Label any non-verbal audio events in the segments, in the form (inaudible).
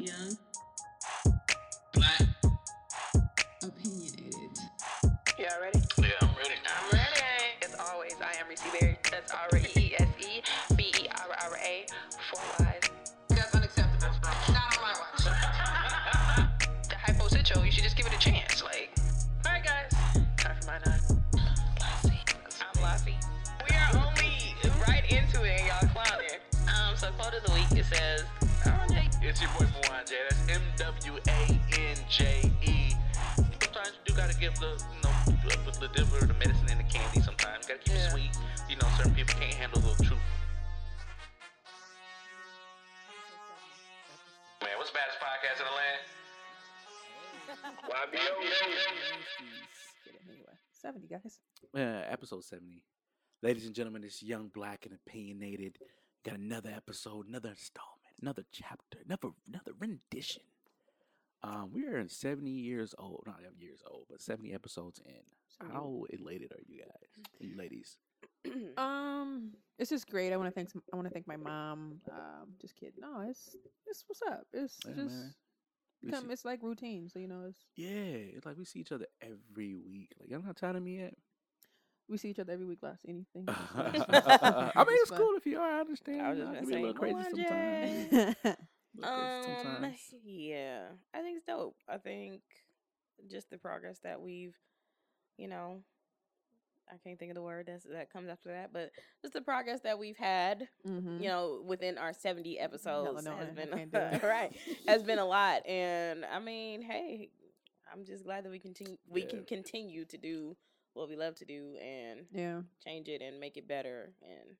young, Black. opinionated. Y'all ready? Yeah, I'm ready. I'm ready. As always, I am Reese Berry. That's Aura E E S E B E R R A. Four Y's. That's unacceptable. Not on my watch. The hypo sitcho, you should just give it a chance. Like, all right, guys. Time for my nine. I'm Lassie. We are only right into it, and y'all clowning. Um, so quote of the week it says, "Oh, Jay, It's your boy Mwanje. That's M W A N J E. Sometimes you do gotta give the, you know, the, the, the, the medicine and the candy sometimes. Gotta keep Yeah. it sweet. You know, certain people can't handle the truth. Man, what's the baddest podcast in the land? YBO. Get it anyway. 70, guys. uh, episode 70. Ladies and gentlemen, it's young, black, and opinionated. Got another episode, another installment, another chapter, another another rendition. Um, we are in 70 years old, not years old, but 70 episodes in. How elated are you guys, you ladies? (clears throat) Um, it's just great. I want to thank I want to thank my mom. Um, just kidding. No, it's it's what's up. It's Yeah, just man. Become see- it's like routine. So you know, it's yeah, it's like we see each other every week. Like, I'm not tired of me yet. We see each other every week. Last anything. (laughs) (laughs) I mean, it's cool if you are. I understand. I was you just know, it gonna can be a little say, crazy sometimes. Jay." (laughs) A little crazy Um, sometimes. yeah, I think it's dope. I think just the progress that we've, you know, I can't think of the word that's, that comes after that, but just the progress that we've had, mm-hmm. you know, within our seventy episodes no, I- has I been can't do it. right has been a lot, and I mean, hey, I'm just glad that we continue we Yeah. can continue to do what we love to do and yeah. change it and make it better and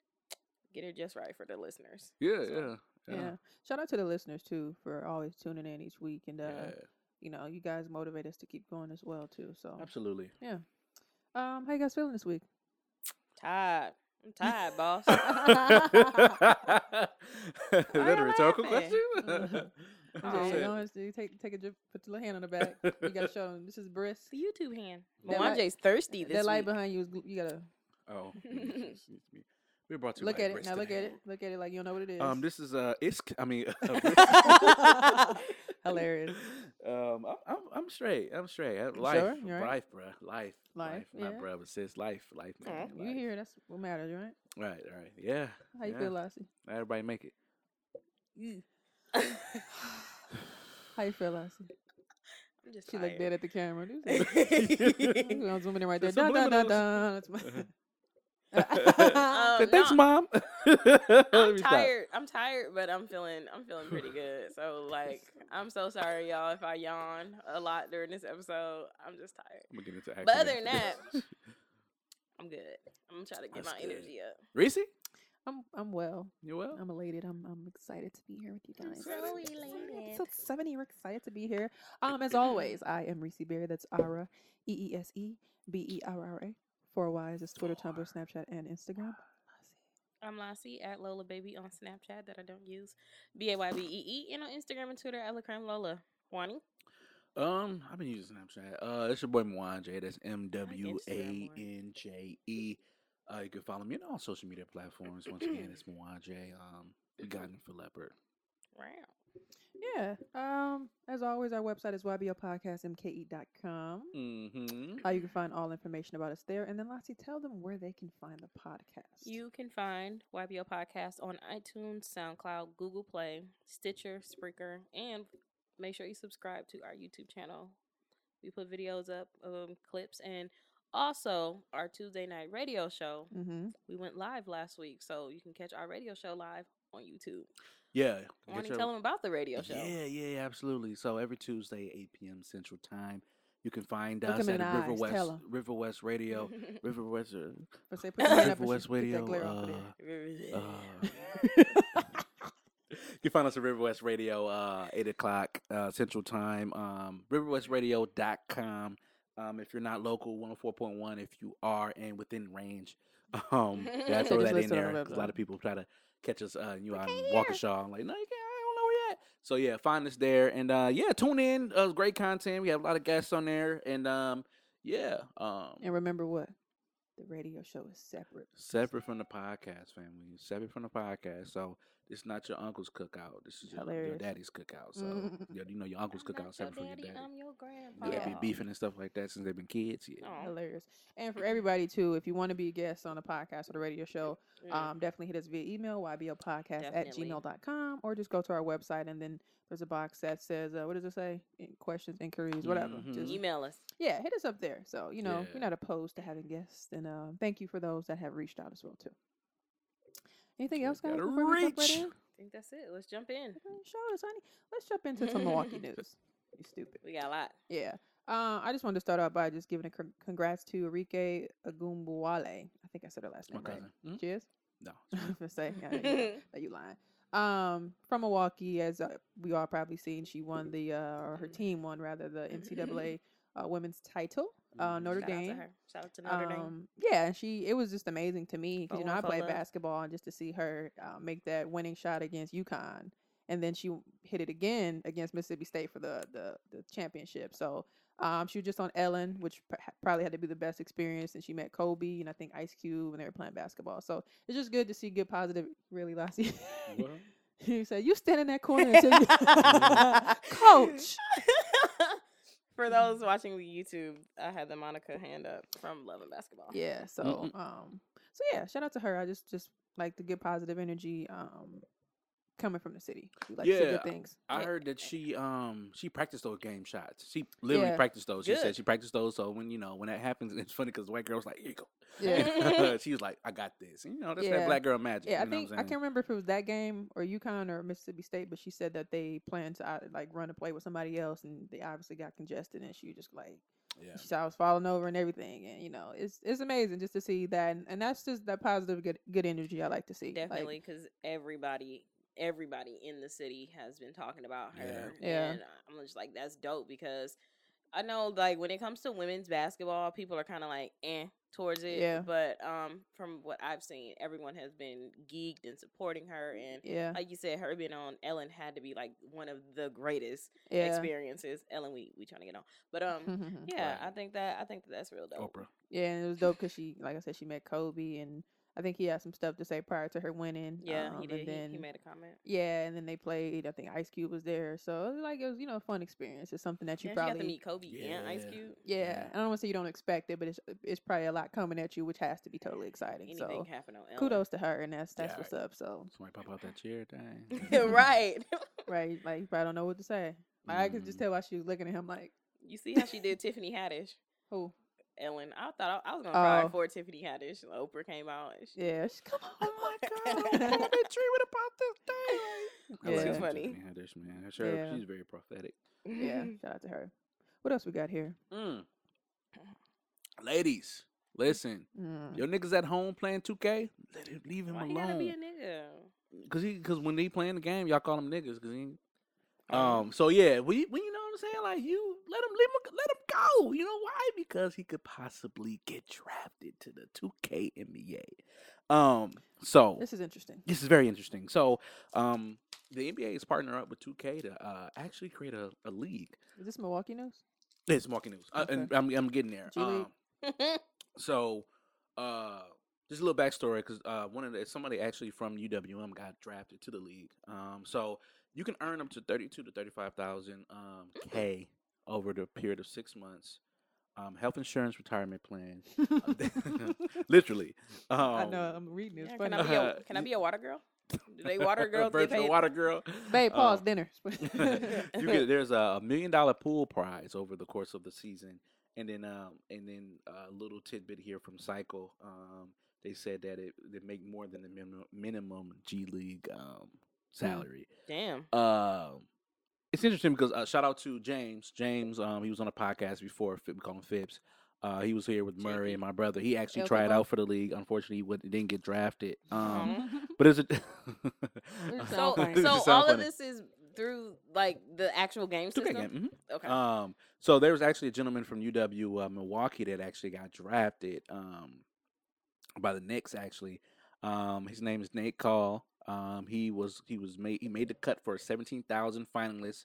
get it just right for the listeners. Yeah, So, yeah, yeah, Shout out to the listeners too for always tuning in each week, and uh, yeah. you know, you guys motivate us to keep going as well too. So, Absolutely. Yeah. Um, how you guys feeling this week? Tired. I'm tired, boss. (laughs) (laughs) Is that a rhetorical laughing? question? (laughs) Okay, Oh. you know, it's- you take take a drip, put your little hand on the back. You gotta show them this is brisk. the YouTube hand. That light- Mwanje's thirsty this That light week. behind you is gl- you gotta oh, excuse me. we brought you look at it. Now look at it. Look at it like you don't know what it is. Um, this is uh, it's. I mean, (laughs) (laughs) Hilarious. Um, I'm, I'm I'm straight. I'm straight. You Life, sure? You all right? life, bruh. Life, Life, Not yeah. bruh, but sis, life, life. Aw. Man, You life. here? That's what matters, right? Right, right. Yeah. How you yeah. feel, Lassie? Everybody make it. How you feel, Lassie? I'm just She looked dead at the camera. Do you? (laughs) (laughs) I'm zooming in right there. Some Dun, dun, dun, dun. That's my- (laughs) Um, Thanks, no, mom. I'm me stop. tired. I'm tired, but I'm feeling I'm feeling pretty good. So like I'm so sorry y'all if I yawn a lot during this episode. I'm just tired. I'm gonna get into action. But other than that, I'm good. I'm gonna try to get That's my good. energy up. Reese, I'm I'm well. you well? I'm elated. I'm I'm excited to be here with you guys. I'm so elated. Episode 70, we're excited to be here. Um, as always, I am Reese Berry. That's Ara, E E S E B E R R A. Four Y's is Twitter, Tumblr, Snapchat, and Instagram. I'm Lassie at Lola Baby on Snapchat that I don't use. B A Y B E E and on Instagram and Twitter at Lacreme Lola. Wani? Um, I've been using Snapchat. Uh, it's your boy Mwanje. That's M W A N J E. Uh, you can follow me on all social media platforms. Once again, it's (clears throat) Mwanje. Um, we got him for leopard. Wow. Yeah. Um, as always, our website is ybopodcastmke.com. Mm-hmm. Uh, you can find all information about us there. And then, Lassie, tell them where they can find the podcast. You can find YBO Podcast on iTunes, SoundCloud, Google Play, Stitcher, Spreaker, and make sure you subscribe to our YouTube channel. We put videos up, um, clips, and also our Tuesday night radio show. Mm-hmm. We went live last week, so you can catch our radio show live on YouTube. Yeah. Get to your- tell them about the radio show. Yeah, yeah, absolutely. So every Tuesday, 8 p.m. Central Time, you can find Look us at River eyes, West. River West Radio, (laughs) River West, uh, say, put (laughs) your hand River West sh- get that Radio. glare off of Uh, uh, (laughs) you can find us at River West Radio, uh, 8 o'clock uh, Central Time, um, riverwestradio.com. Um, if you're not local, 104.1 if you are and within range. (laughs) Um, (laughs) yeah, I throw that in there because a lot of people try to catch us, uh, you know, in Walker I'm like, no, you can't. I don't know where yet. So yeah, find us there and uh, yeah, tune in. Uh, great content. We have a lot of guests on there, and um, yeah, um, And remember what? The radio show is separate. separate from the podcast family, separate from the podcast. So It's not your uncle's cookout. This is your, your Hilarious. daddy's cookout. So (laughs) you know your uncle's I'm cookout not separate your from your daddy, daddy. I'm your grandpa. Yeah, they be beefing and stuff like that since they've been kids. Yeah. Aw. Hilarious. And for everybody too, if you want to be a guest on a podcast or the radio show, Mm. um, definitely hit us via email, ybopodcast at Definitely. gmail.com, or just go to our website and then there's a box that says, uh, what does it say? In- Questions, inquiries, whatever. Mhm. Just, Email us. yeah, hit us up there. So, you know, Yeah. we're not opposed to having guests. And uh, thank you for those that have reached out as well too. Anything else, guys? Gotta before we jump right in? I think that's it. Let's jump in. Okay, Show us, honey. Let's jump into some Milwaukee (laughs) news. You stupid. We got a lot. Yeah. Uh, I just wanted to start out by just giving a con- congrats to Arike Ogunbowale. I think I said her last My name right. cousin. Mhm. Cheers. No. (laughs) I was gonna say, yeah, yeah, that you lying. Um, from Milwaukee, as uh, we all probably seen, she won the uh, or her team won rather the NCAA (laughs) uh, women's title. Uh, Mhm. Notre Shout out to Dame. her. Shout out to Notre Dame. Um, yeah, she it was just amazing to me because you know I Four played basketball and just to see her uh, make that winning shot against UConn, and then she hit it again against Mississippi State for the the, the championship. So um, she was just on Ellen, which pr- probably had to be the best experience, and she met Kobe and I think Ice Cube when they were playing basketball. So it's just good to see good positive. Really, Lassie. What? (laughs) you said you stand in that corner until you (laughs) (laughs) coach. For those watching the YouTube, I had the Monica hand up from Love and Basketball. Yeah. So um so yeah, shout out to her. I just just like the good positive energy um coming from the city. We like to see Yeah, good things. I Yeah. heard that she um she practiced those game shots. She literally Yeah. practiced those. She Good. said she practiced those. So when you know when that happens, (laughs) it's funny because the white girl's like, "Here you go." Yeah. (laughs) she was like, "I got this." And, you know, that's Yeah. that black girl magic. Yeah, I know think what I I'm can't remember if it was that game or UConn or Mississippi State, but she said that they planned to uh, like run a play with somebody else, and they obviously got congested, and she just like saying? she said I was falling over and everything, and you know it's it's amazing just to see that, and, and that's just that positive good good energy I like to see. Definitely, because everybody, everybody in the city has been talking about Yeah. her. Yeah. And I'm just like, that's dope because I know, like, when it comes to women's basketball, people are kind of like, eh, towards it. Yeah. But um, from what I've seen, everyone has been geeked and supporting her. And yeah, like you said, her being on Ellen had to be like one of the greatest yeah. experiences. Ellen, we we trying to get on, but um, (laughs) yeah, Right. I think that I think that that's real dope. Oprah. Yeah, and it was dope because she, like I said, she met Kobe, and I think he had some stuff to say prior to her winning. Yeah, um, he did. And He- then, he, made a comment. yeah, and then they played. I think Ice Cube was there, so it was like it was you know a fun experience. It's something that you Yeah, she got probably to meet Kobe and Ice Cube. yeah. Yeah. I don't want to say you don't expect it, but it's it's probably a lot coming at you, which has to be totally exciting. Anything so happen on Ellen. kudos to her, and that's that's Yeah. what's up. So Somebody pop out that chair, dang. (laughs) (laughs) right. right, (laughs) like you probably don't know what to say. Like, I could just Mm. tell why she was looking at him like, You see how she did Tiffany Haddish, who? Ellen. I thought I, I was gonna cry Oh. before Tiffany Haddish. Oprah came out. and she- Yeah, she, come (laughs) on. Oh my god! I've been dreaming about this day. (laughs) I Yeah. like It's Tiffany funny. Haddish, man. Sure, Yeah. she's very prophetic. Yeah, (laughs) shout out to her. What else we got here? Mm. Ladies, listen. Mm. Your niggas at home playing 2K, let him, leave him Why you gotta be a alone. nigga? Cause he, cause when they playing the game, y'all call him niggas. Cause he, Oh. um, so yeah, we, we, you know what I'm saying? Like you, let him, leave him, let him go. You know why? Because he could possibly get drafted to the 2K NBA. Um, so This is interesting. this is very interesting. So, um, the NBA is partnering up with 2K to uh actually create a, a league. Is this Milwaukee news? It's market news, uh, and I'm, I'm getting there. Um, so, uh, just a little backstory because uh, one of the somebody actually from UWM got drafted to the league. Um, so you can earn up to thirty-two to thirty-five thousand um, k over the period of six months. Um, health insurance, retirement plan, (laughs) (laughs) literally. Um, I know. I'm reading this. Yeah, can I be a Uh, can I (laughs) be a water girl? Do they water girls get virtual paid? water girl. Babe, pause uh, dinner. you get there's a million dollar pool prize over the course of the season, and then um and then a little tidbit here from Cycle. Um, they said that it they make more than the minimum minimum G League um salary. Damn. Um, it's interesting because uh, shout out to James. James, um, he was on a podcast before. We call him Phipps. Uh, he was here with Murray and my brother. He actually tried out for the league. Unfortunately, he would, didn't get drafted. Um, Aw. (laughs) but it's a (laughs) (laughs) It So funny. So all of this is through like the actual game 2K system. game. mhm. Okay. Um, so there was actually a gentleman from UW uh, Milwaukee that actually got drafted um, by the Knicks. Actually, um, his name is Nate Call. Um, he was he was made he made the cut for seventeen thousand finalists,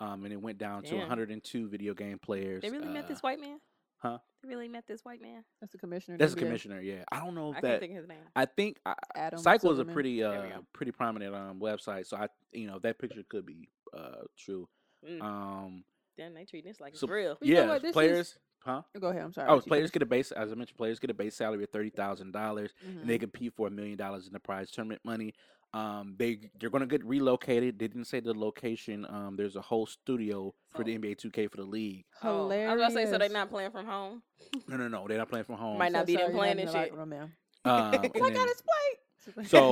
um, and it went down to one hundred and two video game players. they really met uh, this white man. Huh? They really met this white man. That's the commissioner. That's a NBA. commissioner. Yeah, I don't know if can't that. think his name. I think I, Adam Cycle is a pretty uh pretty prominent um website, so I you know that picture could be uh true. Mm. Um, Damn, they treat this like it's so- real. You know yeah, what, this is- players, huh? Go ahead. I'm sorry. Oh, I'll let you players get a base, as I mentioned, players get a base salary of thirty thousand dollars, Mhm. and they compete for a million dollars in the prize tournament money. Um, they they're gonna get relocated. They didn't say the location. Um, there's a whole studio for the NBA 2K for the league. Oh, Hilarious. I was gonna say, so they're not playing from home. No, no, no, they're not playing from (laughs) home. Might not So be them playing in and shit. locker room now. Um, (laughs) Oh, I then- got his plate. (laughs) so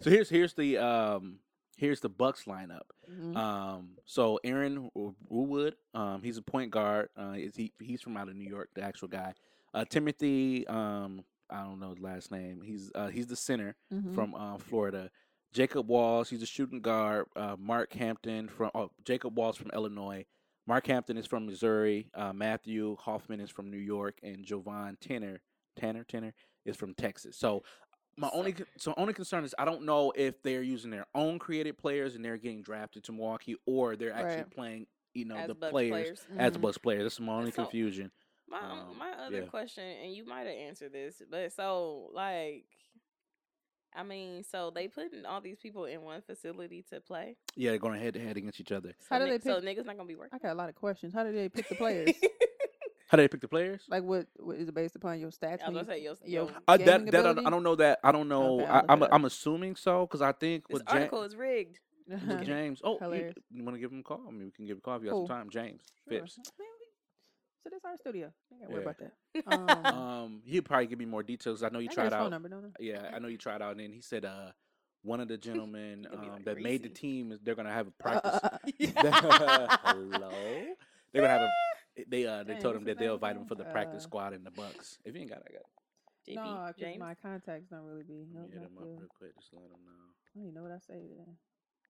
so here's here's the um here's the Bucks lineup. Mhm. Um, so Aaron Wo- Woodwood, um, he's a point guard. Uh, is he? He's from out of New York, the actual guy. Uh, Timothy, um, I don't know his last name. He's uh, he's the center Mhm. from uh, Florida. Jacob Walls, he's a shooting guard. Uh, Mark Hampton from oh, Jacob Walls from Illinois. Mark Hampton is from Missouri. Uh, Matthew Hoffman is from New York, and Jovan Tanner Tanner Tanner is from Texas. So my only so only concern is I don't know if they're using their own created players and they're getting drafted to Milwaukee, or they're actually Right. playing you know as the Bucks players, players. as the Mhm. Bucks players. That's my only So- confusion. My um, my other yeah. question, and you might have answered this, but so like, I mean, so they putting all these people in one facility to play. Yeah, they're going head to head against each other. So How do ni- they So pick- niggas not gonna be working. I got a lot of questions. How do they pick the players? (laughs) How do they pick the players? like, what, what is it based upon your stats? I was when gonna say your, your your Uh, that that I. I don't know that I don't know. Okay, I'll I, look I'm. I'm assuming so because I think this with Ja- article is rigged. with (laughs) James. Oh, you, Hilarious. you want to give him a call? I mean, we can give him a call if you got Who? some time. James Sure. Phipps. So this our studio. I gotta worry Yeah. about that. Um, (laughs) Um, he'll probably give me more details. I know you I tried his phone out. number, don't I? Yeah, I know you tried out, and then he said, uh, one of the (laughs) gentlemen um, like that made the team is they're gonna have a practice. Uh, Hello. They're gonna have a. They uh they Dang, told what's him that they'll invite him for the practice Uh, squad in the Bucks. If you ain't got it, I got it. JP, no, because James. my contacts don't really be. Let Nope, me hit not him up good. real quick. Just let him know. I don't even know what I saved it. in.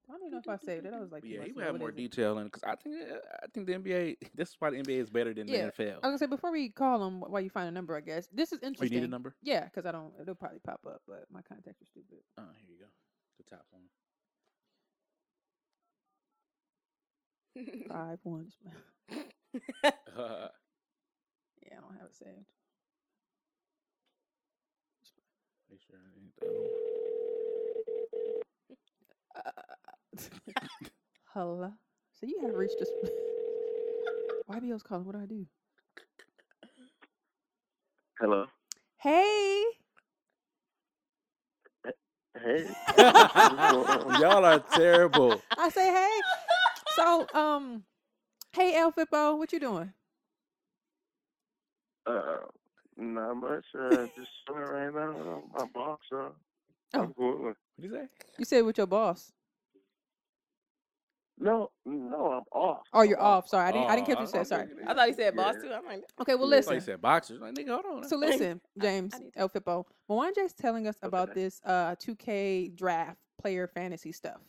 I don't even know if I saved it. I was like, But two yeah, he months would ago. have What more is it? detail in because I think uh, I think the NBA. (laughs) This is why the NBA is better than Yeah, the NFL. I was gonna say before we call them, while you find a number, I guess this is Oh, you interesting. need a number? Yeah, because I don't. It'll probably pop up, but my contacts are stupid. Oh, here you go. The top one. Five one. (laughs) (laughs) Uh, (laughs) (laughs) Yeah, I don't have it saved. make sure I ain't the- Uh, hello. So you have reached this. (laughs) YBO's calling. What do I do? Hello. Hey. Hey. Y'all are terrible. I say hey. So um, hey El Fippo, what you doing? Uh, not much. Uh, just (laughs) chilling right now. I'm my boss. Uh, Oh. I'm cool. What do you say? You said with your boss. No, no, I'm off. Oh, you're I'm off. Sorry, I didn't. I didn't Oh, catch what you I said. Sorry. I thought he said boss too. I'm like, Okay. Well, I thought listen. you said boxers. Like nigga, hold on. So (laughs) listen, James I need El Fippo. Mwanje's telling us about Okay. this uh 2K draft player fantasy stuff.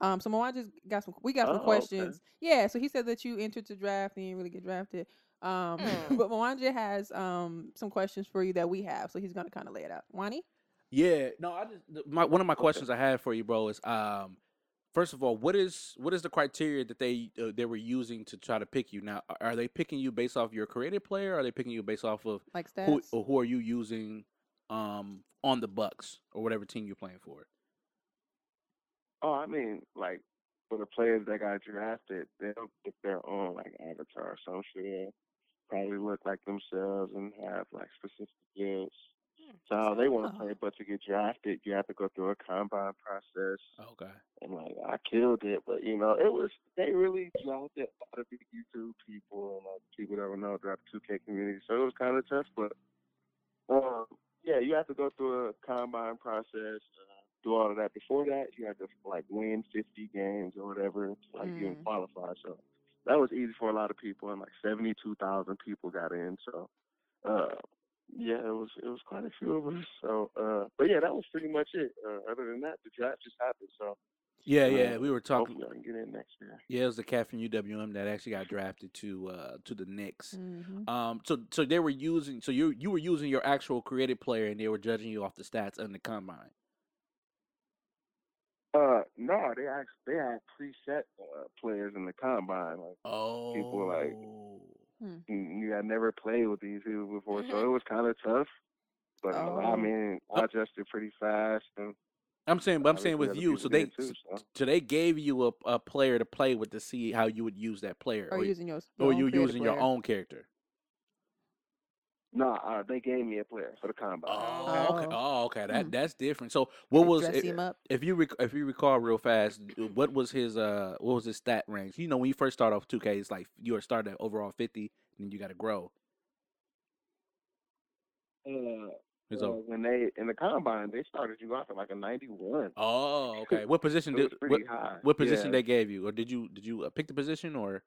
Um, so Mwanje's got some. We got some Oh, okay. questions. Yeah. So he said that you entered the draft and you didn't really get drafted. Um, Hmm. (laughs) but Mwanje has um some questions for you that we have, so he's gonna kind of lay it out. Wani. Yeah, no, I just my one of my questions I had for you, bro, is um, first of all, what is what is the criteria that they uh, they were using to try to pick you? Now, are they picking you based off your created player? Or are they picking you based off of Like stats. who or who are you using um on the Bucks or whatever team you're playing for? Oh, I mean, like for the players that got drafted, they'll pick their own like avatar. So I'm sure they'll probably look like themselves and have like specific skills. So how they want Oh. to play, but to get drafted, you have to go through a combine process. Okay, and like I killed it. But you know, it was they really drafted a lot of big YouTube people and like people that were know about the 2K community. So it was kind of tough, but um, yeah, you have to go through a combine process, uh, do all of that. Before that, you had to like win 50 games or whatever to like even Mm. qualify. So that was easy for a lot of people, and like 72,000 people got in. So. Uh, yeah, it was it was quite a few of us. So, uh, but yeah, that was pretty much it. Uh, other than that, the draft just happened. So, yeah, uh, yeah, we were talking. Hopefully, I can get in next year. Yeah, it was the cat from UWM that actually got drafted to uh to the Knicks. Mhm. Um, so so they were using so you you were using your actual created player and they were judging you off the stats in the combine. Uh, no, they actually they had preset uh, players in the combine. Like Oh, People like- Hmm. you had never played with these people before, so it was kind of tough. But uh, Oh. I mean, I adjusted pretty fast, and I'm saying, but I'm saying with you, so they too, so. so they gave you a, a player to play with to see how you would use that player, Or or, using your, or you own creative using your own character. No, uh, they gave me a player for the combine. Oh, okay. Oh. Oh, okay. That Hmm. that's different. So, what was dress it- him up. if you rec- if you recall real fast? What was his uh what was his stat range? You know, when you first start off 2K, it's like you are starting at overall 50, and then you got to grow. Uh, It's uh, when they in the combine, they started you off at like a 91. Oh, okay. What position It was did pretty what, high. what position yeah. they gave you, or did you did you uh, pick the position or?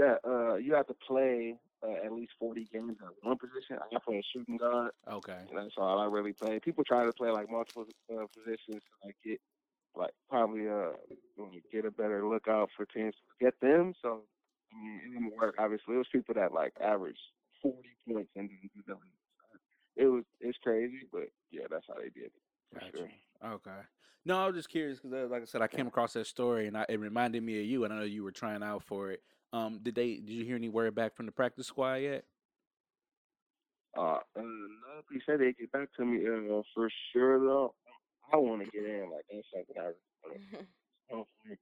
Uh, yeah, uh, you have to play uh, at least 40 games at one position. I play a shooting guard, Okay. and that's all I really play. People try to play like multiple uh, positions to like get like probably uh get a better lookout for teams to get them. So I mean, it didn't work. Obviously, it was people that like average 40 points and didn't do. It was it's crazy, but yeah, that's how they did it. Gotcha. sure. Okay. No, I was just curious because, like I said, I came across that story and I, it reminded me of you, and I know you were trying out for it. Um, did they? Did you hear any word back from the practice squad yet? Uh, uh, no, they said they get back to me uh, for sure though. I want to get in. Like that's something I really (laughs) hopefully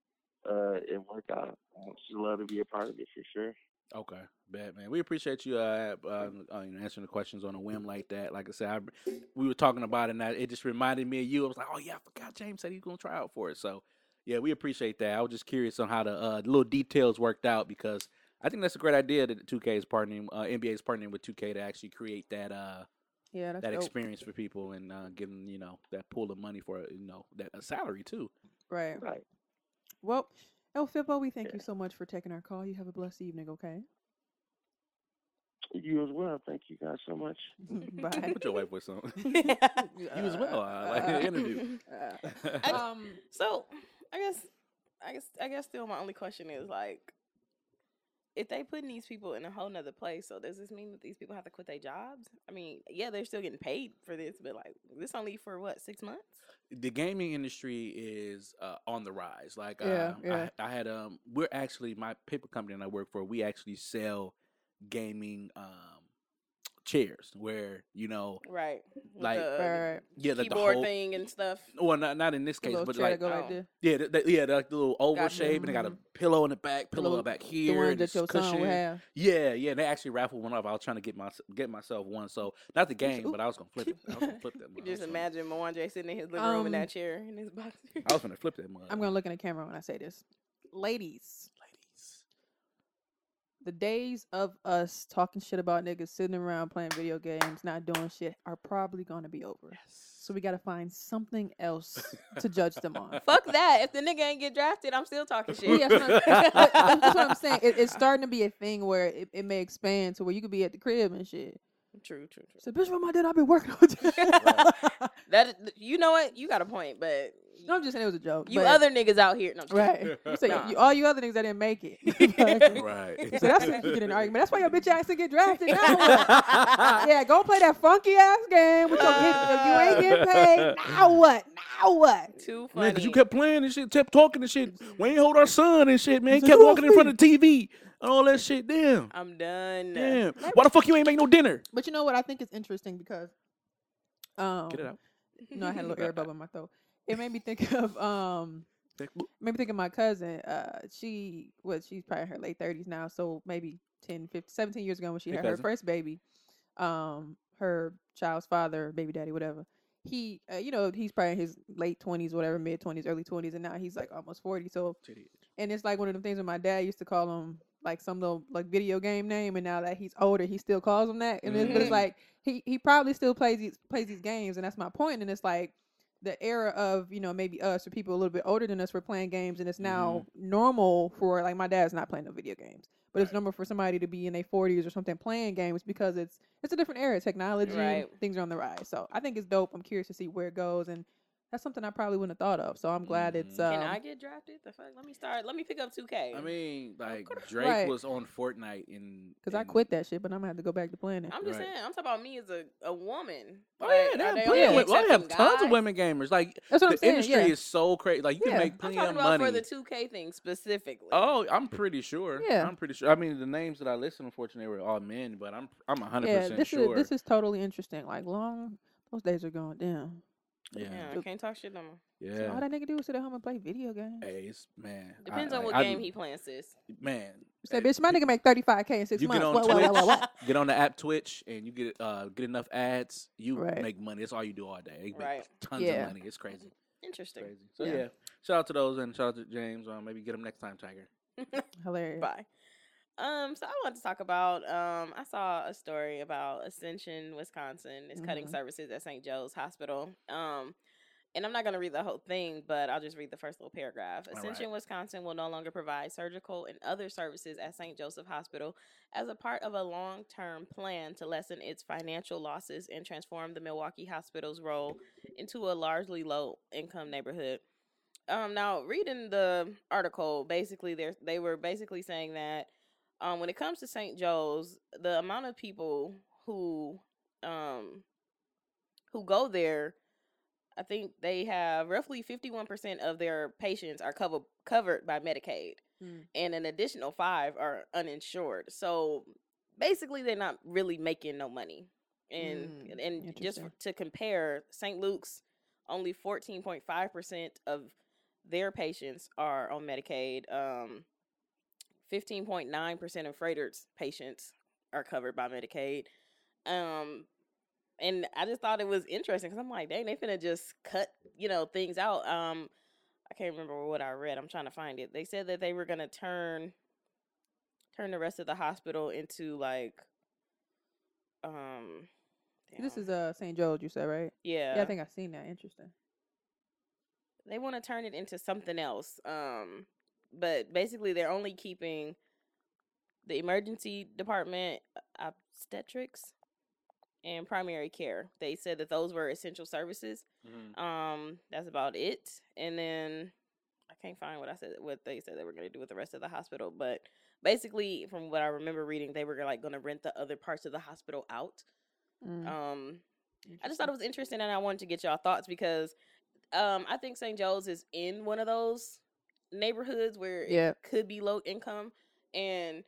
uh it work out. I just love to be a part of it for sure. Okay, bad man. We appreciate you uh, uh, uh you know, answering the questions on a whim like that. Like I said, I, we were talking about it, and I, it just reminded me of you. I was like, oh yeah, I forgot James said he was gonna try out for it. So yeah, we appreciate that. I was just curious on how the uh, little details worked out because I think that's a great idea that 2K is partnering, uh, NBA is partnering with 2K to actually create that uh Yeah, that's that dope. experience for people and uh, give them you know that pool of money for you know that a salary too. Right. Right. Well, El Fippo, we thank you so much for taking our call. You have a blessed evening, okay? You as well. Thank you guys so much. (laughs) (laughs) Bye. Put your white voice on. you as well, I like the interview. I- (laughs) um, So I guess I guess I guess still my only question is like if they putting these people in a whole nother place, so does this mean that these people have to quit their jobs? I mean, yeah, they're still getting paid for this, but like this only for what, six months? the gaming industry is uh, on the rise. Like, Yeah, uh, yeah. I, I had um, we're actually my paper company that I work for. We actually sell gaming um chairs where you know, Right. Like- the, Right, right. yeah, like the keyboard whole. thing and stuff. Well, not not in this case, but like oh. like yeah, the, the, yeah, like the little oval Gotcha. shape, and they got a Mhm. pillow in the back, The pillow little- back The here, ones and that it's your son cushion. would have. Yeah, yeah, they actually raffled one off. I was trying to get my get myself one, so not the game, Ooh. but I was gonna flip it. I was gonna (laughs) flip that. You just I was gonna- imagine Mwanje sitting in his living room in Um, that chair in his box. I was gonna flip that mug. I'm gonna look in the camera when I say this. Ladies, ladies. The days of us talking shit about niggas sitting around playing video games, not doing shit, are probably gonna be over. So we gotta find something else to judge them on. (laughs) Fuck that. If the nigga ain't get drafted, I'm still talking shit. Yeah, that's what I'm, that's what I'm (laughs) saying. It, it's starting to be a thing where it, it may expand to where you could be at the crib and shit. True, true, true. So, bitch, what my dad? I've been working all day. (laughs) That you know what? You got a point, but no, I'm just saying it was a joke. you but- other niggas out here. No, I'm just kidding. right? You say Nah. you, all you other niggas that didn't make it. (laughs) (laughs) Right. So that's what you get in an argument. That's why your bitch ass to get drafted. Now what? (laughs) yeah, go play that funky ass game. With your, if you ain't getting paid. Now what? Now what? Too Man, funny. cause you kept playing and shit, kept talking and shit. We ain't hold our son and shit, man. It's Kept walking in front of the TV and all that shit. Damn. I'm done. Damn. Why the fuck you ain't make no dinner? But you know what? I think it's interesting because, um, Get it out. No, I had a little air bubble in my throat. It made me think (laughs) of um, made me think of my cousin. Uh, she was she's probably in her late thirties now, so maybe 10, 15, 17 years ago when she Hey, had her first baby, um, her child's father, baby daddy, whatever. He, uh, you know, he's probably in his late twenties, whatever, mid twenties, early twenties, and now he's like almost forty. So and it's like one of the things that my dad used to call him like some little like video game name, and now that he's older, he still calls him that. And it's, but it's Mhm. like he he probably still plays these plays these games, and that's my point. And it's like the era of you know maybe us or people a little bit older than us were playing games, and it's now mm-hmm. normal for like my dad's not playing no video games, but it's normal for somebody to be in their forties or something playing games because it's it's a different era. Technology, Right. things are on the rise. So I think it's dope. I'm curious to see where it goes and. That's something I probably wouldn't have thought of. So I'm glad it's. Mhm. Um, Can I get drafted? The fuck? Let me start. Let me pick up 2K. I mean, like Drake Right. was on Fortnite in because I quit that shit, but I'm gonna have to go back to playing it. I'm just Right. saying. I'm talking about me as a, a woman. Oh Like, yeah, they have, they plenty only of, wo- well, they have accepting tons of women gamers. Like That's what I'm the saying. industry yeah. is so crazy. Like you Yeah. can make I'm plenty talking of about money. for the 2K thing specifically. Oh, I'm pretty sure. Yeah. I'm pretty sure. I mean, the names that I listed, unfortunately, were all men, but I'm I'm 100 yeah, percent this sure. is this is totally interesting. Like long, those days are going down. Yeah, yeah, I can't talk shit no more. yeah. So all that nigga do is sit at home and play video games. Hey, it's man. I- Depends on like, what I- game he playing, sis. Man, Say, hey, bitch, my nigga make 35k in six you months. get on What, what, what, what, what? Twitch, get on the app Twitch, and you get uh get enough ads, you Right. make money. That's all you do all day. You make Right. Tons Yeah. of money. It's crazy. Interesting. Crazy. So Yeah. yeah. shout out to those and shout out to James. Um, maybe get him next time, Tiger. (laughs) Hilarious. Bye. Um, so I want to talk about. Um, I saw a story about Ascension, Wisconsin is cutting Mhm. services at St. Joe's Hospital. Um, and I'm not going to read the whole thing, but I'll just read the first little paragraph. All right. Ascension, Wisconsin will no longer provide surgical and other services at St. Joseph Hospital as a part of a long term plan to lessen its financial losses and transform the Milwaukee Hospital's role into a largely low income neighborhood. Um, now, reading the article, basically, they were basically saying that um, when it comes to St. Joe's, the amount of people who um, who go there, I think they have roughly fifty one percent of their patients are covered covered by Medicaid, Mm. and an additional five are uninsured. So basically, they're not really making no money. And Mm, and just to compare, St. Luke's only fourteen point five percent of their patients are on Medicaid. Um, fifteen point nine percent of Froedtert's patients are covered by Medicaid. Um, and I just thought it was interesting because I'm like, dang, they finna just cut, you know, things out. Um, I can't remember what I read. I'm trying to find it. They said that they were gonna turn turn the rest of the hospital into like, um, This is uh St. Joe's, you said, right? yeah, Yeah, I think I've seen that. Interesting. they want to turn it into something else. Um, but basically, they're only keeping the emergency department, uh, obstetrics, and primary care. They said that those were essential services. Um, that's about it. And then I can't find what I said, what they said they were going to do with the rest of the hospital. But basically, from what I remember reading, they were like going to rent the other parts of the hospital out. Mm, Um, I just thought it was interesting, and I wanted to get y'all thoughts because um, I think St. Joe's is in one of those neighborhoods where it Yeah. could be low income, and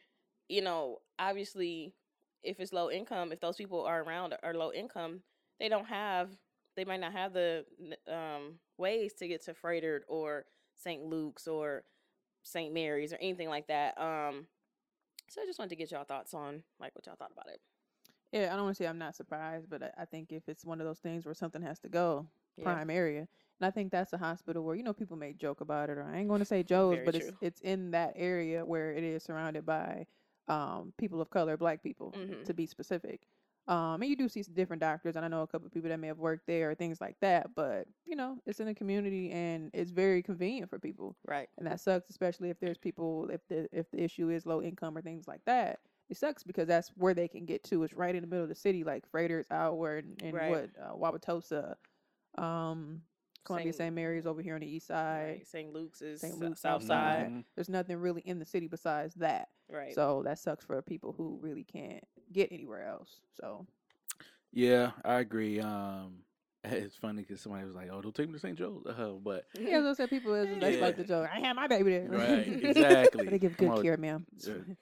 you know, obviously, if it's low income, if those people are around are low income, they don't have, they might not have the um, ways to get to Froedtert or St. Luke's or St. Mary's or anything like that. Um, so I just wanted to get y'all thoughts on like what y'all thought about it. Yeah, I don't want to say I'm not surprised, but I, I think if it's one of those things where something has to go, Yeah. prime area, and I think that's a hospital where you know people make joke about it, or I ain't going to say Joe's, Very but it's true. it's in that area where it is surrounded by um, people of color, black people, Mhm. to be specific. Um, and you do see some different doctors, and I know a couple of people that may have worked there or things like that. But you know, it's in the community, and it's very convenient for people Right. and that sucks, especially if there's people if the if the issue is low income or things like that. It sucks because that's where they can get to. It's right in the middle of the city, like Froedtert's outward and, and Right. what uh, Wauwatosa, um, Columbia Saint- St. Mary's over here on the east side. Right. St. Luke's is St. St. Luke's South South Side. Side. There's nothing really in the city besides that. Right. So that sucks for people who really can't get anywhere else. So Yeah, I agree. Um, (laughs) it's funny because somebody was like, "Oh, don't take me to St. Joe's," uh, but (laughs) yeah, as I said, people is that's like Yeah. the joke. I had my baby there. Right, (laughs) exactly. they give good on, care, ma'am.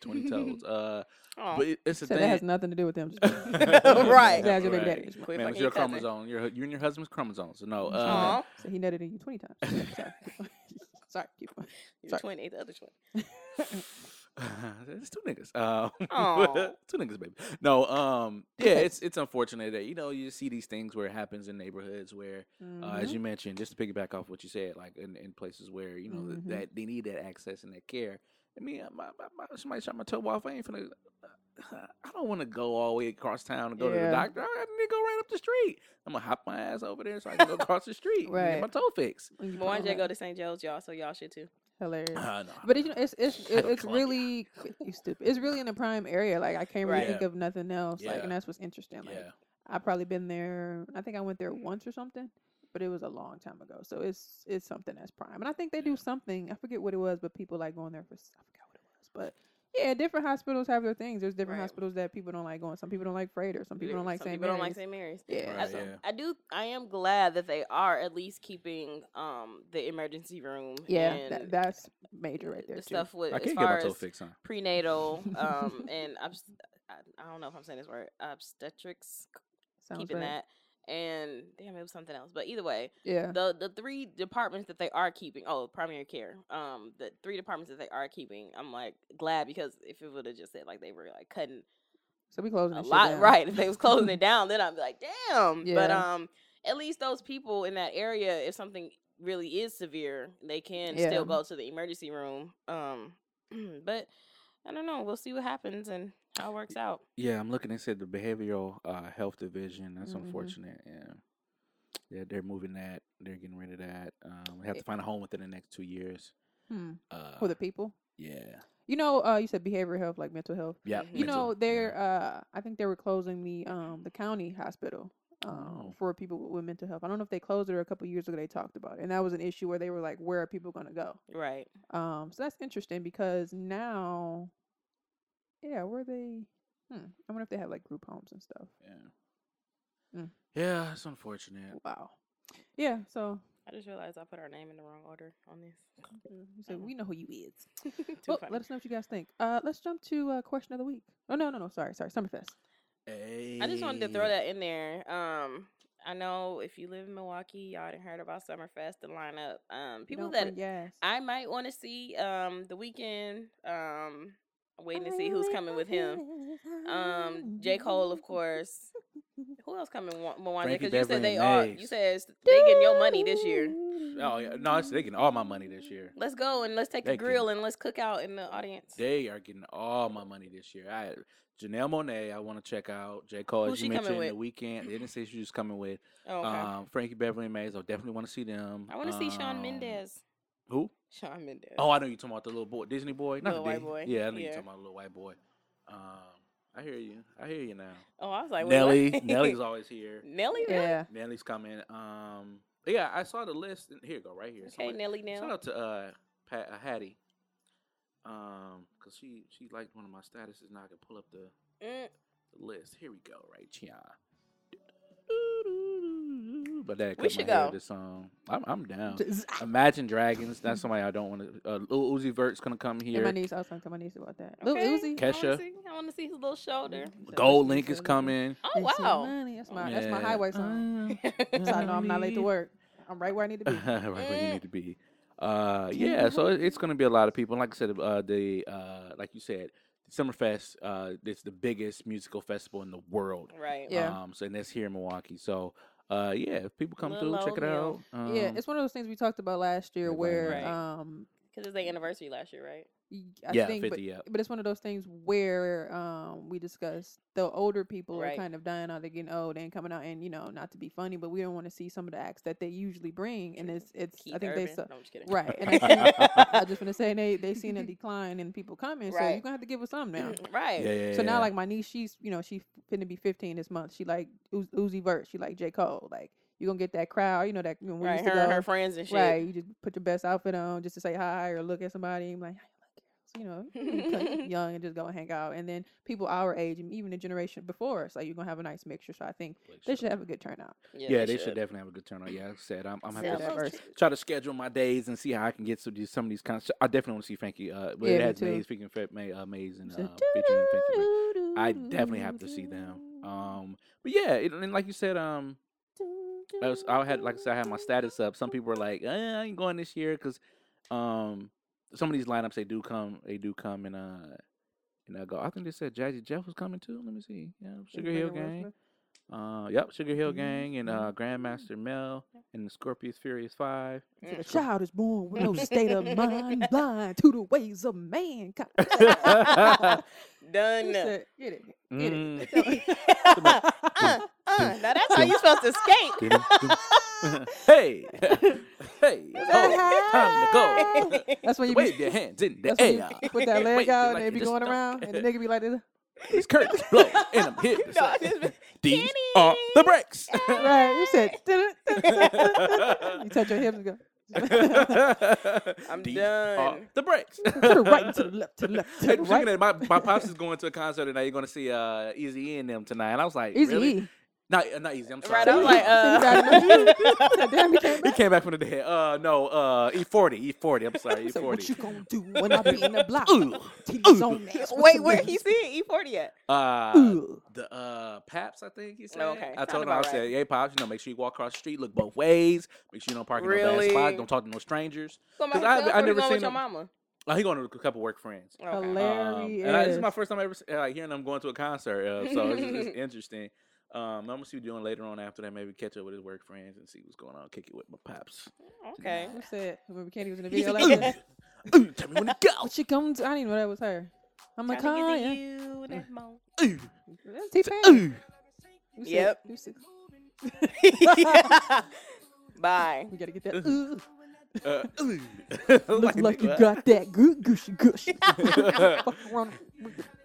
twenty toes. Uh, Aw. but it, it's a So thing. that has nothing to do with them. Right. That's your baby Right. daddy. Quit Man, it's your your chromosome. You're you and your husband's chromosomes. So no. Uh, Aw. So he nutted in you 20 times. Sorry. Sorry. Keep going. Your Sorry. twin ate the other twin. (laughs) it's two niggas. (laughs) Uh, two niggas, baby. No, um, yeah, it's it's unfortunate that you know you see these things where it happens in neighborhoods where, uh, as Mhm. you mentioned, just to piggyback off what you said, like in, in places where you know Mhm. that they need that access and that care. I mean, uh, my, my, my, somebody shot my toe off. I ain't finna. I don't want to go all the way across town and go to the doctor. I need to go right up the street. I'm gonna hop my ass over there so I can go (laughs) across the street and get my toe fixed. When you But why don't you go to St. Joe's, y'all? So y'all should too. Hilarious. Uh, no, But you know, it's it's I it, it's really (laughs) you stupid. It's really in the prime area. Like I can't really Right. think of nothing else. Like, and that's what's interesting. Like yeah. I've probably been there. I think I went there once or something. but it was a long time ago. So it's it's something that's prime, and I think they do something. I forget what it was, but people like going there for. I forgot what it was, but yeah, different hospitals have their things. There's different Right. hospitals that people don't like going. Some people don't like Froedtert. Some people Yeah, don't like some St. people don't like Mary's. St. Mary's. Yeah, Right, so- yeah. I do. I am glad that they are at least keeping um the emergency room. yeah, and that, that's major right there the too. stuff with I as can't get far as fixed, huh? prenatal (laughs) um and obst- I, I don't know if I'm saying this word obstetrics Sounds keeping right. that and damn it was something else but either way Yeah, the the three departments that they are keeping oh primary care um the three departments that they are keeping I'm like glad because if it would have just said like they were like cutting so we closing a lot down. right if they was closing it (laughs) down then I'd be like damn Yeah. but um at least those people in that area if something really is severe they can Yeah. still go to the emergency room um (clears throat) but I don't know we'll see what happens and how it works out Yeah, I'm looking. They said the behavioral uh, health division. That's Mhm. unfortunate. Yeah, yeah, they're moving that. They're getting rid of that. Um, we have to find a home within the next two years. Hmm. Uh, For the people, yeah, you know, uh, you said behavioral health, like mental health. yeah. You mental, know, they're uh I think they were closing the um the county hospital um Oh. for people with mental health. I don't know if they closed it or a couple years ago they talked about it. And that was an issue where they were like, where are people gonna go? right Um so that's interesting because now yeah, where they hmm, I wonder if they have like group homes and stuff. Yeah. Mm. Yeah, it's unfortunate. Wow. Yeah, so I just realized I put our name in the wrong order on this. you said Oh. we know who you is. (laughs) (laughs) Too Well, funny. let us know what you guys think. Uh let's jump to uh question of the week. Oh no no no sorry, sorry, Summerfest. Hey. I just wanted to throw that in there. Um, I know if you live in Milwaukee, y'all didn't heard about Summerfest, the lineup. Um, people Don't that bring gas. I might want to see. Um, The Weeknd. Um, waiting to see who's coming with him. Um, J Cole, of course. Who else coming? Frankie Because you said they are. You said they getting your money this year. Oh yeah, no, it's, they getting all my money this year. Let's go and let's take They a grill and let's cook out in the audience. They are getting all my money this year. I Janelle Monáe, I want to check out. J Cole, Who's as you mentioned, with? The Weeknd. They didn't say she was coming with. Oh, okay. Um, Frankie Beverly and Maze. I definitely want to see them. I want to see Shawn Um, Mendes. Who? Shawn Mendes. Oh, I know you're talking about the little boy, Disney boy, not Little the white Disney- boy, Yeah, I know yeah. you're talking about a little white boy. Um, I hear you. I hear you now. Oh, I was like, wait, Nelly, what? Nelly's (laughs) always here. Nelly. really? Yeah. Nelly's coming. Um, yeah, I saw the list. and- Here you go, right here. Okay, Somebody- Nelly. Shout Nell. out to uh, Pat, uh Hattie. Um, cause she she liked one of my statuses. Now I can pull up the, Mm. the list. Here we go, right here. But that We cut should my hair go. This song, I'm I'm down. Imagine Dragons. That's somebody I don't want to. Uh, Lil Uzi Vert's gonna come And here. my niece, I was talking to my niece about that. Lil Okay. Uzi. Kesha. I want to see his little shoulder. Gold Link is coming. Oh wow. That's my that's my highway song. So I know I'm not late to work. I'm right where I need to be. (laughs) right where you Mm. need to be. Uh, yeah, so it- it's going to be a lot of people. And like I said, uh, the uh, like you said, Summerfest. Uh, it's the biggest musical festival in the world. right. Yeah. Um, so and that's here in Milwaukee. So, uh, yeah, if people come Little through, check it out. Um, yeah, it's one of those things we talked about last year where right. um Because it's their anniversary last year, right? y- I yeah, think, fifty. but, yeah, but it's one of those things where um we discussed the older people Right. are kind of dying out, they're getting old and coming out, and you know, not to be funny, but we don't want to see some of the acts that they usually bring, and it's it's Keith I think Urban. they su- No, I'm just kidding. right, and I, think, (laughs) I just want to say they they seen a (laughs) decline in people coming, so you're gonna have to give us some now. (clears throat) right. yeah, yeah. So now, like my niece, she's you know she's gonna be 15 this month. She like Uz- Uzi Vert. She like J Cole. Like you gonna get that crowd. You know that you know, we Right. used Her to and her friends and shit. right. You just put your best outfit on just to say hi or look at somebody. And be like, you look, girls?" You know, you can (laughs) young and just go and hang out. And then people our age and even the generation before us, like you're gonna have a nice mixture. So I think they should have a good turnout. Yeah, they should definitely have a good turnout. Yeah, like I said, I'm, I'm happy to try to schedule my days and see how I can get to these, some of these kinds. I definitely want to see Frankie. Uh, but Yeah, it has too. Maze, speaking of Fa- May, uh, Maze and uh, featuring Frankie. I definitely have to see them. Um, but yeah, it, and like you said, um, I, was, I had like I said, I had my status up. Some people were like, eh, "I ain't going this year" because um, some of these lineups they do come, they do come and uh, and I go. I think they said Jazzy Jeff was coming too. Let me see. Yeah, Sugar Hill Gang. Uh, yep, Sugar Hill Gang and uh, Grandmaster Mel and the Scorpius Furious Five. A child is born with no (laughs) state of mind, blind to the ways of mankind. (laughs) Done. He said, Get it. Get Mm. it. (laughs) uh, uh, now that's how you're supposed to skate. hey, hey, oh, time to go. That's when you be Wave your hands in the That's when you air. put that leg Wave it out like and they be going don't around, and the care. nigga be like, this. These curtains blow and I'm here to No, say it's (laughs) these are the breaks. (laughs) right. You said. (laughs) You touch your hips and go. I'm These are done. the breaks. to the right and to the left, to the left, to the right. of, my my pops is going to a concert tonight. You're going to see uh, Easy E and them tonight, and I was like, Easy really? E. Not uh, not Easy. I'm sorry. Right, I'm like, uh, (laughs) Damn, he came (laughs) he back. came back from the dead. Uh, no, uh, E40, E40. I'm sorry, He said, what E40. you gonna do when I be in the block? Ooh. Titties on that. (laughs) Wait, where he seeing E40 at? Uh, Ooh. the uh Paps, I think he said. Okay, I told him, I said, right. "Hey, Pops, you know, make sure you walk across the street, look both ways. Make sure you don't park in no bad Really? spots. Don't talk to no strangers. Going 'Cause by I- himself I never going seen with your him. mama? Oh, he going to a couple work friends. Okay. Um, Hilarious. and I, this is my first time ever like hearing him going to a concert, uh, so it's, it's interesting. Um, I'm gonna see what he's doing later on after that. Maybe catch up with his work friends and see what's going on. Kick it with my pops. Okay. Who said? Remember Candy was in the video like this? Ooh, tell me when to go. What you gonna? I didn't even know that was her. I'm like, Tryna get to you that moment. Ooh, T Pain. ooh. Yep. (laughs) (laughs) Bye. We gotta get that. Ooh, (laughs) Uh, ooh. look (laughs) like you got that good gushy gush. (laughs) Fuck around.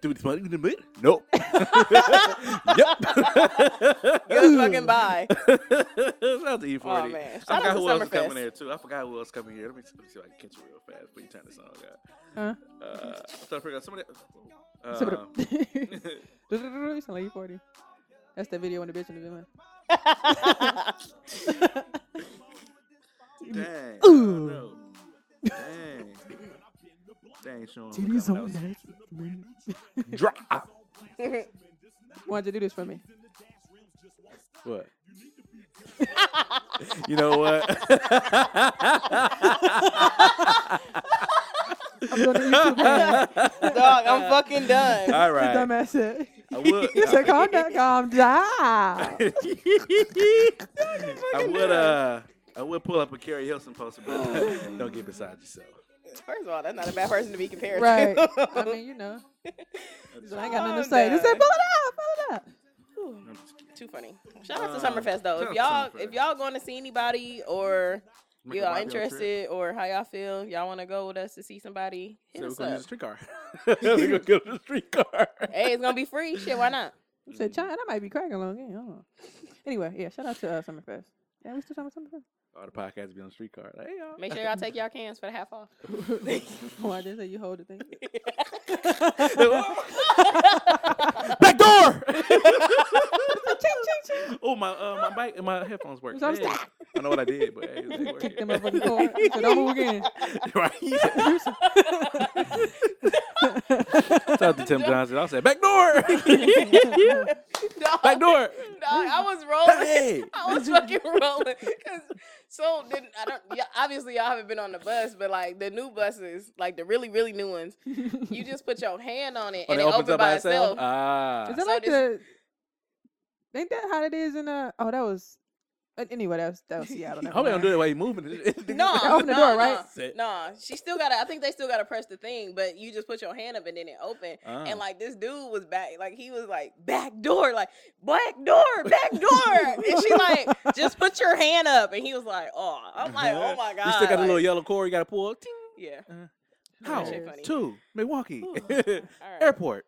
Do this money in the bit? Nope. (laughs) yep. Good fucking bye. Shout out to E40. Oh, man. I forgot who else is coming there too. I forgot who else coming here. Let me, let me see if I can catch you real fast before you turn the song out. Huh? Uh, I'm trying to figure out somebody. Some of Uh, the- You sound like you 40. That's that video when the bitch in the video. Dang. Ooh. Dang. Dang, Sean. Titties coming on that. Drop. (laughs) Why'd you do this for me? What? (laughs) you know what? (laughs) I'm doing the YouTube hand. Dog, I'm fucking done. All The right. Dumbass said. I would. You said calm down, calm down. I would. Uh, I would pull up a Keri Hilson poster, but (laughs) don't get beside yourself. First of all, that's not a bad person to be compared Right. to. (laughs) I mean, you know. So I ain't got nothing to Calm say. Just say pull it up, pull it out. I'm just kidding. Too funny. Shout out to Um, Summerfest though. If y'all Summerfest. if y'all going to see anybody or Make y'all interested or how y'all feel, y'all want to go with us to see somebody, hit So we're gonna up. use a streetcar. (laughs) we're gonna go to the streetcar. Hey, it's gonna be free. Shit, why not? You said China, that might be cracking along again. I don't know. Anyway, yeah, shout out to uh, Summerfest. Yeah, we still talking about Summerfest. All the podcasts be on the streetcar. Like, hey, y'all. Make sure y'all take y'all cans for the half off. (laughs) oh, I did say you hold the thing. (laughs) (laughs) Back door. Ching, ching, ching. oh my, uh, my mic and my headphones work. So I'm Hey. I know what I did, but hey, (laughs) they work. Kick them motherfucking cord. He said, don't move again. (laughs) right. (laughs) Shout out to Tim Johnson. I said back door. Dog, back door. dog, I was rolling. Hey. I was fucking rolling. 'Cause so then I don't. Yeah, obviously y'all haven't been on the bus, but like the new buses, like the really really new ones, you just put your hand on it Oh, and it it opens opens up by by itself. itself. Ah. Is that So like this- the? Ain't that how it is in uh? Oh, that was. uh, Anyway, that was that was Seattle. I hope they don't do it while you moving. (laughs) (laughs) No, (laughs) Open the no, door, no, right? Sit. No, she still gotta. I think they still gotta press the thing, but you just put your hand up and then it open. Ah. And like this dude was back, like he was like back door, like back door, back door, and she like just put your hand up, and he was like, oh, I'm like, oh my god. You still got a little yellow cord you got to pull. Ting. yeah. How? That shit funny. Two. Milwaukee. (laughs) All right. Airport.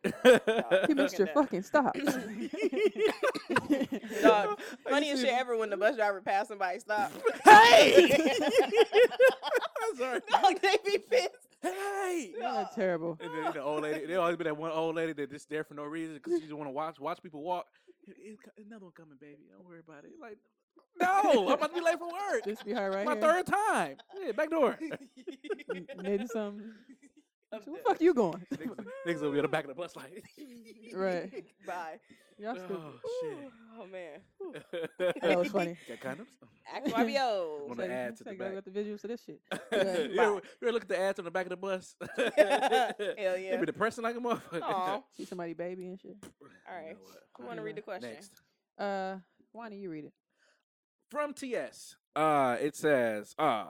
He missed your fucking stop. (laughs) (laughs) Dog, funniest shit ever when the bus driver passed somebody stop. Hey! I'm sorry. Dog, they be pissed. Hey! That's terrible. And then the old lady, there always be that one old lady that just there for no reason because she just want to watch watch people walk. "It- it's co- another one coming, baby. Don't worry about it. Like, no, I'm about to be late for work. This be her right My here. third time. Yeah, back door. M- (laughs) Maybe something. (laughs) So where the fuck you going? niggas, niggas will be on the back of the bus like. (laughs) right. Bye. Y'all stupid. oh Oh man. That was funny. Got condoms? Act YBO. Wanna Say- add to the go back. Got the visuals to this shit. you, ever, you ever look at the ads on the back of the bus? Hell They yeah. be depressing like a motherfucker. Aw. See somebody baby and shit. All right. You know what? Who want to read the question? Next. Uh, why don't you read it? From TS. Uh, it says, uh,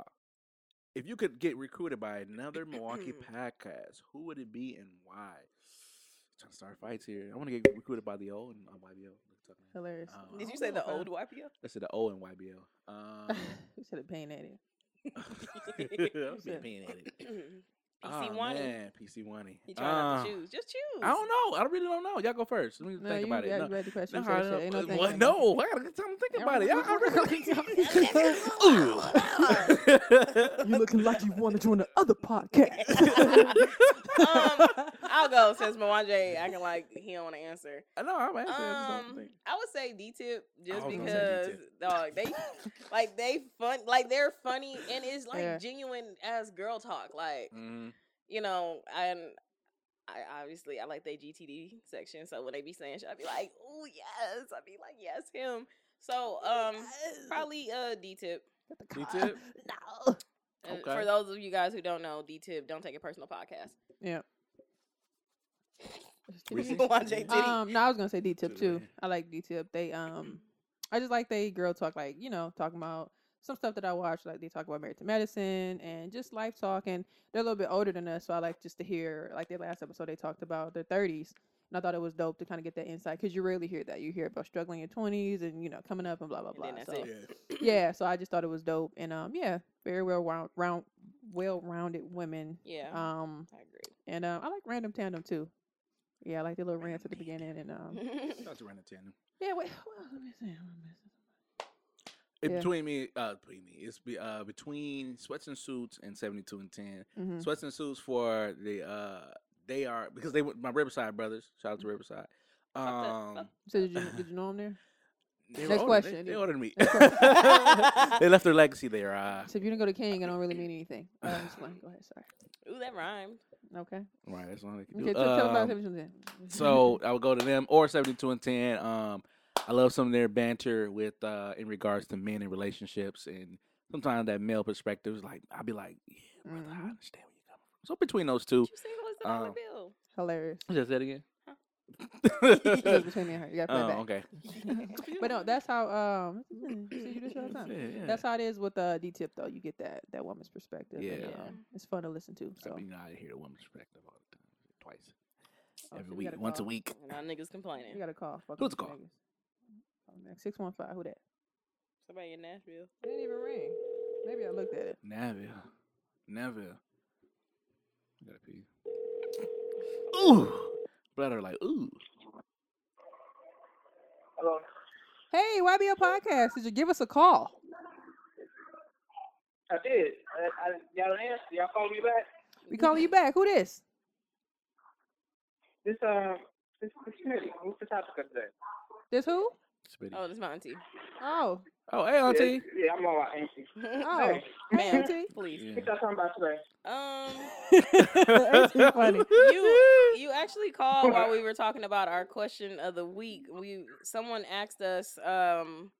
if you could get recruited by another Milwaukee (clears throat) podcast, who would it be and why? Trying to start fights here. I want to get recruited by the O and uh, YBO. Hilarious. Um, Did you say the old YPO? I said the O and YBO. (laughs) Um, Who said it (laughs) pain at it? I'm just paying at it. PC oh, one. man, PC one. He trying not Uh, to choose. Just choose. I don't know. I really don't know. Y'all go first. Let me No, think you, about it. yeah, No. you read the question. No, you I shit. Ain't no don't- thing what? like no, I gotta get time to think about it. (laughs) You looking like you want to join the other podcast. (laughs) um, I'll go since Mwanje acting like he don't want to answer. I know. I'm asking. I Um. I would say D tip just I was gonna because D-Tip. dog they like they fun like they're funny and it's like Yeah. genuine as girl talk like Mhm. You know and I obviously I like the GTD section so when they be saying shit I be like oh yes I be like yes him so um probably uh D tip D-Tip? No. Okay. for those of you guys who don't know D tip don't take it personal podcast Yeah. Reese's? Mwanje Diddy. Um, no, I was gonna say D tip too. I like D tip. They um, I just like they girl talk, like you know, talking about some stuff that I watch. Like they talk about married to medicine and just life talk. And they're a little bit older than us, so I like just to hear like their last episode. They talked about their thirties, and I thought it was dope to kind of get that insight because you rarely hear that. You hear about struggling in your twenties and you know coming up and blah blah And blah. then that's so it. Yeah. (clears throat) yeah, so I just thought it was dope. And um, yeah, very well round, round well rounded women. yeah Um, I agree and um, I like random tandem too. Yeah, I like the little rants at the beginning and um. Shout out to Random Tandem. Yeah, wait. What else am I saying? What am I missing? It, Yeah. Between me, uh, between me, it's be, uh, between sweats and suits and seventy two and 10 Mhm. Sweats and suits for the uh, they are because they were my Riverside brothers. Shout out to Riverside. Um, So did you did you know them there? they Next older- they- question. They, older than me. (laughs) They left their legacy there. Uh, So if you didn't go to King, it don't really mean anything. Uh, explain. Go ahead. Sorry. (laughs) Ooh, that rhymed. Okay. right, that's all they can Okay. do. Tell, tell about Um, everything then. so I would go to them or 72 and 10. Um, I love some of their banter with uh in regards to men and relationships and sometimes that male perspective is like I'll be like, yeah, brother, I Mhm. understand where you're coming from. So between those two, You single as the Um, bill. hilarious. just that again. (laughs) Between me and her. You got to play oh, back. okay. (laughs) (laughs) But no, that's how. Um, see (clears throat) you do this all the time. Yeah, yeah. That's how it is with uh, D tip though. You get that that woman's perspective. and, Yeah. um, it's fun to listen to. I So mean, I hear the woman's perspective all the time, twice, Oh, every so week, gotta once a week. And now niggas complaining. you got to call. Fuck Who's with call? niggas. Oh, Six one five. Who that? Somebody in Nashville. It didn't even ring. Maybe I looked at it. Naville, Naville. I gotta pee. Ooh, brother, like ooh. Hello. Hey, YBO podcast. Did you give us a call? I did. I, I, y'all didn't answer. Y'all called me back. We calling you back. Who this? This um, this this Smitty. What's the topic of today? This who? Spitty. Oh, this my auntie. Oh, Oh, hey, auntie. Yeah, yeah I'm all right, auntie. (laughs) oh, Hey, hey, Ma'am, auntie. please. Yeah. what y'all talking about today? Um, (laughs) Auntie funny. you you actually called while we were talking about our question of the week. We someone asked us. Um,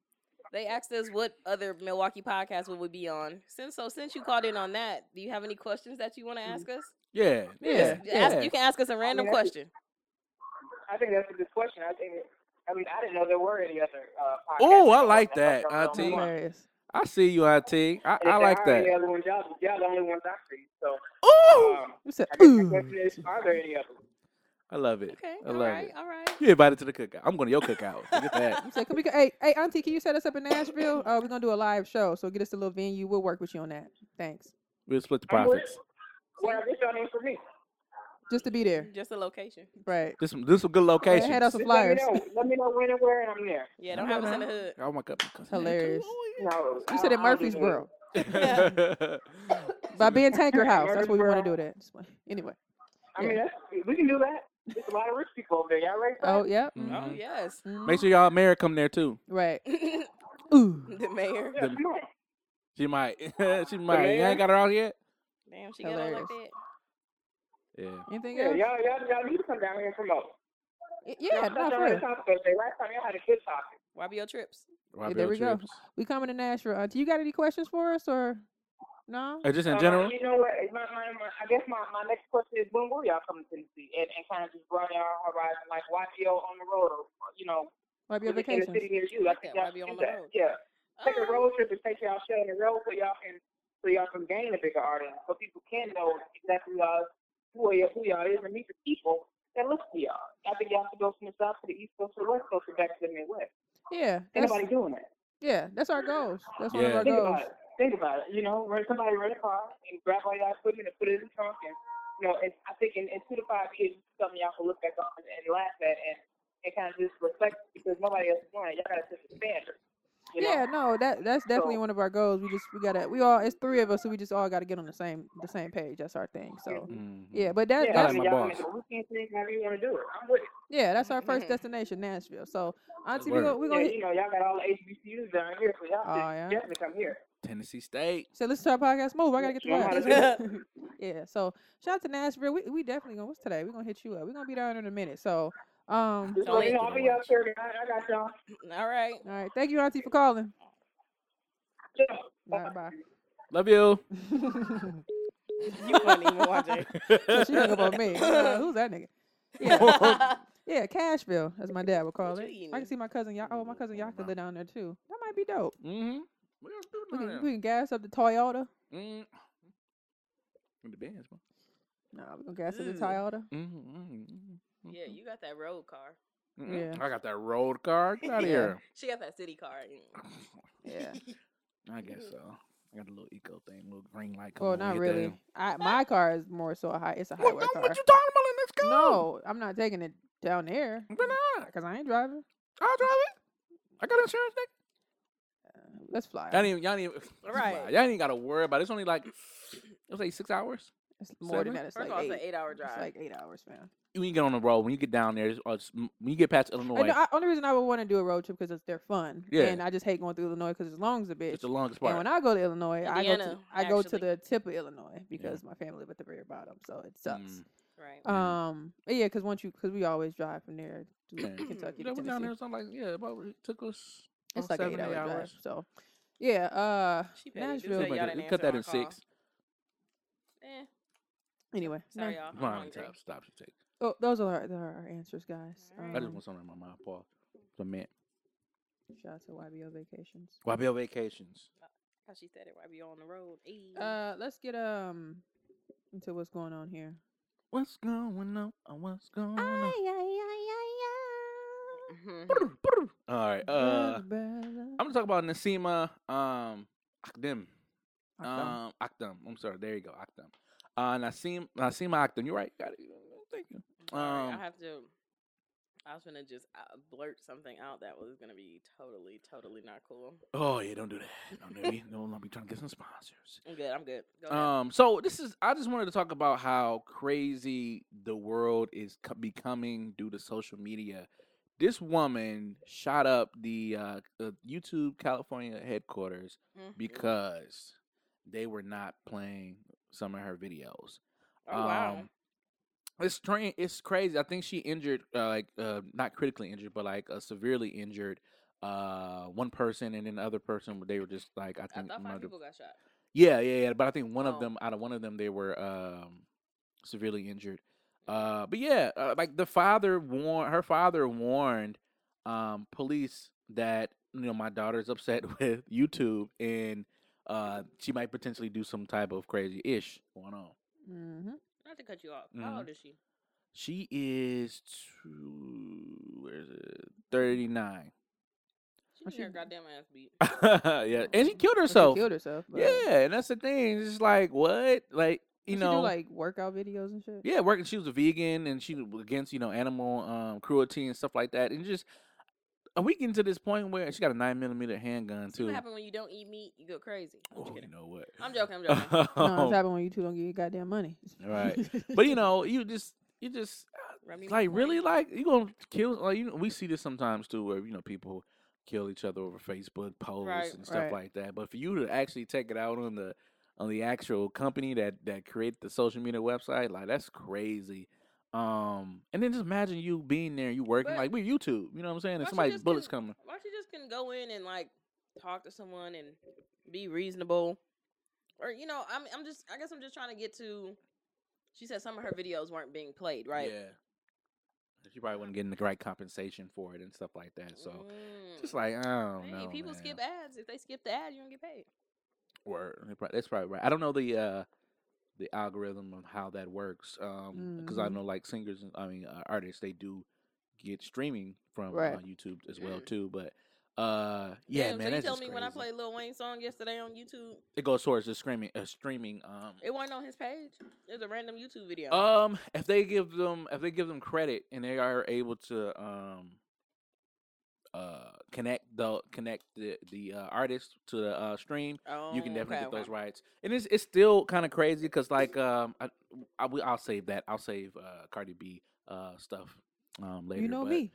they asked us what other Milwaukee podcast would we be on. Since so, since you called in on that, do you have any questions that you want to ask us? Yeah, yeah, Yeah, yeah. Ask, you can ask us a random mean, question. I think that's a good question. I think. I mean, I didn't know there were any other uh. Oh, I like that, Y'all auntie. I see you, auntie. I, And if I there like are Any that. other ones, y'all, y'all the only ones I see. So, Ooh, um, You said, I guess my ooh. are there any others? I love it. Okay, I all love right, it. all right. You invited to the cookout. I'm going to your cookout. Look at that. You said, can we hey, hey, auntie, can you set us up in Nashville? Uh, we're gonna do a live show, so get us a little venue. We'll work with you on that. Thanks. We'll split the profits. Well, I guess y'all need for me. Just to be there, Just a location. right? This this some good Yeah, locations. head out some Just let me flyers. know. Let me know when and where, and I'm there. Yeah, don't Okay, have us in the man. hood. Oh my god. Hilarious. No, You said in Murfreesboro. (laughs) By being Tanker House. That's where we want to do it at. Just like- Anyway. I mean, that's, we can do that. There's a lot of rich people over there. Y'all ready for Oh, that? yeah. Oh mm-hmm. yes. Make sure y'all mayor come there too. Right. (laughs) Ooh. The mayor. Yeah, come. She might. (laughs) she might. You ain't got her out yet. Damn, she got on like Hilarious. that. Yeah. Anything Yeah, else? y'all, y'all, y'all need to come down here and promote. Y- Yeah, y'all, no, y'all for a real. topic the. Last time y'all had a good topic. YBO trips. YBL there we go. trips. We coming to Nashville. Auntie, you got any questions for us or no? Uh, just in Uh, general. You know what? My, my, my, I guess my, my next question is when will y'all come to Tennessee and, and kind of just run y'all horizon like YPO on the road or, you know, Might be a in the vacation. city near you. I Like think that, y'all YPO should on do the that. road. Yeah. Take a Um, road trip and take y'all show on the road so y'all can so y'all can gain a bigger audience so people can know exactly y'all who y'all, who y'all is and meet the people that listen to y'all. I think y'all should go from the south to the east coast to the west coast and back to the Midwest. Yeah. Ain't That's, nobody doing that. yeah, that's our goals. That's one of Yeah. our Think goals. about it. Think about it. You know, rent somebody rent a car and grab all y'all equipment and put it in the trunk and you know, and I think in, in two to five years, something y'all can look back on and, and laugh at and, and kind of just reflect because nobody else is doing it. Y'all got to set the standard. You know? Yeah, no, that that's definitely So- one of our goals. We just we gotta we all it's three of us, so we just all gotta get on the same the same page. That's our thing. So Mhm. yeah, but that Yeah, that's I mean, my y'all boss. make a weekend thing, however you want to do it. I'm with it. yeah, that's our first Mhm. destination, Nashville. So Auntie, we word. gonna we Yeah, gonna you hit, know, y'all got all the HBCUs down here, so y'all Oh, should yeah? definitely come here. Tennessee State. so let's start podcast. Move, I gotta get to Know how to class. do yeah, so shout out to Nashville. We we definitely gonna what's today? We're gonna hit you up. We're gonna be down there in a minute. So um Just Don't let me wait know. I'll be out watch. there. I, I got y'all. All right. all right, thank you, Auntie, for calling. Yeah. All right, bye. Love you. (laughs) You weren't even watching. so she hung up on me. Uh, who's that nigga? Yeah. (laughs) Yeah, Cashville, as my dad would call it. I can see my cousin. Ya- oh, my cousin Yaka live down there too. That might be dope. Mm-hmm. We can, we can gas up the Toyota. Mm. With the bands, man. No, we gonna gas up the Toyota. Mm-hmm. Yeah, you got that road car. Yeah. I got that road car. (laughs) Get out of Yeah. here. She got that city car. (laughs) Yeah. (laughs) I guess so. I got a little eco thing, little green light. Well, on, not hit really. I my car is more so a high. It's a What, highway what, car. what you talking about? Let's go. No, I'm not taking it down there Why not? because I ain't driving. I'll drive it. I got insurance, nigga. Uh, let's fly. Y'all ain't even, y'all ain't even, Right. Y'all ain't even got to worry about it. It's only like, (clears throat) it'll say six hours. It's more seven? than that. It's First like of all, eight. it's an eight-hour drive. It's like eight hours, man. When you get on the road, when you get down there, it's, uh, when you get past And Illinois, the I, only reason I would want to do a road trip because they're fun. Yeah. And I just hate going through Illinois because it's long as a bitch. it's the longest part. And when I go to Illinois, I go to Indiana, I go to the tip of Illinois because my family live at the very bottom, so it sucks. Mm. right. Yeah. Um, but yeah, because once you because we always drive from there to Yeah. (clears throat) Kentucky Yeah, to we down there. Tennessee. Something like yeah, about it took us. It's like an seven, eight drive. hours. So yeah, uh, She Nashville. say Like y'all a- didn't we cut that in call. six. Eh, Anyway, no- sorry, y'all. I'm Come on, hungry. stop, stop, you take. oh, those are our, those are our answers, guys. Alright. I just Um, want something in my mouth, Paul. The mint. shout out to YBO Vacations. YBL vacations. How she said it right be on the road. Ayy. Uh, let's get um into what's going on here. What's going on? Uh, What's going on? Mhm. All right. Uh, I'm gonna talk about Nasima um Akdem. Akdam. Um Akdam. I'm sorry. There you go. Akdam. Uh, Nasim Nasima Akdam. You're right. Got it. Thank you. Sorry, I Um, have to. I was gonna just uh, blurt something out that was gonna be totally, totally not cool. Oh yeah, don't do that. Don't do that. Don't be trying to get some sponsors. I'm good. I'm good. Go ahead. Um, so this is I just wanted to talk about how crazy the world is co- becoming due to social media. This woman shot up the uh, uh, YouTube California headquarters Mhm. because they were not playing some of her videos. oh wow. Um, it's strange. It's crazy. I think she injured, uh, like, uh, not critically injured, but like uh, severely injured. Uh, one person and then the other person, they were just like, I I think, thought five people got shot. yeah, yeah, yeah. But I think one of Oh. them, out of one of them, they were um, severely injured. Uh, but yeah, uh, like the father warned, her father warned um, police that you know my daughter's (laughs) upset with YouTube and uh, she might potentially do some type of crazy ish going on. Mm-hmm. Not to cut you off. Mhm. How old is she? She is two, where is it? Thirty nine. She Oh, need her goddamn ass beat. (laughs) yeah, and she killed She herself. killed herself. but Yeah, and that's the thing. It's just like what, like you does she know, do like workout videos and shit. Yeah, working. She was a vegan, and she was against you know animal um, cruelty and stuff like that. And just are we getting to this point where she got a nine millimeter handgun too? what happens when you don't eat meat? You go crazy. I'm just Oh, you know what? I'm joking. I'm joking. (laughs) No, it's happening when you two don't get your goddamn money. Right. (laughs) but you know, you just you just uh, Run me my like point. really like you gonna kill like you know we see this sometimes too where you know people kill each other over Facebook posts Right. and stuff Right. like that. But for you to actually take it out on the on the actual company that that created the social media website, like that's crazy. Um, and then just imagine you being there, you working But- like we're YouTube. You know what I'm saying? And Why somebody's just bullets can- coming. Why don't you just can go in and like talk to someone and be reasonable, or you know, I'm I'm just I guess I'm just trying to get to. She said some of her videos weren't being played, right? Yeah. She probably wasn't getting the right compensation for it and stuff like that. So Mm. just like I don't hey, know. people man. skip ads. If they skip the ad, you don't get paid. Word. They prob- That's probably right. I don't know the uh the algorithm of how that works. Um, because I Mhm. know like singers, I mean uh, artists, they do get streaming from Right. uh, YouTube as well Mm. too. But Uh, yeah, Damn, man, so you tell me when I played Lil Wayne song yesterday on YouTube, it goes towards the streaming, uh, streaming. Um, it wasn't on his page. It was a random YouTube video. Um, if they give them if they give them credit and they are able to um uh connect the connect the the uh, artist to the uh stream, oh, you can definitely okay, get those okay. rights. And it's it's still kind of crazy because like um I, I will- I'll save that. I'll save uh Cardi B uh stuff um later. you know but, me.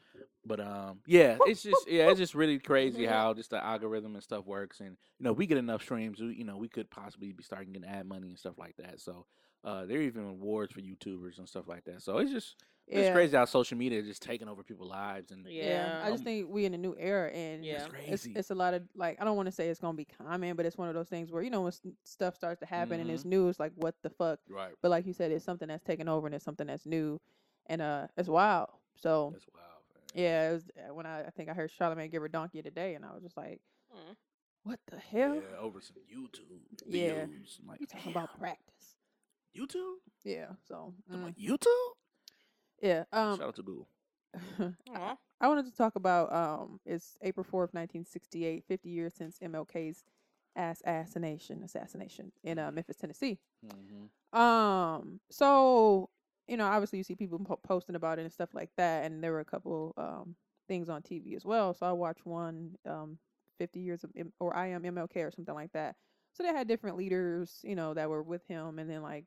But um yeah, it's just yeah, it's just really (laughs) crazy how just the algorithm and stuff works. And you know we get enough streams, we, you know we could possibly be starting getting ad money and stuff like that. So. Uh, there are even awards for YouTubers and stuff like that. So it's just it's Yeah. crazy how social media is just taking over people's lives and Yeah. I just Um, think we in a new era, and Yeah. it's it's crazy. it's a lot of like I don't want to say it's gonna be common, but it's one of those things where you know when stuff starts to happen and Mm-hmm. it's new, it's like what the fuck. right. But like you said, it's something that's taken over and it's something that's new, and uh, it's wild. So That's wild. Man. yeah, it was uh, when I I think I heard Charlamagne give her donkey today, and I was just like, Mm. what the hell? Yeah, over some YouTube Yeah. videos. I'm like, You talking about practice? YouTube? Yeah. So I'm mm, like, YouTube? Yeah. Um, Shout out to Google. (laughs) I wanted to talk about um it's April 4th, 1968, 50 years since MLK's assassination assassination in uh, Memphis, Tennessee. Mm-hmm. Um so you know, obviously you see people po- posting about it and stuff like that and there were a couple um things on TV as well. So I watched one um 50 years of M- or I am MLK or something like that. So they had different leaders, you know, that were with him and then like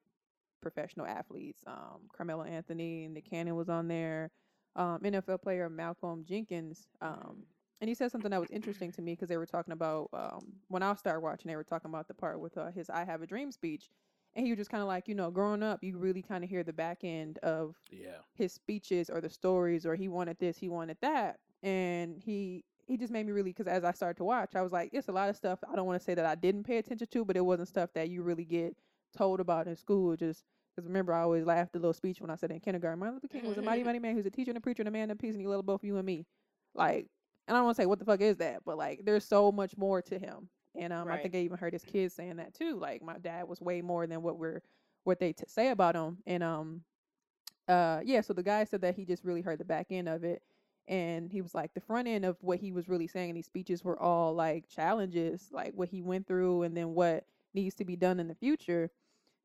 professional athletes. Um Carmelo Anthony, and Nick Cannon was on there um, NFL player Malcolm Jenkins, um, and he said something that was interesting to me because they were talking about um, when I started watching, they were talking about the part with uh, his "I Have a Dream" speech, and he was just kind of like, you know, growing up, you really kind of hear the back end of Yeah. his speeches or the stories, or he wanted this, he wanted that, and he he just made me really because as I started to watch, I was like, it's a lot of stuff I don't want to say that I didn't pay attention to, but it wasn't stuff that you really get told about in school. Just because remember, I always laughed at the little speech when I said in kindergarten, Martin Luther King was a mighty, mighty man who's a teacher and a preacher and a man of peace, and he loved both you and me. Like, and I don't want to say what the fuck is that, but like, there's so much more to him. And um, I think I even heard his kids saying that too. Like, my dad was way more than what we're what they t- say about him. And um, uh, yeah. So the guy said that he just really heard the back end of it, and he was like, the front end of what he was really saying in these speeches were all like challenges, like what he went through, and then what needs to be done in the future.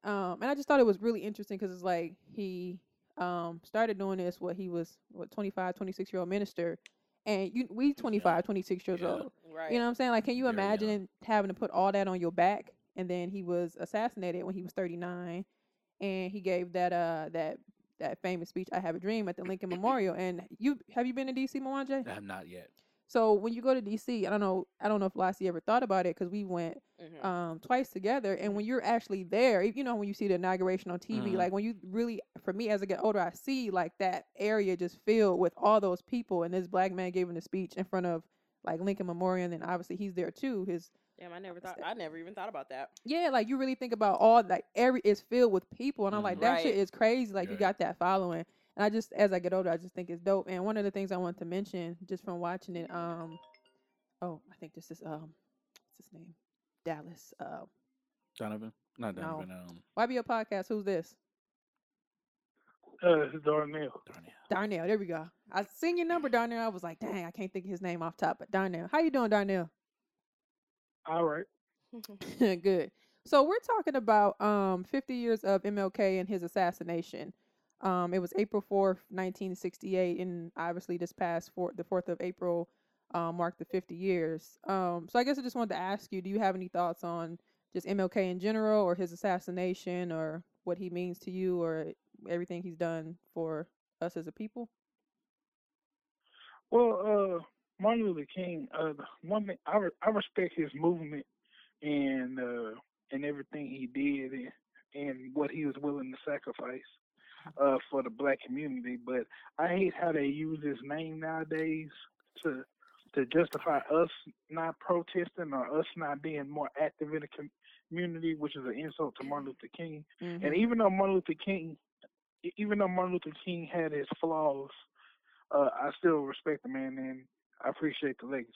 Um, and I just thought it was really interesting because it's like he um started doing this what he was what 25 26 year old minister and you we 25 26 years Yeah. old Right. you know what i'm saying like can you Very young. imagine having to put all that on your back and then he was assassinated when he was 39 and he gave that uh that that famous speech i have a dream at the lincoln (coughs) memorial and you have you been to dc Mwanje? I have not yet. So when you go to dc i don't know i don't know if lassie ever thought about it because we went Mhm. um twice together and when you're actually there you know when you see the inauguration on tv Mhm. like when you really for me as i get older i see like that area just filled with all those people and this black man giving a speech in front of like lincoln memorial and then obviously he's there too his Damn, I never thought. I never even thought about that. yeah like you really think about all like every is filled with people and i'm like Mhm. that shit is crazy like you got that following and i just as i get older i just think it's dope and one of the things i want to mention just from watching it um oh i think this is um what's his name dallas uh Donovan? Not Donovan. No. Donovan. Um, YBO podcast. Who's this? Uh, it's Darnell. Darnell. Darnell. There we go. I seen your number, Darnell. I was like, dang, I can't think of his name off top. But Darnell, how you doing, Darnell? All right. (laughs) (laughs) Good. So we're talking about um 50 years of MLK and his assassination. Um, it was April 4th, 1968, and obviously this past four, the 4th of April um, marked the 50 years. Um, so I guess I just wanted to ask you, do you have any thoughts on just MLK in general, or his assassination, or what he means to you, or everything he's done for us as a people? Well, uh, Martin Luther King. Uh, one I re- I respect his movement and uh and everything he did and, and what he was willing to sacrifice uh for the black community. But I hate how they use his name nowadays to to justify us not protesting or us not being more active in the com- community, which is an insult to Martin Luther King. Mhm. And even though Martin Luther King, even though Martin Luther King had his flaws, uh, I still respect the man and I appreciate the legacy.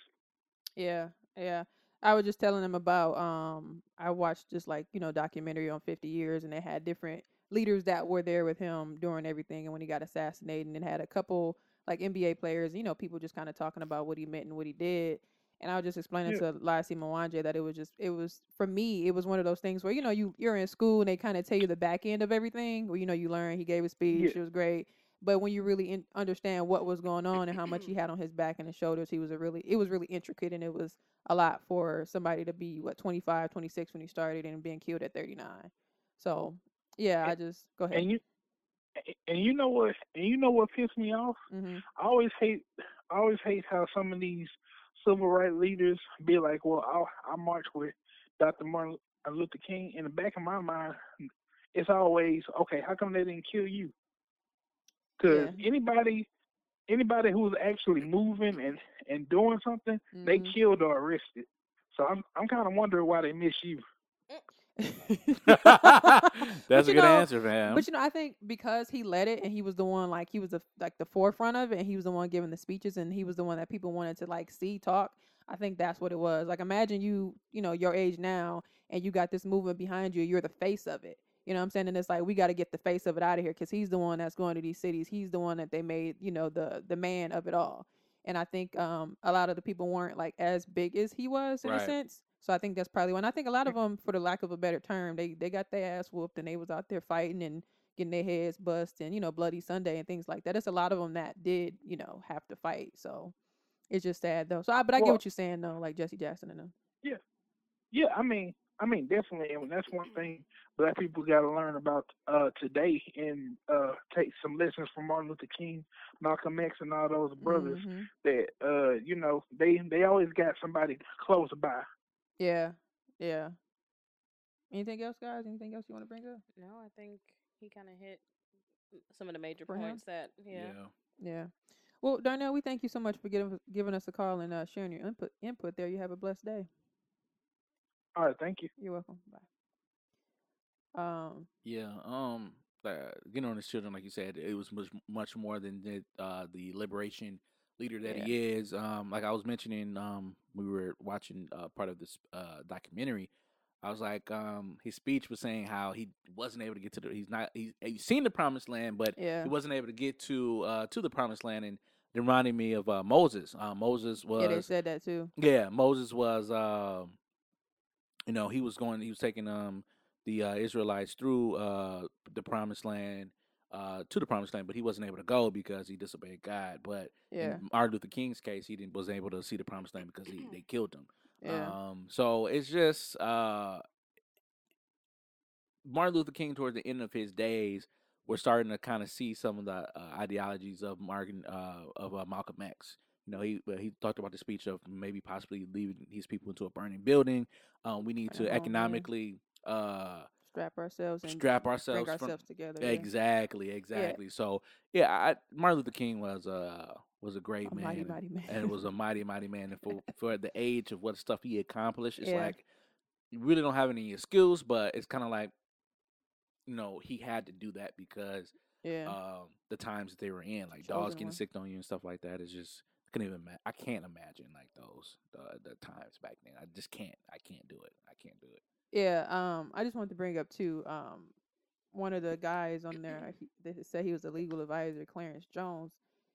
Yeah, yeah. I was just telling them about um I watched just like, you know, documentary on 50 years and they had different leaders that were there with him during everything and when he got assassinated and had a couple like NBA players, you know, people just kind of talking about what he meant and what he did. And I was just explaining Yeah. to Lassie Mwanje that it was just it was for me it was one of those things where you know you you're in school and they kind of tell you the back end of everything where you know you learn he gave a speech Yeah. it was great but when you really in, understand what was going on and how much he (clears throat) had on his back and his shoulders he was a really it was really intricate and it was a lot for somebody to be what 25 26 when he started and being killed at 39 so yeah I just go ahead And you and you know what and you know what pissed me off? hmm I always hate I always hate how some of these civil rights leaders be like, Well, I I march with Dr. Martin Luther King. In the back of my mind, it's always okay. How come they didn't kill you? Because Yeah. anybody anybody who's actually moving and and doing something, they Mhm. killed or arrested. So I'm I'm kind of wondering why they miss you. (laughs) That's a good know- answer, fam. But you know, I think because he led it and he was the one like he was the like the forefront of it and he was the one giving the speeches and he was the one that people wanted to like see talk. I think that's what it was. Like imagine you, you know, your age now and you got this movement behind you, you're the face of it. You know what I'm saying? And it's like we got to get the face of it out of here cuz he's the one that's going to these cities. He's the one that they made, you know, the the man of it all. And I think um a lot of the people weren't like as big as he was in Right. a sense. So I think that's probably one. I think a lot of them, for the lack of a better term, they they got their ass whooped and they was out there fighting and getting their heads bust and you know bloody Sunday and things like that. It's a lot of them that did you know have to fight. So it's just sad though. So I, but I get what you're saying though, like Jesse Jackson and them. Yeah, yeah. I mean, I mean, definitely, and that's one thing black people got to learn about uh, today, and uh, take some lessons from Martin Luther King, Malcolm X, and all those brothers. Mhm. That uh, you know, they they always got somebody close by. Yeah, yeah. Anything else, guys? Anything else you want to bring up? No, I think he kind of hit some of the major For him? points that yeah. Yeah. Well, Darnell, we thank you so much for giving giving us a call and uh, sharing your input input there. You have a blessed day. All right, thank you. You're welcome. Bye. Um. Yeah. Um. Uh, getting on his children, like you said, it was much much more than the uh, the liberation leader that he is. Um. Like I was mentioning, um, we were watching uh, part of this uh documentary. I was like, um, his speech was saying how he wasn't able to get to the. He's not. He's, he's seen the promised land, but Yeah. he wasn't able to get to uh to the promised land, and it reminded me of uh, Moses. Uh, Moses was Yeah, they said that too. yeah, Moses was, um, you know, he was going, he was taking um the uh, Israelites through uh the promised land, uh to the promised land, but he wasn't able to go because he disobeyed God. But Yeah. in Martin Luther King's case, he didn't was able to see the promised land because he they killed him. Yeah. Um, so it's just uh Martin Luther King towards the end of his days, we're starting to kind of see some of the uh, ideologies of Martin uh, of uh, Malcolm X. You know, he he talked about the speech of maybe possibly leaving these people into a burning building. Um, we need Oh, to economically uh, strap ourselves and strap ourselves bring from- together. yeah. Exactly, exactly. So yeah, I, Martin Luther King was uh was a great A man, mighty, and- mighty man. and was a (laughs) mighty, mighty man. And for for the age of what stuff he accomplished, it's Yeah. like you really don't have any skills, but it's kind of like you know he had to do that because Yeah. um the times that they were in, like dogs getting one. sick on you and stuff like that. Is just I can't even I can't imagine like those the the times back then. I just can't. I can't do it. I can't do it. Yeah, um, I just wanted to bring up too. Um, one of the guys on (clears throat) there he, that said he was a legal advisor, Clarence Jones.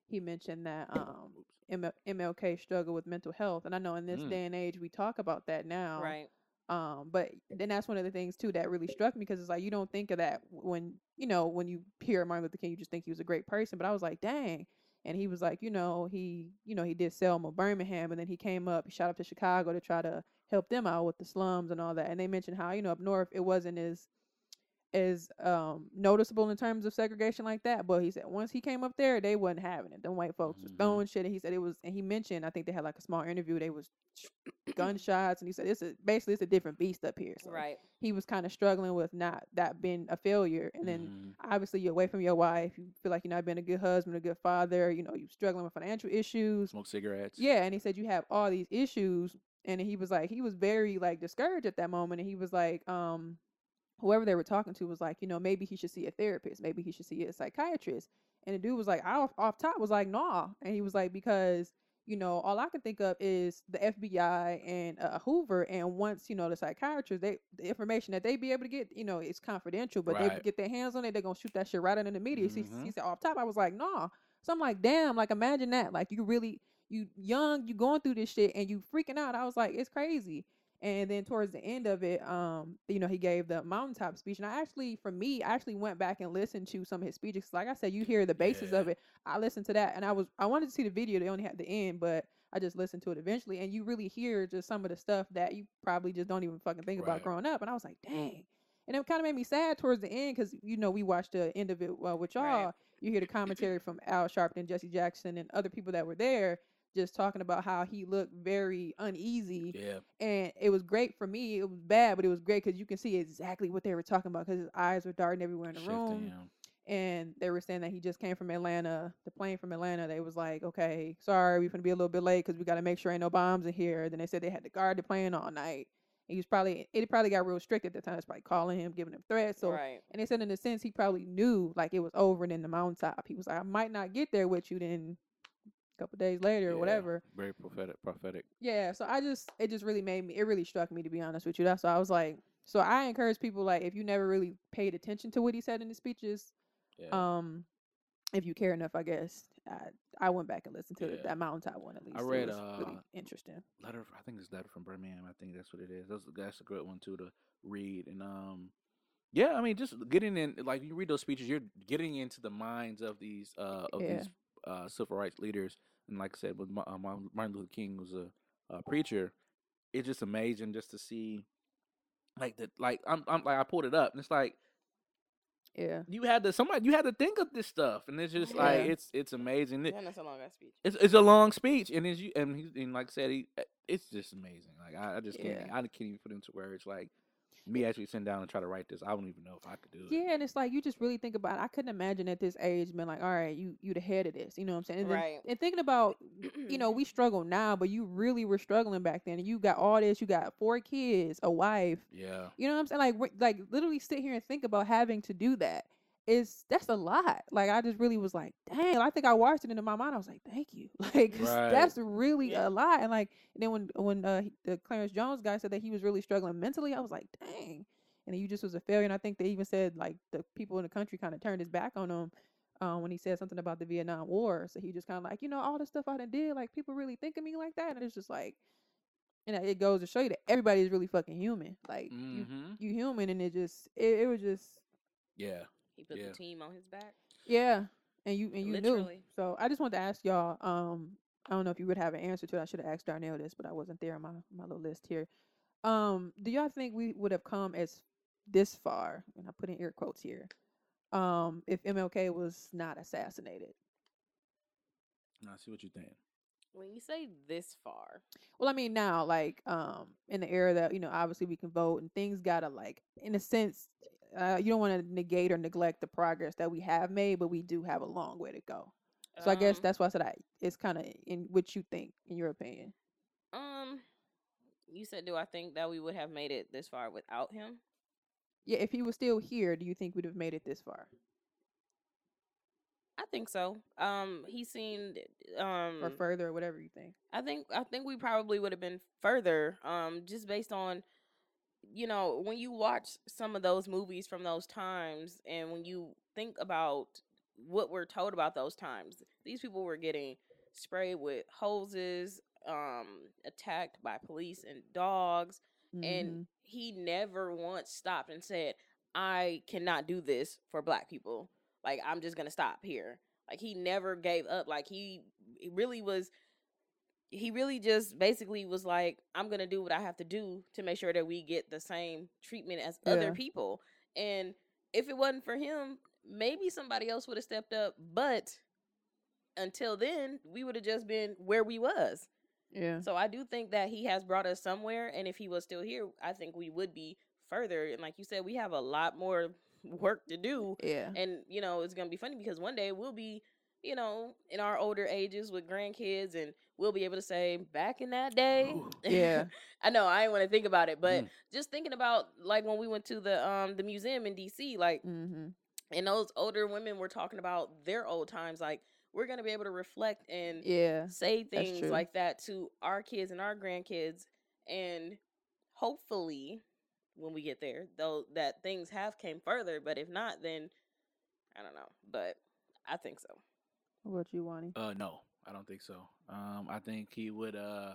He mentioned that um, ML- MLK struggled with mental health, and I know in this Mm. day and age we talk about that now. Right. Um, but then that's one of the things too that really struck me because it's like you don't think of that when you know when you hear Martin Luther King, you just think he was a great person. But I was like, dang. And he was like, you know, he, you know, he did Selma, Birmingham, and then he came up, he shot up to Chicago to try to help them out with the slums and all that. And they mentioned how, you know, up north it wasn't as as um noticeable in terms of segregation like that. But he said once he came up there, they wasn't having it. Them white folks was Mhm. throwing shit. And he said it was and he mentioned, I think they had like a small interview, they was (clears throat) gunshots and he said it's a basically it's a different beast up here. So Right. he was kind of struggling with not that being a failure. And then Mhm. obviously you're away from your wife. You feel like you're not being a good husband, a good father. You know, you're struggling with financial issues. smoke cigarettes. Yeah, and he said you have all these issues, and he was like, he was very like discouraged at that moment, and he was like, um, whoever they were talking to was like, you know, maybe he should see a therapist, maybe he should see a psychiatrist, and the dude was like, off off top was like, nah, and he was like, because you know, all I can think of is the FBI and uh, Hoover, and once you know the psychiatrist, they the information that they be able to get, you know, it's confidential, but they get their hands on it, they're gonna shoot that shit right out in the media. He, he Mhm. said off top, I was like, nah. So I'm like, damn, like imagine that. Like you really you young, you going through this shit and you freaking out. I was like, it's crazy. And then towards the end of it, um, you know, he gave the mountaintop speech, and I actually, for me, I actually went back and listened to some of his speeches. Like I said, you hear the basis of it. I listened to that, and I was, I wanted to see the video. They only had the end, but I just listened to it eventually, and you really hear just some of the stuff that you probably just don't even fucking think Right. about growing up. And I was like, dang. And it kind of made me sad towards the end because you know we watched the end of it uh, with y'all. Right. You hear the commentary from Al Sharpton, Jesse Jackson, and other people that were there, just talking about how he looked very uneasy Yeah. and it was great for me. It was bad, but it was great because you can see exactly what they were talking about because his eyes were darting everywhere in the Shifting, room. yeah. And they were saying that he just came from Atlanta, the plane from Atlanta. They was like, okay, sorry, we're gonna be a little bit late because we got to make sure ain't no bombs in here. Then they said they had to guard the plane all night. He was probably it probably got real strict at the time. It's probably calling him, giving him threats. So right. and they said in a sense he probably knew like it was over and in the mountaintop. He was like, I might not get there with you then couple days later or Yeah. whatever. Very prophetic. Prophetic. Yeah, so I just it just really made me it really struck me to be honest with you. That's why I was like so I encourage people like if you never really paid attention to what he said in his speeches, Yeah. um if you care enough, I guess. I I went back and listened to Yeah. that mountaintop one at least. I It read, was really uh, interesting. letter. I think it's letter from Birmingham. I think that's what it is. That's that's a great one too to read. And um, yeah, I mean, just getting in like you read those speeches, you're getting into the minds of these uh of Yeah. these uh civil rights leaders. And like I said, with uh, Martin Luther King was a, a preacher. It's just amazing just to see, like the like I'm I'm like I pulled it up and it's like Yeah. you had to somebody you had to think of this stuff and it's just like Yeah. it's it's amazing. It- Yeah, that's a long ass speech. it's it's a long speech, and as you and he and like I said, he eh, it's just amazing. Like I, I just can't Yeah. I can't even put into words. Like me actually sitting down and try to write this, I don't even know if I could do it. Yeah, and it's like you just really think about. It. I couldn't imagine at this age being like, "All right, you you the head of this." You know what I'm saying? And, then- Right. and thinking about, you know, we struggle now, but you really were struggling back then. And you got all this. You got four kids, a wife. Yeah, You know what I'm saying? Like, like literally sit here and think about having to do that. Is that's a lot. Like, I just really was like, dang, I think I watched it and in my mind. I was like, thank you. (laughs) Like Right. that's really Yeah. a lot. And like, and then when when uh, the Clarence Jones guy said that he was really struggling mentally, I was like, dang. And you just was a failure. And I think they even said like the people in the country kind of turned his back on him. Um, when he said something about the Vietnam War, so he just kind of like, you know, all the stuff I done did, like people really think of me like that, and it's just like, and it goes to show you that everybody is really fucking human. Like you hmm you human and it just it, it was just yeah. He put Yeah. the team on his back. yeah and you and you Literally. knew so i just wanted to ask y'all um i don't know if you would have an answer to it i should have asked darnell this but i wasn't there on my my little list here um do y'all think we would have come as this far and i put in air quotes here um if mlk was not assassinated I see what you're saying. When you say this far, well i mean now like um in the era that you know obviously we can vote and things gotta like in a sense uh, you don't want to negate or neglect the progress that we have made but we do have a long way to go So I guess um, that's why I said I, it's kind of in what you think, in your opinion. um, you said, do I think that we would have made it this far without him? Yeah, if he was still here, do you think we'd have made it this far, I think so. Um, he seemed um or further, or whatever you think? I think I think we probably would have been further, um, just based on, you know, when you watch some of those movies from those times, and when you think about what we're told about those times, these people were getting sprayed with hoses, um, attacked by police and dogs, Mhm. and he never once stopped and said, "I cannot do this for Black people. Like I'm just gonna stop here." Like he never gave up. Like he, he really was. He really just basically was like, "I'm gonna do what I have to do to make sure that we get the same treatment as Yeah. other people." And if it wasn't for him, maybe somebody else would have stepped up. But until then, we would have just been where we was. yeah, So I do think that he has brought us somewhere, and if he was still here, I think we would be further. And like you said, we have a lot more (laughs) work to do, yeah, and you know it's gonna be funny because one day we'll be, you know, in our older ages with grandkids, and we'll be able to say, back in that day, Ooh. (laughs) yeah, I know I didn't want to think about it, but Mm. just thinking about like when we went to the um the museum in DC, like mm-hmm. and those older women were talking about their old times, like we're gonna be able to reflect and yeah, say things like that to our kids and our grandkids and hopefully when we get there though that things have came further but if not then i don't know but i think so What about you, Wani? Uh, no, I don't think so. Um, I think he would. Uh,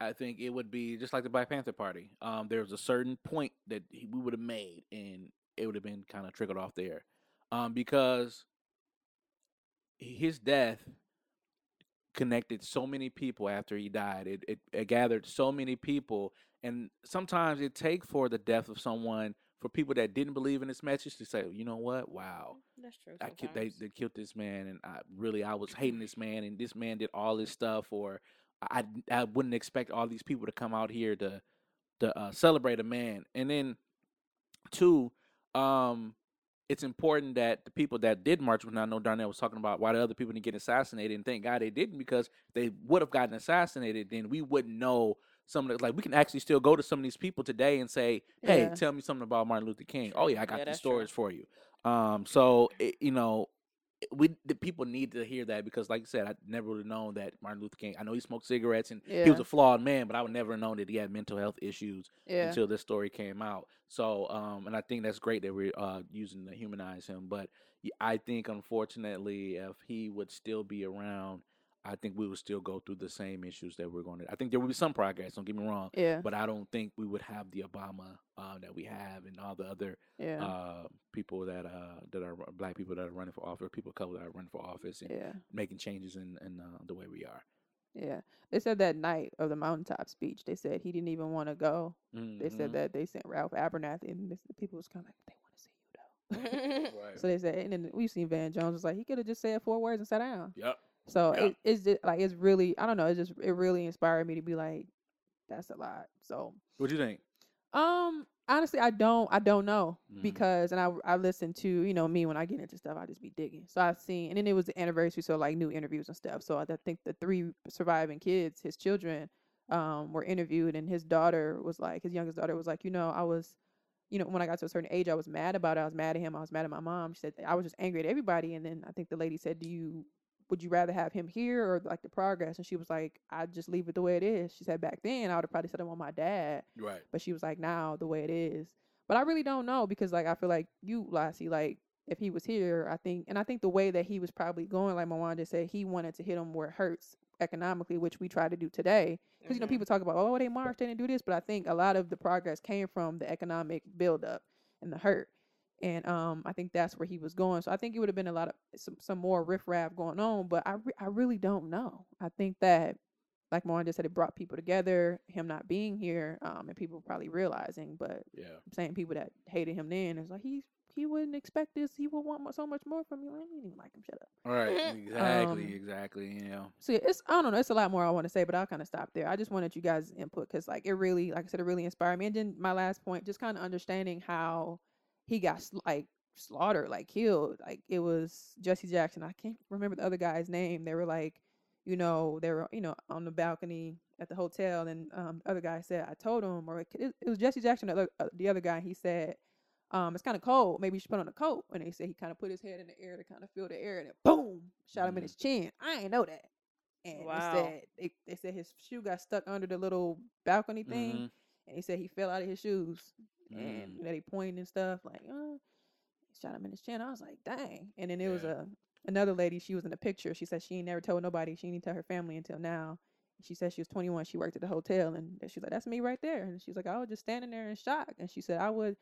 I think it would be just like the Black Panther Party. Um, there was a certain point that he, we would have made, and it would have been kind of trickled off there, um, because his death connected so many people after he died. It, it it gathered so many people, and sometimes it take for the death of someone for people that didn't believe in this message to say, you know what, wow, That's true. I ki- they they killed this man, and I really I was hating this (clears throat) man, and this man did all this stuff, or I I wouldn't expect all these people to come out here to to uh, celebrate a man, and then two, um, it's important that the people that did march, when I know Darnell was talking about why the other people didn't get assassinated, and thank God they didn't because they would have gotten assassinated, then we wouldn't know some of the like we can actually still go to some of these people today and say, hey, Yeah. tell me something about Martin Luther King. Oh yeah, I got Yeah, these that's true. stories for you. Um, so it, you know, we the people need to hear that because, like I said, I never would have known that Martin Luther King. I know he smoked cigarettes and he was a flawed man, but I would never have known that he had mental health issues Yeah. until this story came out. So, um, and I think that's great that we're uh, using to humanize him. But I think, unfortunately, if he would still be around, I think we would still go through the same issues that we're going to. I think there would be some progress. Don't get me wrong, Yeah. but I don't think we would have the Obama uh, that we have and all the other Yeah. uh, people that uh, that are black people that are running for office, people of color that are running for office, and Yeah. making changes in, in uh, the way we are. Yeah. They said that night of the mountaintop speech, they said he didn't even want to go. They said Mhm. that they sent Ralph Abernathy, and the people was kind of like, they want to see you though. (laughs) Right. So they said, and then we've seen Van Jones was like, he could have just said four words and sat down. Yep. So Yeah. it, it's just like it's really, I don't know, it just it really inspired me to be like, that's a lot. So What do you think? um, honestly, I don't, I don't know Mhm. because, and I, I listen to, you know, me when I get into stuff, I just be digging. So I've seen, and then it was the anniversary, so like new interviews and stuff. So I th- think the three surviving kids, his children, um, were interviewed, and his daughter was like, his youngest daughter was like, you know, I was, you know, when I got to a certain age, I was mad about it. I was mad at him. I was mad at my mom. She said I was just angry at everybody. And then I think the lady said, "Do you would you rather have him here or like the progress?" And she was like, "I'd just leave it the way it is." She said back then I would have probably said I want my dad, Right. but she was like, "Now the way it is." But I really don't know because like I feel like you, Lassie, like if he was here, I think, and I think the way that he was probably going, like Mawan just said, he wanted to hit him where it hurts economically, which we try to do today. Because you know Mhm. people talk about, oh, they marched, they didn't do this, but I think a lot of the progress came from the economic buildup and the hurt. And um, I think that's where he was going. So I think it would have been a lot of some, some more riffraff going on, but I re- I really don't know. I think that, like Mawan just said, it brought people together. Him not being here, um, and people probably realizing, but Yeah. same people that hated him then is like he he wouldn't expect this. He would want so much more from you. I didn't even like him. Shut up. All right. (laughs) Exactly. Um, exactly. You know. So it's I don't know. It's a lot more I want to say, but I'll kind of stop there. I just wanted you guys input because like it really, like I said, it really inspired me. And then my last point, just kind of understanding how he got like slaughtered, like killed. Like it was Jesse Jackson. I can't remember the other guy's name. They were like, you know, they were you know on the balcony at the hotel, and um, the other guy said, I told him, or it, it was Jesse Jackson, the other, uh, the other guy. He said. Um, it's kind of cold. Maybe you should put on a coat. And they said he kind of put his head in the air to kind of feel the air, and then boom, shot him in Mhm. his chin. I ain't know that. And Wow. they said they, they said his shoe got stuck under the little balcony thing, Mhm. and he said he fell out of his shoes, and Mm. you know, they pointed and stuff like, uh, shot him in his chin. I was like, dang. And then there was a another lady. She was in the picture. She said she ain't never told nobody. She didn't tell her family until now. She said she was 21. She worked at the hotel, and she's like, that's me right there. And she's like, I was just standing there in shock. And she said, I would.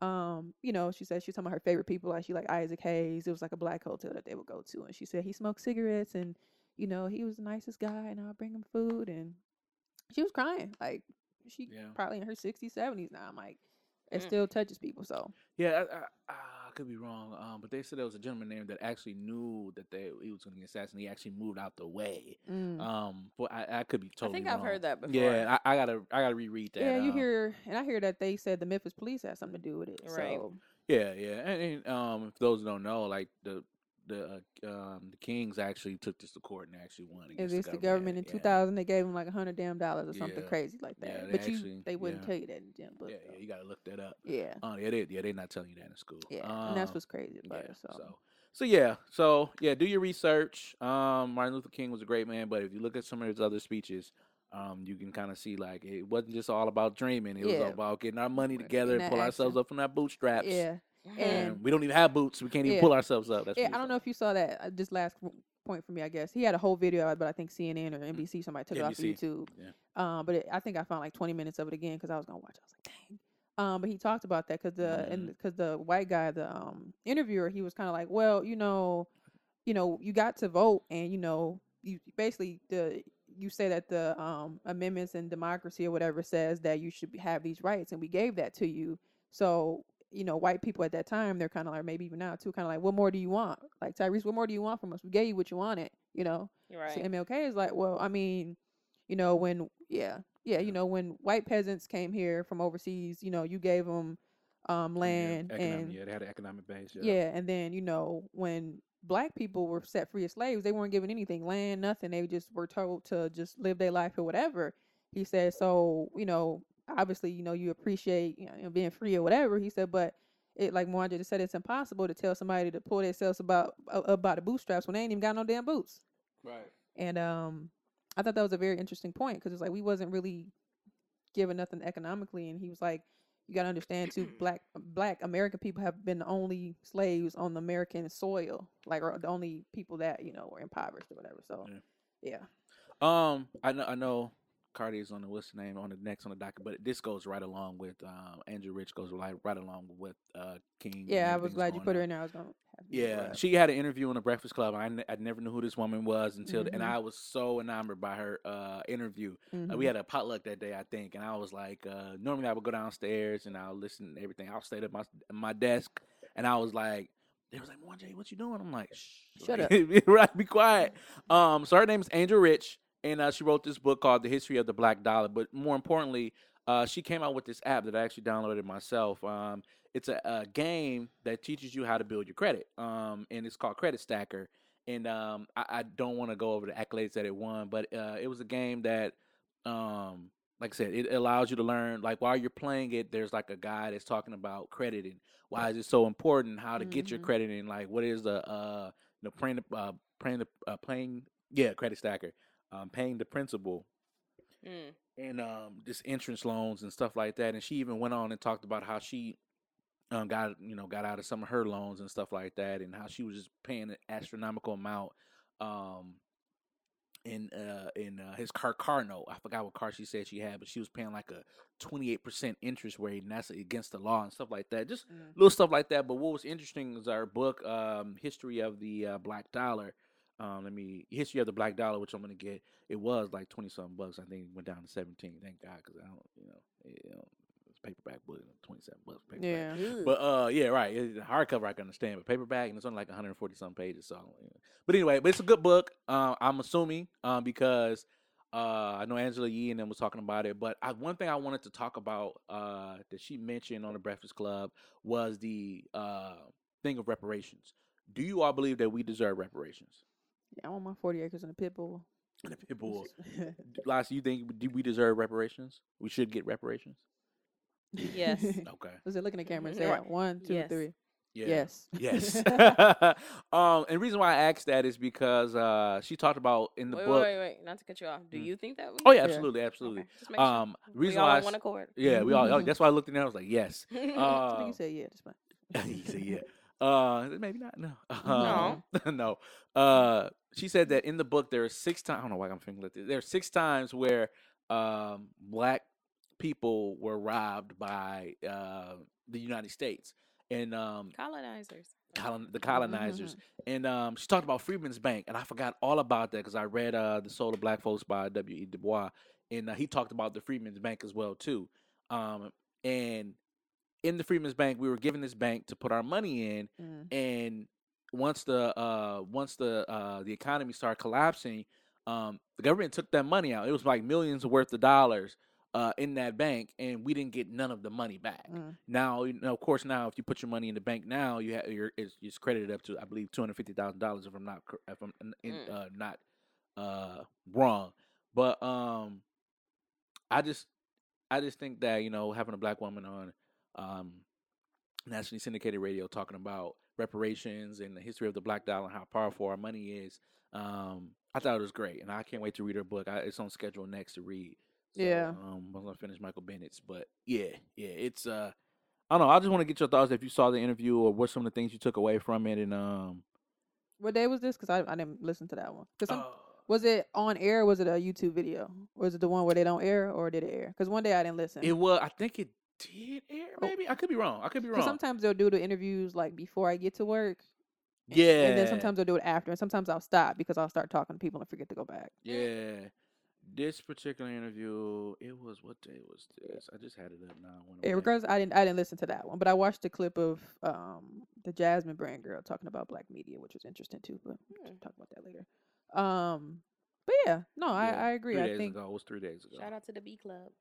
Um, you know, she said she was talking about her favorite people, like she like Isaac Hayes. It was like a black hotel that they would go to, and she said he smoked cigarettes, and you know he was the nicest guy, and I'll bring him food, and she was crying, like she Yeah. probably in her sixties, seventies now. I'm like, it Mm. still touches people. So Yeah, I, I, I could be wrong, um, but they said there was a gentleman named that actually knew that they he was going to get assassinated. He actually moved out the way. mm. Um, but I, I could be totally. Wrong. I think I've heard that before. Yeah, I, I gotta I gotta reread that. yeah, you um, hear, and I hear that they said the Memphis police had something to do with it. Right. So Yeah, yeah, and, and um, if those who don't know, like the the uh, um the Kings actually took this to court and actually won against against the the government in yeah. 2000, they gave them like a hundred damn dollars or something Yeah. crazy like that. Yeah, but you, they wouldn't tell you that in the gym book. Yeah, though. yeah, you gotta look that up. yeah, Oh, yeah, they, yeah, they're not telling you that in school. yeah, and that's Um, what's crazy about yeah, it. So, so so yeah, so yeah, do your research. Um, Martin Luther King was a great man, but if you look at some of his other speeches, um, you can kind of see like it wasn't just all about dreaming. It was about getting our money together and pull ourselves up from our bootstraps. yeah, And we don't even have boots. We can't even Yeah. pull ourselves up. That's yeah. I don't know if you saw that uh, just last point for me, I guess. He had a whole video, but I think CNN or NBC somebody took it off of YouTube. yeah. Um, but it, I think I found like 20 minutes of it again because I was gonna watch. it. I was like, dang. Um, but he talked about that because the and because the white guy, the um interviewer, he was kind of like, well, you know, you know, you got to vote, and you know, you basically the you say that the um amendments and democracy or whatever says that you should have these rights, and we gave that to you. So you know, white people at that time, they're kind of like maybe even now too, kind of like, what more do you want? Like Tyrese, what more do you want from us? We gave you what you wanted, you know. Right. So MLK is like, well, I mean, you know, when yeah, yeah, you know, when white peasants came here from overseas, you know, you gave them um land Economic, and yeah, they had an economic base. Yeah. yeah, and then you know when black people were set free as slaves, they weren't given anything, land, nothing. They just were told to just live their life or whatever. He said, so you know, obviously, you know, you appreciate you know being free or whatever. He said, but it like Mwanje just said, it's impossible to tell somebody to pull themselves about about the bootstraps when they ain't even got no damn boots. Right. And um, I thought that was a very interesting point because it's like we wasn't really given nothing economically, and he was like, you got to understand too, (clears throat) black black American people have been the only slaves on the American soil, like or the only people that you know were impoverished or whatever. So, yeah, Um, I know, I know, Cardi is on the what's the name on the next on the docket, but this goes right along with um Angel Rich goes right right along with uh King. yeah, I was glad you going put her in there. I was gonna. Have Yeah, uh, she had an interview on the Breakfast Club. I, n- I never knew who this woman was until, and Mhm. I was so enamored by her uh, interview. Uh, Mhm. we had a potluck that day, I think, and I was like, uh, normally I would go downstairs and I'll listen to everything. I'll stay at my my desk, and I was like, they was like, "One J, what you doing?" I'm like, Shh, Shut like, up. (laughs) right, be quiet. (laughs) Um, so her name is Angel Rich, and uh, she wrote this book called The History of the Black Dollar. But more importantly, uh, she came out with this app that I actually downloaded myself. Um, it's a, a game that teaches you how to build your credit, um, and it's called Credit Stacker. And um, I, I don't want to go over the accolades that it won, but uh, it was a game that, um, like I said, it allows you to learn. Like while you're playing it, there's like a guy that's talking about credit and why is it so important, how to get your Mhm. credit, and like what is the uh, you know, paying the uh, paying uh, playing yeah, Credit Stacker, um, paying the principal Mm. and um just entrance loans and stuff like that. And she even went on and talked about how she um got you know got out of some of her loans and stuff like that, and how she was just paying an astronomical amount um in uh in uh, his car car note. I forgot what car she said she had, but she was paying like a twenty eight percent interest rate, and that's against the law and stuff like that. Just Mm. little stuff like that. But what was interesting is our book, um, History of the uh, Black Dollar. Um, let me history of the black dollar, which I'm gonna get. It was like twenty something bucks. I think it went down to seventeen. Thank God, because I don't, you know, you know, it's paperback book, twenty seven bucks. Paperback. Yeah. But uh, yeah, right. It, hardcover I can understand, but paperback and it's only like 140 some pages. So, you know. but anyway, but it's a good book. Uh, I'm assuming um, because uh, I know Angela Yee and them was talking about it. But I, one thing I wanted to talk about uh, that she mentioned on the Breakfast Club was the uh, thing of reparations. Do you all believe that we deserve reparations? Yeah, I want my forty acres and a pit bull. And the pit bull. Lassie, (laughs) you think do we deserve reparations? We should get reparations. Yes. (laughs) Okay. Was it looking at camera and say Right. one, two, Yes. three? Yeah. Yes. Yes. (laughs) um, and the reason why I asked that is because uh, she talked about in the Wait, book. wait, wait, wait. Not to cut you off. Do Mm. you think that? We Oh yeah, absolutely, absolutely. Just make sure. Um, We reason all why I on one accord. Yeah, we all. That's why I looked in there. I was like, yes. I think Uh, you said yeah. Just fine. he said, yeah. Uh, maybe not. No. (laughs) No. Um, (laughs) no. Uh, she said that in the book there are six times. I don't know why I'm thinking like this. There are six times where um black people were robbed by uh the United States and um Colonizers. colon, the colonizers. Mm-hmm. And um, she talked about Freedman's Bank, and I forgot all about that because I read uh, the Soul of Black Folks by W. E. Du Bois, and uh, he talked about the Freedman's Bank as well too. Um, and in the Freedman's Bank, we were given this bank to put our money in, Mm. and once the uh, once the uh, the economy started collapsing, um, the government took that money out. It was like millions worth of dollars. Uh, in that bank, and we didn't get none of the money back. Mm. Now, you know, of course, now if you put your money in the bank now, you have your it's, it's credited up to I believe two hundred fifty thousand dollars if I'm not if I'm in, Mm. uh, not uh, wrong. But um, I just I just think that you know having a black woman on um, nationally syndicated radio talking about reparations and the history of the black dollar and how powerful our money is. Um, I thought it was great, and I can't wait to read her book. I, it's on schedule next to read. So, Yeah. Um, I'm gonna finish Michael Bennett's, but yeah, yeah, it's uh, I don't know. I just want to get your thoughts if you saw the interview or what some of the things you took away from it, and um, What day was this? Because I, I didn't listen to that one. 'Cause Oh. was it on air? Or was it a YouTube video? Was it the one where they don't air, or did it air? Because one day I didn't listen. It was. I think it did air. Oh. Maybe I could be wrong. I could be Because wrong. sometimes they'll do the interviews like before I get to work. and- yeah. And then sometimes they'll do it after, and sometimes I'll stop because I'll start talking to people and forget to go back. Yeah. This particular interview, it was what day was this? I just had it up now. I went Yeah, away. I didn't I didn't listen to that one, but I watched the clip of um the Jasmine Brand girl talking about black media, which was interesting too. But we'll Hmm. talk about that later. Um, but yeah, no, I, Yeah, I agree. Three I days think ago. It was three days ago. Shout out to the B Club.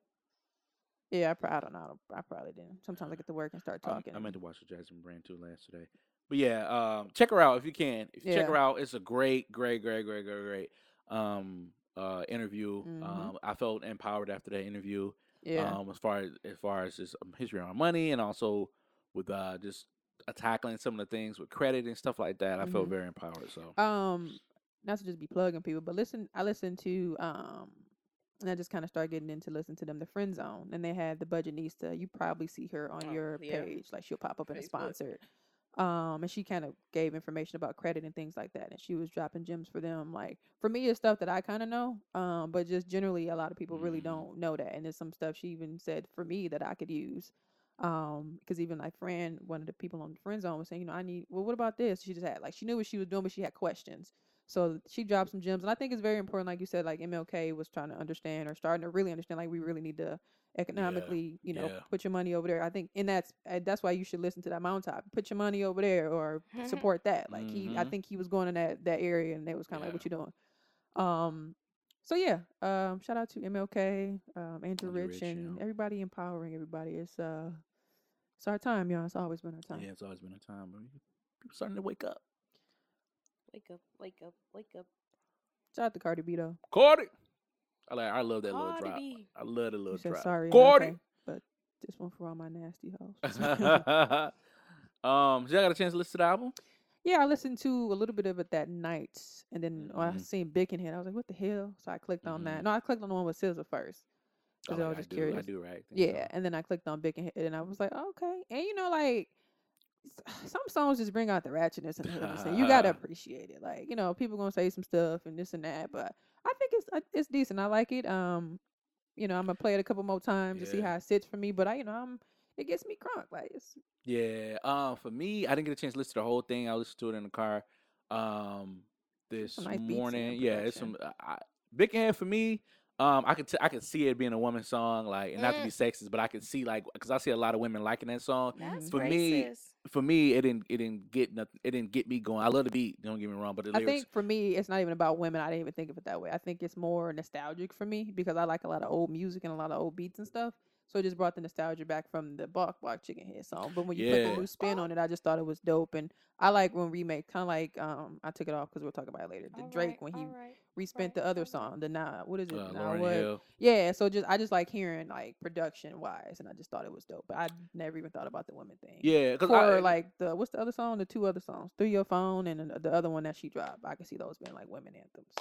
Yeah, I, pro- I don't know. I, I probably didn't. Sometimes I get to work and start talking. I meant to watch the Jasmine Brand too last today. But yeah, um, check her out if you can. If you check her out, it's a great, great, great, great, great, great um, uh, interview. Mhm. Um, I felt empowered after that interview. yeah, Um, as far as as far as just um, history on money and also with uh, just uh, tackling some of the things with credit and stuff like that. I felt Mhm. very empowered. So um, not to just be plugging people, but listen, I listened to um, and I just kind of started getting into listening to them, the Friend Zone, and they had the Budgetnista. You probably see her on Oh, your yeah. page, like she'll pop up in a sponsored. Um, and she kind of gave information about credit and things like that, and she was dropping gems for them. Like for me, it's stuff that I kind of know, um, but just generally, a lot of people really Mhm. don't know that, and there's some stuff she even said for me that I could use. Um, because even like friend, one of the people on the friend zone was saying, you know, I need. Well, what about this? She just had like she knew what she was doing, but she had questions. So she dropped some gems, and I think it's very important, like you said, like MLK was trying to understand or starting to really understand, like we really need to economically, you know, yeah. put your money over there. I think, and that's uh, that's why you should listen to that mountaintop. Put your money over there or (laughs) support that. Like he, I Mhm. think he was going in that that area, and they was kind of like, "What Yeah. you doing?" Um, so yeah, um, shout out to MLK, um, Angel Angel Rich, Rich, and yeah. everybody empowering everybody. It's uh, it's our time, y'all. It's always been our time. yeah, it's always been our time where people starting to wake up. Wake up, wake up, wake up. Shout out to Cardi B though. Cardi. I like. I love that little Cardi drop. B. I love the little You said drop. sorry, Cardi. MLK, but this one for all my nasty hoes. (laughs) um, so y'all got a chance to listen to the album? Yeah, I listened to a little bit of it that night, and then when I seen Bickenhead, I was like, "What the hell?" So I clicked on that. No, I clicked on the one with SZA first because Oh, I yeah, was just do, curious. I do, right? Think Yeah, so. and then I clicked on Bickenhead, and I was like, okay. And you know, like s- (sighs) some songs just bring out the ratchetness in the hood. You gotta (laughs) appreciate it. Like you know, people gonna say some stuff and this and that, but I think it's uh, it's decent. I like it. Um, you know, I'm gonna play it a couple more times to see how it sits for me. But I, you know, I'm it gets me crunk. Like it's Yeah. Um, for me, I didn't get a chance to listen to the whole thing. I listened to it in the car. Um, this nice beats in the morning. Yeah, it's some production. I, Big Hand for me. Um, I could t- I could see it being a woman song, like, and not to be sexist, but I could see like because I see a lot of women liking that song. That's For racist. me, For me, it didn't it didn't get nothing. It didn't get me going. I love the beat. Don't get me wrong, but the I lyrics. think for me, it's not even about women. I didn't even think of it that way. I think it's more nostalgic for me because I like a lot of old music and a lot of old beats and stuff. So it just brought the nostalgia back from the Bark Bark Chicken Head song. But when you put Yeah. the new spin on it, I just thought it was dope. And I like when remake, kind of like um, I took it off because we'll talk about it later. The Drake when he respent the other song, the nah, what is it? uh, Nah What? Hill. Yeah. So just I just like hearing like production wise, and I just thought it was dope. But I never even thought about the women thing. Yeah, because For like the what's the other song? The two other songs, through your phone, and the other one that she dropped. I can see those being like women anthems.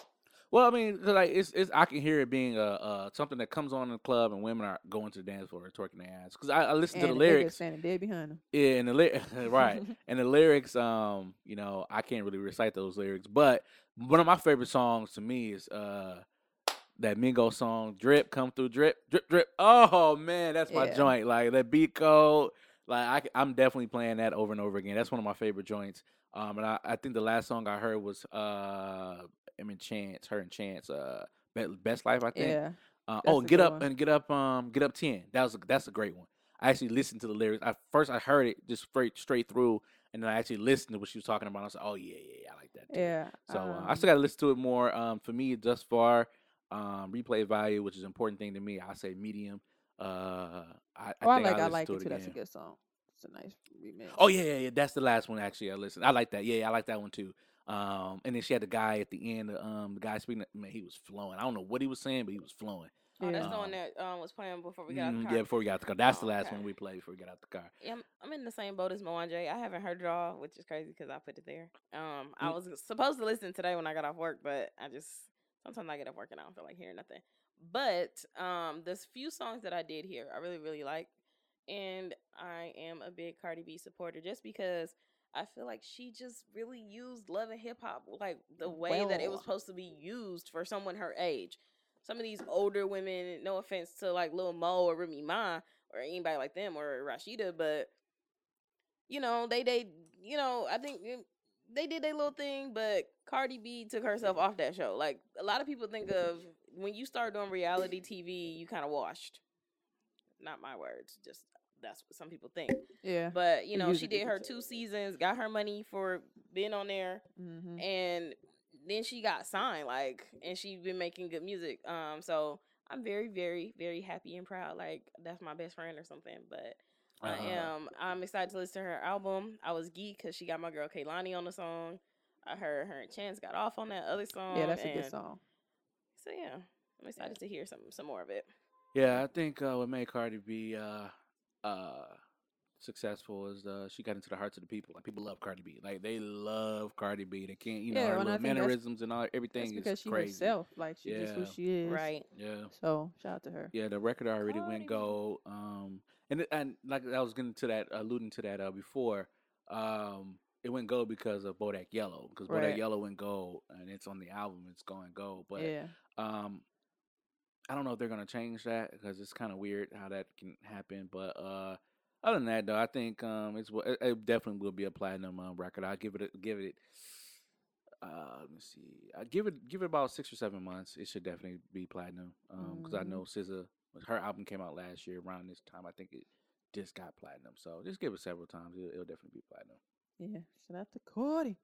Well, I mean, 'cause, like it's, it's I can hear it being a uh, something that comes on in the club and women are going to the dance floor and twerking their ass. Because I, I listen and to the nigga lyrics, standing dead behind them. yeah, and the ly- (laughs) right, (laughs) and the lyrics. Um, you know, I can't really recite those lyrics, but one of my favorite songs to me is uh that Migos song, "Drip Come Through Drip Drip Drip." Oh man, that's my Yeah. joint. Like that beat code. Like I, am definitely playing that over and over again. That's one of my favorite joints. Um, and I, I think the last song I heard was uh, I mean Chance, her and Chance, uh, Be- Best Life. I think. Yeah. Uh, oh, and get up one. and get up, um, get up ten. That was a, that's a great one. I actually listened to the lyrics. I first, I heard it just straight straight through, and then I actually listened to what she was talking about. I was like, oh yeah, yeah, yeah I like that. Too. Yeah. So uh, I um, still got to listen to it more. Um, for me, thus far, um, replay value, which is an important thing to me. I say medium. Uh, I, Oh, I, think like. I like to it too. That's a good song. It's a nice remix. Oh yeah, yeah, yeah. That's the last one actually. I listened. I like that. Yeah, Yeah, I like that one too. Um, and then she had the guy at the end. Um, the guy speaking. Man, he was flowing. I don't know what he was saying, but he was flowing. Oh, that's Yeah. the one that um, was playing before we got out the Mm, car. yeah, before we got out the car. That's Oh, the last okay. one we played before we got out the car. Yeah, I'm, I'm in the same boat as Mwanje. I haven't heard it all, which is crazy because I put it there. Um, I Mm. was supposed to listen today when I got off work, but I just sometimes I get off work and I don't feel like hearing nothing. But um, there's few songs that I did hear I really really like, and I am a big Cardi B supporter just because I feel like she just really used love and hip hop like the way that it was supposed to be used for someone her age. Some of these older women, no offense to like Lil Mo or Remy Ma or anybody like them or Rasheeda, but you know, they they you know, I think mm, they did their little thing, but Cardi B took herself off that show. Like a lot of people think of when you start doing reality TV, you kind of washed. Not my words, just that's what some people think. Yeah. But you know, she did her people two seasons, got her money for being on there, hmm and then she got signed. Like, and she's been making good music. Um, so I'm very, very, very happy and proud. Like that's my best friend or something. But I Uh-huh. am. I'm excited to listen to her album. I was geek because she got my girl Kehlani on the song. I heard her and Chance got off on that other song. Yeah, that's a good song. So yeah, I'm excited to hear some some more of it. Yeah, I think uh, what made Cardi B uh, uh, successful is uh, she got into the hearts of the people. Like people love Cardi B. Like they love Cardi B. They can't, you know, Yeah, her little mannerisms and all everything That's is because she crazy. herself, like she just who she is. Right. Yeah. So shout out to her. Yeah, the record already Cardi went gold. Um, and and like I was getting to that, alluding to that uh, before. Um, it went gold because of Bodak Yellow. Because Bodak Right. Yellow went gold, and it's on the album. It's going gold. But yeah. um, I don't know if they're gonna change that because it's kind of weird how that can happen. But uh, other than that, though, I think um, it's it, it definitely will be a platinum um, record. I'll give it a, give it. Uh, let me see. I give it give it about six or seven months. It should definitely be platinum. Um, because I Mhm. know SZA, her album came out last year around this time. I think it just got platinum. So just give it several times. It'll, it'll definitely be platinum. Yeah. Shout out to Cardi.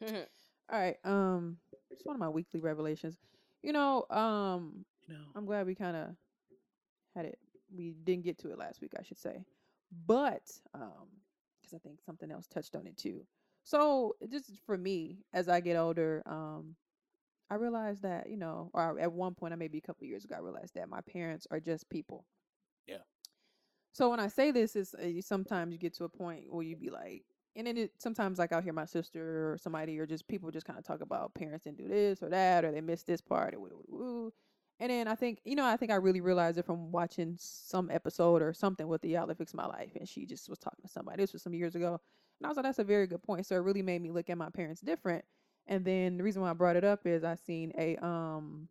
(laughs) All right. Um, it's one of my weekly revelations. You know, um, You know. I'm glad we kind of had it. We didn't get to it last week, I should say, but um, because I think something else touched on it too. So just for me, as I get older, um, I realized that you know, or at one point, I maybe a couple years ago, I realized that my parents are just people. Yeah. So when I say this, is uh, sometimes you get to a point where you be like, and then it sometimes like I'll hear my sister or somebody or just people just kind of talk about parents didn't do this or that or they missed this part or woo, woo, woo. And then I think you know I think I really realized it from watching some episode or something with the Iyanla Fix My Life and she just was talking to somebody. This was some years ago, and I was like, that's a very good point. So it really made me look at my parents different. And then the reason why I brought it up is I seen a um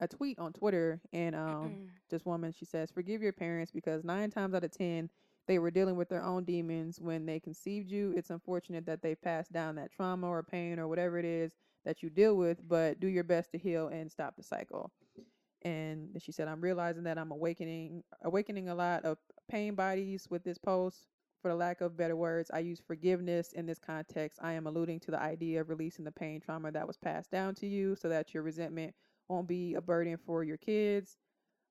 a tweet on Twitter and um this woman she says forgive your parents because nine times out of ten they were dealing with their own demons when they conceived you. It's unfortunate that they passed down that trauma or pain or whatever it is that you deal with, but do your best to heal and stop the cycle. And she said, I'm realizing that I'm awakening awakening a lot of pain bodies with this post. For the lack of better words, I use forgiveness in this context. I am alluding to the idea of releasing the pain trauma that was passed down to you so that your resentment won't be a burden for your kids.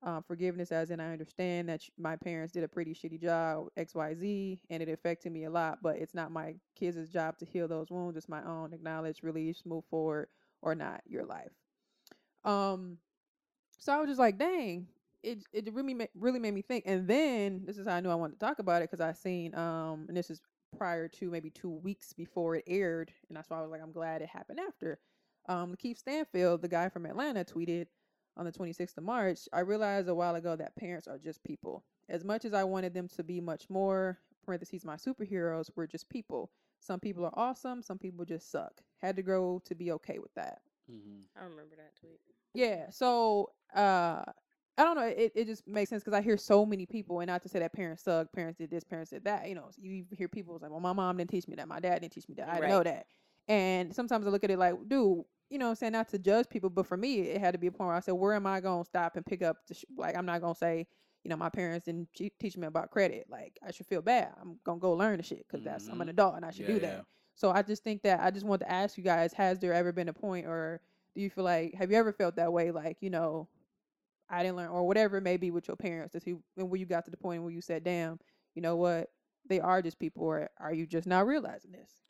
Um, forgiveness, as in, I understand that my parents did a pretty shitty job, XYZ, and it affected me a lot, but it's not my kids' job to heal those wounds. It's my own. Acknowledge, release, move forward, or not your life. Um, so I was just like, dang, it it really really made me think. And then this is how I knew I wanted to talk about it because I seen um, and this is prior to maybe two weeks before it aired, and that's why I was like, I'm glad it happened after. Um, Lakeith Stanfield, the guy from Atlanta, tweeted on the 26th of March. I realized a while ago that parents are just people. As much as I wanted them to be much more, parentheses, my superheroes, we're just people. Some people are awesome, some people just suck. Had to grow to be okay with that. Mm-hmm. I remember that tweet. Yeah. So uh I don't know. It, it just makes sense because I hear so many people, and not to say that parents suck, parents did this, parents did that. You know, you hear people like, "Well, my mom didn't teach me that, my dad didn't teach me that, I didn't know that." And sometimes I look at it like, dude, you know, what I'm saying not to judge people, but for me, it had to be a point where I said, "Where am I gonna stop and pick up?" The sh-? Like, I'm not gonna say, you know, my parents didn't teach me about credit. Like, I should feel bad. I'm gonna go learn the shit because that's I'm an Mhm. adult and I should Yeah, do that. So I just think that I just want to ask you guys: Has there ever been a point, or do you feel like have you ever felt that way? Like you know, I didn't learn, or whatever it may be with your parents. That you and where you got to the point where you said, "Damn, you know what? They are just people," or are you just not realizing this?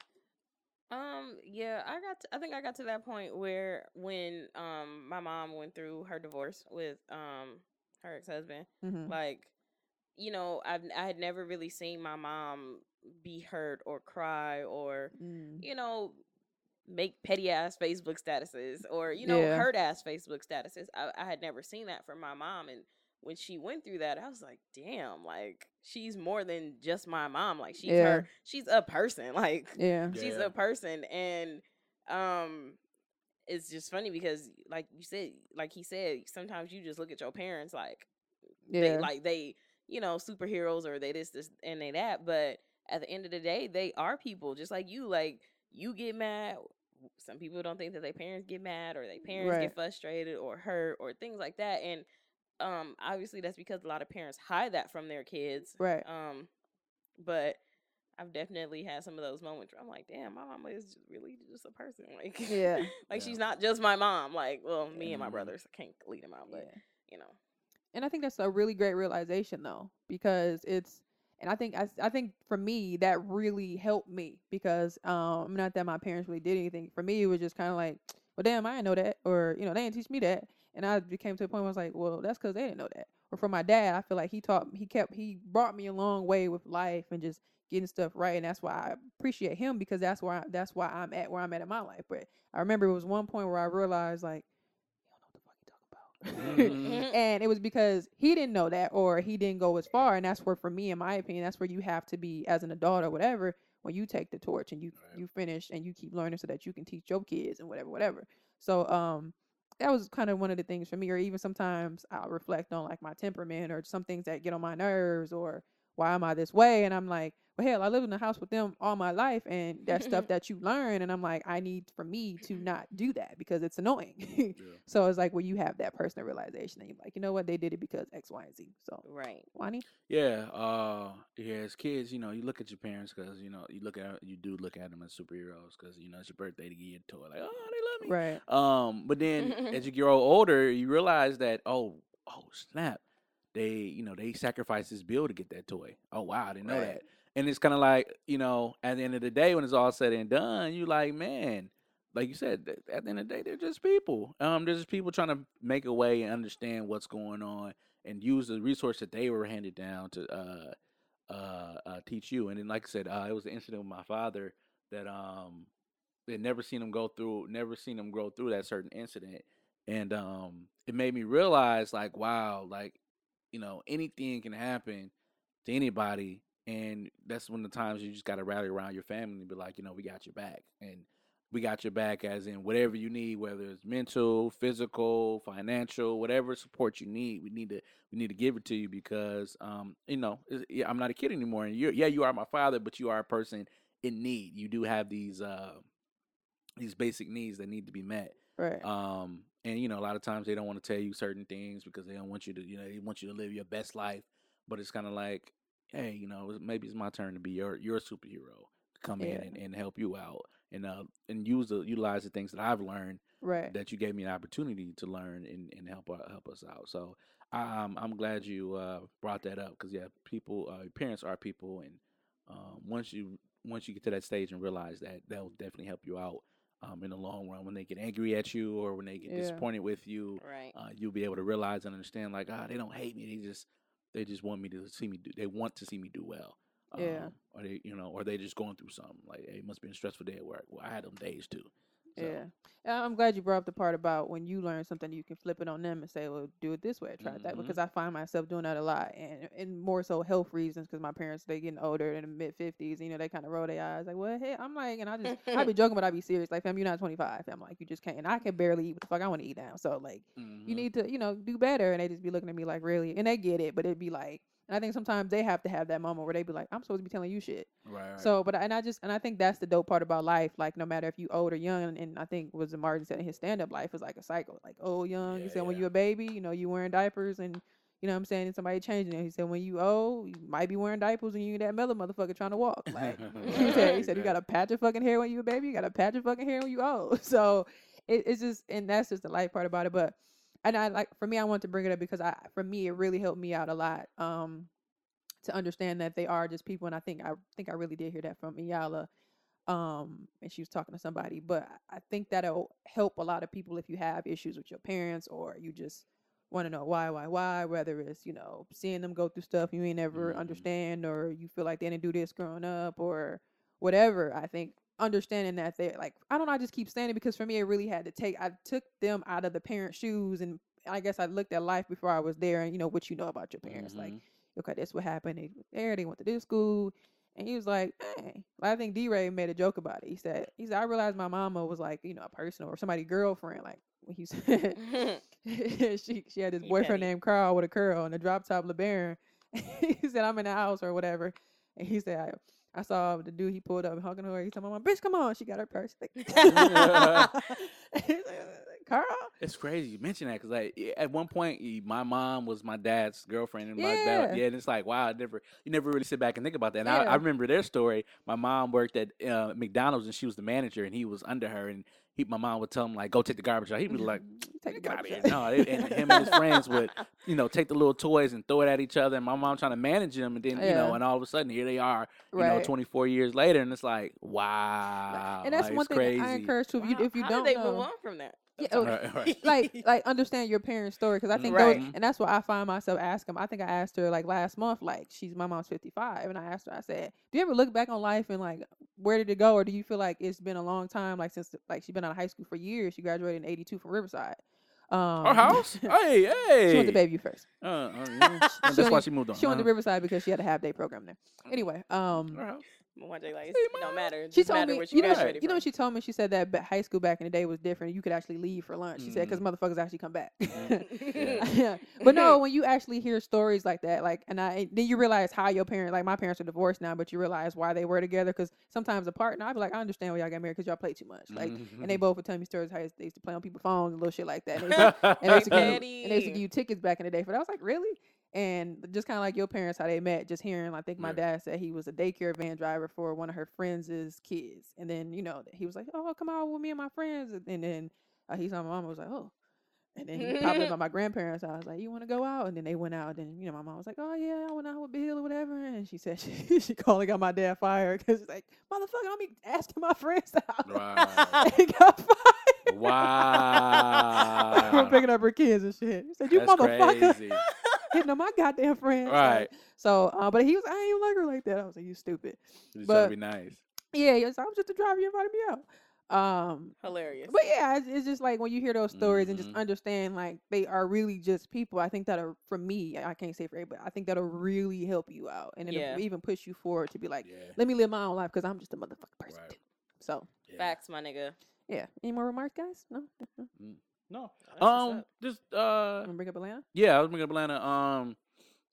Um, yeah, I got. To, I think I got to that point where when um my mom went through her divorce with um her ex husband, Mhm. like you know, I've I had never really seen my mom be hurt or cry or Mm. you know make petty ass Facebook statuses or you know Yeah. hurt ass Facebook statuses. I, I had never seen that from my mom, and when she went through that, I was like, damn, like she's more than just my mom. Like she's Yeah. her she's a person. (laughs) Like Yeah. she's Yeah. a person and um it's just funny because like you said like he said sometimes you just look at your parents like they like they you know superheroes or they this this and they that but at the end of the day they are people just like you like you get mad some people don't think that their parents get mad or their parents Right. get frustrated or hurt or things like that and um obviously that's because a lot of parents hide that from their kids Right. um but I've definitely had some of those moments where I'm like, damn, my mama is just really just a person. (laughs) Like, Yeah. like Yeah. she's not just my mom. Like, well, me and my Mhm. brothers I can't lead them out, but Yeah. you know, and I think that's a really great realization though, because it's, and I think I, I think for me that really helped me because um not that my parents really did anything for me it was just kind of like well damn I didn't know that or you know they didn't teach me that and I became to a point where I was like well that's because they didn't know that or for my dad I feel like he taught he kept he brought me a long way with life and just getting stuff right and that's why I appreciate him because that's I, that's why I'm at where I'm at in my life but I remember it was one point where I realized like you don't know what the fuck you talking about Mhm. and it was because he didn't know that or he didn't go as far and that's where for me in my opinion that's where you have to be as an adult or whatever when you take the torch and you Right. you finish and you keep learning so that you can teach your kids and whatever whatever so um that was kind of one of the things for me or even sometimes i'll reflect on like my temperament or some things that get on my nerves or why am i this way and i'm like well hell i lived in the house with them all my life and that stuff (laughs) that you learn and i'm like i need for me to not do that because it's annoying (laughs) Yeah. so it's like when you have that personal realization and you're like, you know what, they did it because X, Y, and Z. So right. Wani? Yeah, uh, yeah. As kids, you know, you look at your parents because you know you look at you do look at them as superheroes because you know it's your birthday to get you a toy. Like, oh, they love me. Right. Um, but then (laughs) as you grow older, you realize that oh, oh snap, they you know they sacrificed this bill to get that toy. Oh wow, I didn't know Right. that. And it's kind of like you know, at the end of the day, when it's all said and done, you like man. Like you said, at the end of the day, they're just people. Um, they're just people trying to make a way and understand what's going on and use the resource that they were handed down to uh, uh, uh, teach you. And then, like I said, uh, it was an incident with my father that um, they never seen him go through, never seen him go through that certain incident, and um, it made me realize, like, wow, like, you know, anything can happen to anybody, and that's when the times you just got to rally around your family and be like, you know, we got your back, and we got your back as in whatever you need whether it's mental physical financial whatever support you need we need to we need to give it to you because um you know i'm not a kid anymore and you yeah you are my father but you are a person in need you do have these uh these basic needs that need to be met Right. um and you know a lot of times they don't want to tell you certain things because they don't want you to you know they want you to live your best life but it's kind of like hey you know maybe it's my turn to be your your superhero to come in and, and help you out and uh and use the utilize the things that i've learned right. that you gave me an opportunity to learn and, and help uh, help us out so um, i'm glad you uh brought that up because yeah people uh parents are people and um once you once you get to that stage and realize that that'll definitely help you out um, in the long run when they get angry at you or when they get Yeah. disappointed with you Right. uh, you'll be able to realize and understand like ah they don't hate me they just they just want me to see me do they want to see me do well Yeah. um, or they you know or they just going through something like hey, it must be a stressful day at work well i had them days too so, Yeah. I'm glad you brought up the part about when you learn something, you can flip it on them and say, well, do it this way, I tried that. Mhm. Because I find myself doing that a lot. And, and more so health reasons because my parents, they getting older in the mid 50s. You know, they kind of roll their eyes like, well, hey, I'm like, and I just, I be (laughs) joking, but I be serious. Like, fam, you're not 25. I'm like, you just can't. And I can barely eat what the fuck I want to eat now. So, like, you mhm. need to, you know, do better. And they just be looking at me like, really? And they get it, but it'd be like, and I think sometimes they have to have that moment where they be like, I'm supposed to be telling you shit. right, right. So, but I- and I just and I think that's the dope part about life. Like, no matter if you old or young, and I think was the Martin said in his stand up life is like a cycle. Like old, young. he Yeah, said when you a baby, you know, you wearing diapers, and you know what I'm saying, and somebody changing it. He said when you old, you might be wearing diapers, and you that mellow motherfucker trying to walk. Like (laughs) (laughs) he said, he said you got a patch of fucking hair when you a baby, you got a patch of fucking hair when you old. (laughs) So it, it's just and that's just the life part about it. But and I like for me, I want to bring it up because I for me it really helped me out a lot. Um, to understand that they are just people, and I think I think I really did hear that from Iyanla. Um, and she was talking to somebody, but I think that'll help a lot of people if you have issues with your parents or you just want to know why, why, why. Whether it's you know seeing them go through stuff you ain't never Mhm. understand, or you feel like they didn't do this growing up, or whatever. I think understanding that they're like I don't know. I just keep standing because for me it really had to take. I took them out of the parent shoes and I guess I looked at life before I was there, and you know what you know about your parents. Like, Mhm. okay, that's what happened. They was there. They went to this school, and he was like, "Hey," I think D. Ray made a joke about it. He said, "He said I realized my mama was like, you know, a person or somebody girlfriend. Like when he (laughs) said (laughs) (laughs) she she had this boyfriend named Carl with a curl and a drop top LeBaron. he said I'm in the house or whatever, and he said I." Saw the dude he pulled up and hugging her. He told my mom, "Bitch, come on!" She got her purse. Like, (laughs) (laughs) Carl, It's crazy you mention that because like at one point my mom was my dad's girlfriend and my dad Yeah. yeah and it's like wow I never you never really sit back and think about that and I, I remember their story my mom worked at uh, McDonald's and she was the manager and he was under her and he my mom would tell him like go take the garbage out he'd be like (laughs) take the get out of garbage out. no they- and him and his friends would (laughs) you know take the little toys and throw it at each other and my mom trying to manage them and then you know and all of a sudden here they are you know 24 years later and it's like wow and that's like, one thing crazy. I encourage too. If you Wow, if you how don't did they know, move on from that? Yeah, I'm oh, sorry. Right, (laughs) right. like like understand your parents' story because I think Right. those, and that's what I find myself asking. I think I asked her like last month, like she's my mom's fifty five, and I asked her, I said, "Do you ever look back on life and like where did it go, or do you feel like it's been a long time, like since like she's been out of high school for years? She graduated in eighty two from Riverside. Um, our house (laughs) hey hey She went to Bayview first. Uh, uh, yeah. (laughs) that's She why she moved on. She went to Riverside because she had a half day program there. Anyway, um, our house. One day, like, Hey, it don't matter. It she told matter me, what you know, graduated you know what she told me? She said that ba- high school back in the day was different. You could actually leave for lunch. She said because mm. motherfuckers actually come back. Mm. (laughs) Yeah. (laughs) yeah. But no, (laughs) when you actually hear stories like that, like, and I then you realize how your parents, like my parents are divorced now, but you realize why they were together. Because sometimes apart, and I'd be like, I understand why y'all got married because y'all play too much. Like, and they mm-hmm. both would tell me stories how they used to play on people's phones and little shit like that. And they used to, and they used to, give, you- and they used to give you tickets back in the day for that. I was like, really? And just kind of like your parents, how they met, just hearing, I think my Yeah. dad said he was a daycare van driver for one of her friends' kids. And then, you know, he was like, oh, come out with me and my friends. And- then uh, he saw my mom was like, oh. And then he popped up at (laughs) my grandparents' house, like, you want to go out? And then they went out. And, you know, my mom was like, oh, yeah, I went out with Bill or whatever. And she said (laughs) she, she called and got my dad fired because she's like, motherfucker, I'm asking my friends (laughs) out. Right. and got fired. Wow. for picking up her kids and shit. He said, you That's motherfucker crazy. (laughs) hitting on my goddamn friends. like, Right. so, uh, but he was, I ain't even like her like that. I was like, you stupid. You just trying But- to be nice. Yeah, he was, I was just a driver. You invited me out. Um, Hilarious. but yeah, it's, it's just like when you hear those stories and just Mhm. understand like they are really just people. I think that are for me. I can't say for everybody. I think that'll really help you out and it'll Yeah. even push you forward to be like, Yeah. let me live my own life because I'm just a motherfucking person Right. too. So yeah. Facts, my nigga. yeah, any more remarks, guys? No, No. That's what's Um. Just uh. want bring up Atlanta? Yeah, I was bringing up Atlanta. Um.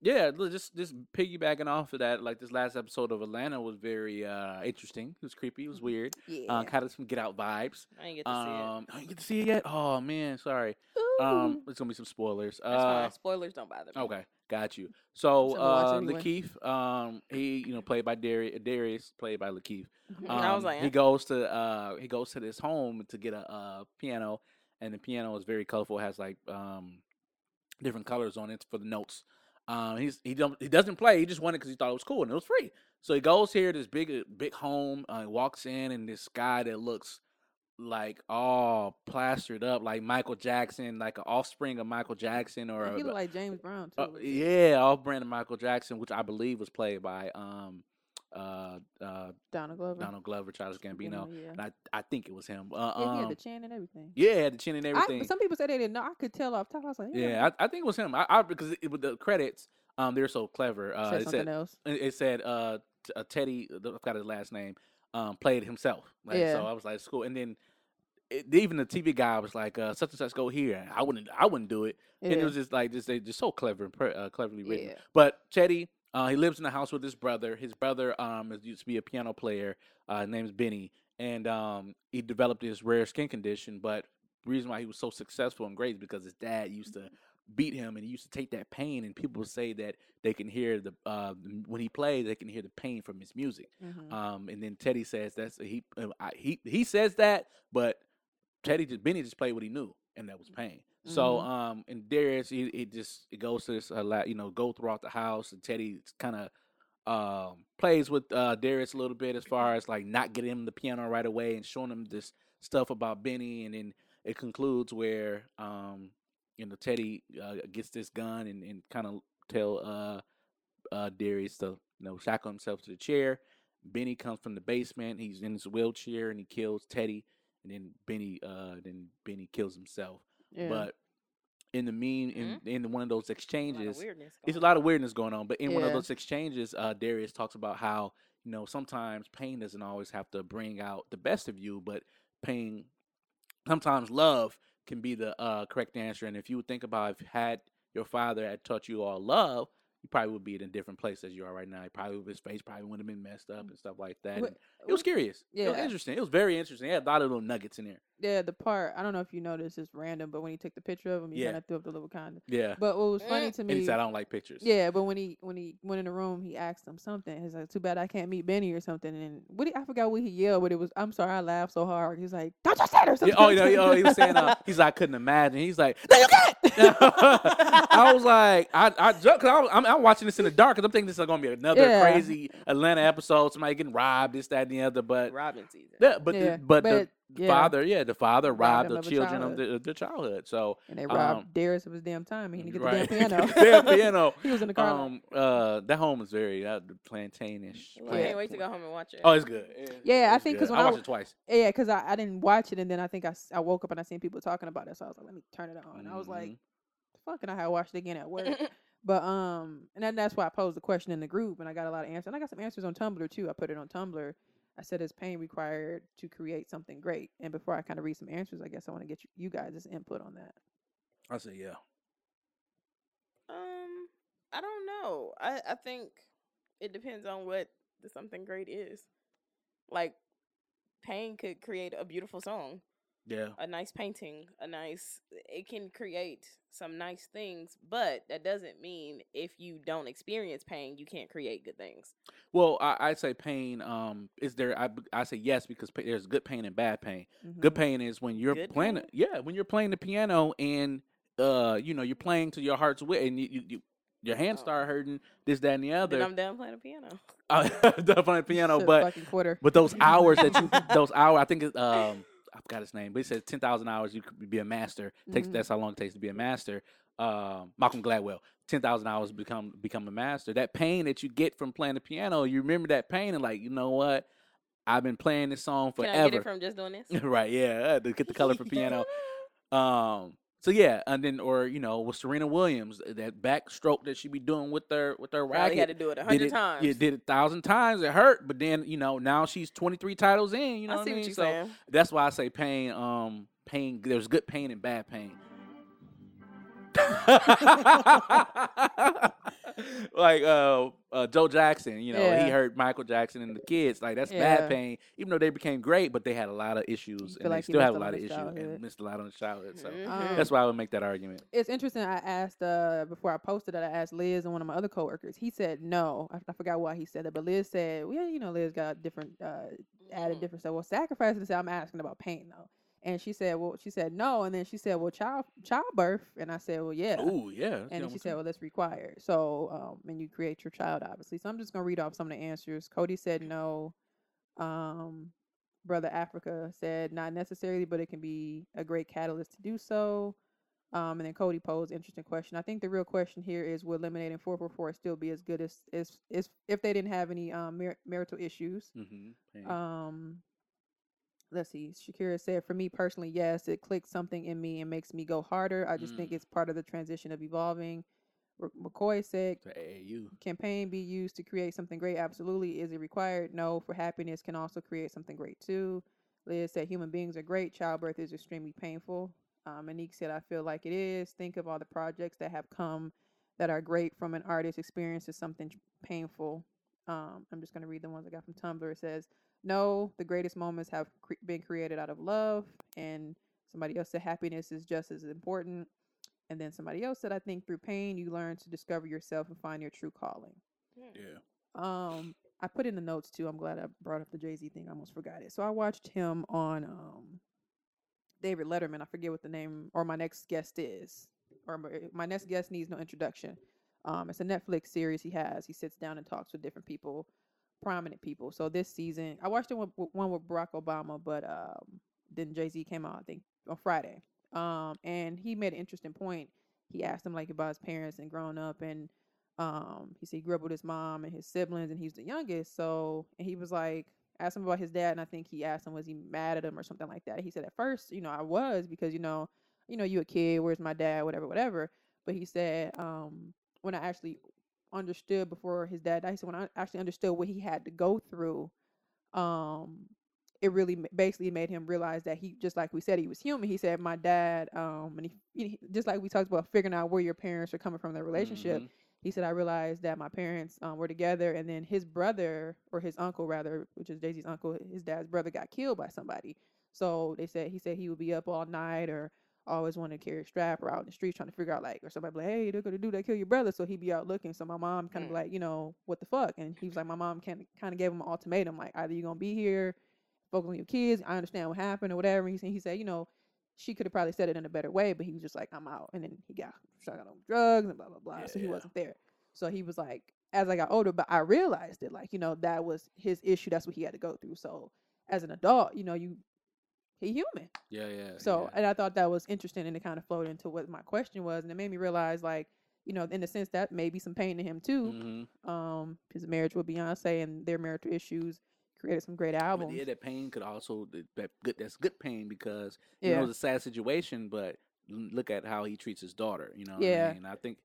Yeah, just just piggybacking off of that, like this last episode of Atlanta was very uh interesting. It was creepy. It was weird. Yeah. Uh, kind of some Get Out vibes. I didn't get to see it. Um, I didn't get to see it yet. Oh man, sorry. Um, it's gonna be some spoilers. That's Uh, fine. Spoilers don't bother me. Okay, got you. So, Something uh, anyway. Lakeith, um, he, you know, played by Darius, Darius played by Lakeith. Um, I was like, he eh. goes to, uh, he goes to this home to get a, uh piano, and the piano is very colorful. It has like, um, different colors on it for the notes. Um, he's he don't he doesn't play. He just wanted because he thought it was cool and it was free. So he goes here, this big uh, big home. Uh, he walks in, and this guy that looks like all plastered up, like Michael Jackson, like an offspring of Michael Jackson, or he a- looked like James Brown too. uh, a little bit. yeah, off brand of Michael Jackson, which I believe was played by um uh uh Donald Glover. Donald Glover, Childish Gambino. yeah. And I I think it was him. Uh, Yeah, he um, had the chin and everything. yeah, had the chin and I, everything. some people said they didn't know. I could tell off top. I was like, yeah, I, I think it was him. I, I because it, with the credits, um, they're so clever. Uh, said it something said else. it said uh, uh Teddy, I forgot his last name, um, played himself. Like, Yeah. So I was like, it's cool. And then it, even the TV guy was like, uh, such and such go here. I wouldn't, I wouldn't do it. And it was just like just they just so clever and pre- uh, cleverly written. Yeah. But Teddy, uh, he lives in the house with his brother. His brother um used to be a piano player. Uh, his name's Benny, and um he developed this rare skin condition. But the reason why he was so successful and great is because his dad used to beat him, and he used to take that pain. And people say that they can hear the uh when he plays, they can hear the pain from his music. Mhm. Um, and then Teddy says that's he uh, I, he he says that, but Teddy just Benny just played what he knew, and that was pain. So Mhm. um, and Darius he it just it goes to this uh, la- you know go throughout the house, and Teddy kind of um plays with uh Darius a little bit as far as like not getting him the piano right away and showing him this stuff about Benny, and then it concludes where um you know Teddy uh, gets this gun and, and kind of tell uh uh Darius to you know shackle himself to the chair. Benny comes from the basement. He's in his wheelchair and he kills Teddy, and then Benny uh then Benny kills himself. Yeah. But in the mean in in one of those A of exchanges, it's a lot of weirdness going on. But in one of those exchanges, uh, Darius talks about how you know sometimes pain doesn't always have to bring out the best of you, but pain sometimes love can be the uh, correct answer. And if you would think about if had your father had taught you all love, you probably would be in a different place as you are right now. He probably his face probably wouldn't have been messed up and stuff like that. And it was curious. It was Yeah. interesting. It was very interesting. It had a lot of little nuggets in there. Yeah, the part I don't know if you noticed it's random, but when he took the picture of him, he Yeah. kind of threw up the little kind of. Yeah. But what was funny Mm. to and he me, said, "I don't like pictures." yeah, but when he when he went in the room, he asked him something. He's like, "Too bad I can't meet Benny or something." And what he, I forgot what he yelled, but it was, "I'm sorry, I laughed so hard." He's like, "Don't you say it or Yeah, something?" oh, yeah, oh, he was saying, uh, he's like, I couldn't imagine. He's like, no, you can't. (laughs) I was like, I, I, ju- cause I was, I'm, I'm watching this in the dark because I'm thinking this is gonna be another Yeah. crazy Atlanta episode. Somebody getting robbed, this, that, and the other. But Robin season. yeah, but Yeah, the, but, but, the yeah. father, yeah, the father Robbed robbed the of children of childhood. the, their childhood. So and they robbed um, Darius of his damn time. He didn't get right. the damn (laughs) piano. Damn (laughs) piano. he was in the car. Um, uh, that home is very uh, plantainish. Well, I can't wait to go home and watch it. Oh, it's good. Yeah, I it's think 'cause good. when I I watched it twice. Yeah, because I, I didn't watch it, and then I think I, I woke up and I seen people talking about it, so I was like, let me turn it on. I was like, Mhm. fuck, and I had watched it again at work. (laughs) but um, and then that's why I posed the question in the group, and I got a lot of answers. And I got some answers on Tumblr too. I put it on Tumblr. I said, is pain required to create something great? And before I kind of read some answers, I guess I want to get you, you guys' input on that. I said, yeah. Um, I don't know. I I think it depends on what the something great is. Like, pain could create a beautiful song, Yeah. a nice painting, a nice. It can create some nice things, but that doesn't mean if you don't experience pain, you can't create good things. Well, I, I'd say pain. Um, is there? i, I say yes because pa- there's good pain and bad pain. Good Mhm. pain is when you're Good playing. pain? Yeah, when you're playing the piano and uh, you know, you're playing to your heart's will, and you, you, you your hands Oh. start hurting. This, that, and the Then other. I'm done playing the piano. (laughs) Uh, the playing piano, (laughs) Shit, but but those hours that you (laughs) those hours, I think um, I forgot his name, but he says ten thousand hours you could be a master. Takes Mhm. that's how long it takes to be a master. Um, Malcolm Gladwell, ten thousand hours become become a master. That pain that you get from playing the piano, you remember that pain and like, you know what? I've been playing this song Can forever. I get it from just doing this? (laughs) right, yeah, to get the color for piano. (laughs) Um, so yeah, and then or you know with Serena Williams, uh, that backstroke that she be doing with her with her Probably racket, had to do it a hundred times. Yeah, did it a thousand times. It hurt, but then you know now she's twenty three titles in. You know I what I mean? what so saying. that's why I say pain. Um, pain. There's good pain and bad pain. (laughs) (laughs) (laughs) like uh, uh, Joe Jackson, you know, Yeah. he hurt Michael Jackson and the kids. Like that's Yeah. bad pain. Even though they became great, but they had a lot of issues, and like he still have a lot of issues and missed a lot on the childhood. So Mhm. that's why I would make that argument. it's interesting. I asked uh before I posted it. I asked Liz and one of my other coworkers. He said no. I, I forgot why he said it, but Liz said, "Well, yeah, you know, Liz got different uh added Mm. different stuff. Well, sacrifice." And say "I'm asking about pain though." And she said, "Well, she said no." And then she said, "Well, child childbirth." And I said, "Well, yeah." Ooh, yeah. And then she said, "Well, that's required." So, um, and you create your child, obviously. So I'm just gonna read off some of the answers. Cody said no. Um, brother Africa said not necessarily, but it can be a great catalyst to do so. Um, and then Cody posed interesting question. I think the real question here is: Would Lemonade and four four four still be as good as as, as if they didn't have any um mar- marital issues? Mhm. Um, let's see. Shakira said, "For me personally, yes, it clicks something in me and makes me go harder. I just think Mm. it's part of the transition of evolving." R- McCoy said, To AAU. "Can pain be used to create something great? Absolutely. Is it required? No. For happiness, can also create something great too." Liz said, "Human beings are great. Childbirth is extremely painful." Um, Monique said, "I feel like it is. Think of all the projects that have come that are great from an artist experiences something painful." Um, I'm just going to read the ones I got from Tumblr. It says, no, the greatest moments have cre- been created out of love. And somebody else said happiness is just as important. And then somebody else said, I think through pain, you learn to discover yourself and find your true calling. Yeah. Um, I put in the notes too. I'm glad I brought up the Jay Z thing. I almost forgot it. So I watched him on um, David Letterman. I forget what the name or my next guest is. Or my, my next guest needs no introduction. Um, it's a Netflix series he has. He sits down and talks with different people, prominent people. So this season, I watched the one, with- one with Barack Obama, but um, then Jay Z came out, I think, on Friday. Um, and he made an interesting point. He asked him like about his parents and growing up, and um, he said he grew up with his mom and his siblings, and he's the youngest. So, and he was like, asked him about his dad, and I think he asked him was he mad at him or something like that. He said at first, you know, I was because you know you know, you a kid, where's my dad, whatever, whatever. But he said, um, when I actually understood before his dad died, said when I actually understood what he had to go through, um, it really basically made him realize that he just like we said he was human. He said my dad, um, and he, he just like we talked about figuring out where your parents are coming from their relationship. Mhm. He said I realized that my parents um, were together, and then his brother or his uncle rather, which is Jay Z's uncle, his dad's brother got killed by somebody. So they said he said he would be up all night or always wanted to carry a strap or out in the streets trying to figure out like or somebody be like, hey, they're gonna do that, kill your brother. So he'd be out looking. So my mom kind of Mm. like, you know, what the fuck? And he was like, my mom kind of kind of gave him an ultimatum, like either you're gonna be here, focus on your kids. I understand what happened or whatever. He he said, you know, she could have probably said it in a better way, but he was just like, I'm out. And then he got shot on drugs and blah blah blah. so he Yeah. wasn't there. So he was like, as I got older, but I realized it, like, you know, that was his issue. That's what he had to go through. So as an adult, you know, you he human. Yeah, yeah. So, yeah. and I thought that was interesting, and it kind of flowed into what my question was, and it made me realize, like, you know, in the sense that may be some pain to him too. Mhm. Um, his marriage with Beyonce and their marital issues created some great But albums. yeah, that pain could also that good. That's good pain because you Yeah. know it's a sad situation, but look at how he treats his daughter. You know, what Yeah. I mean, I think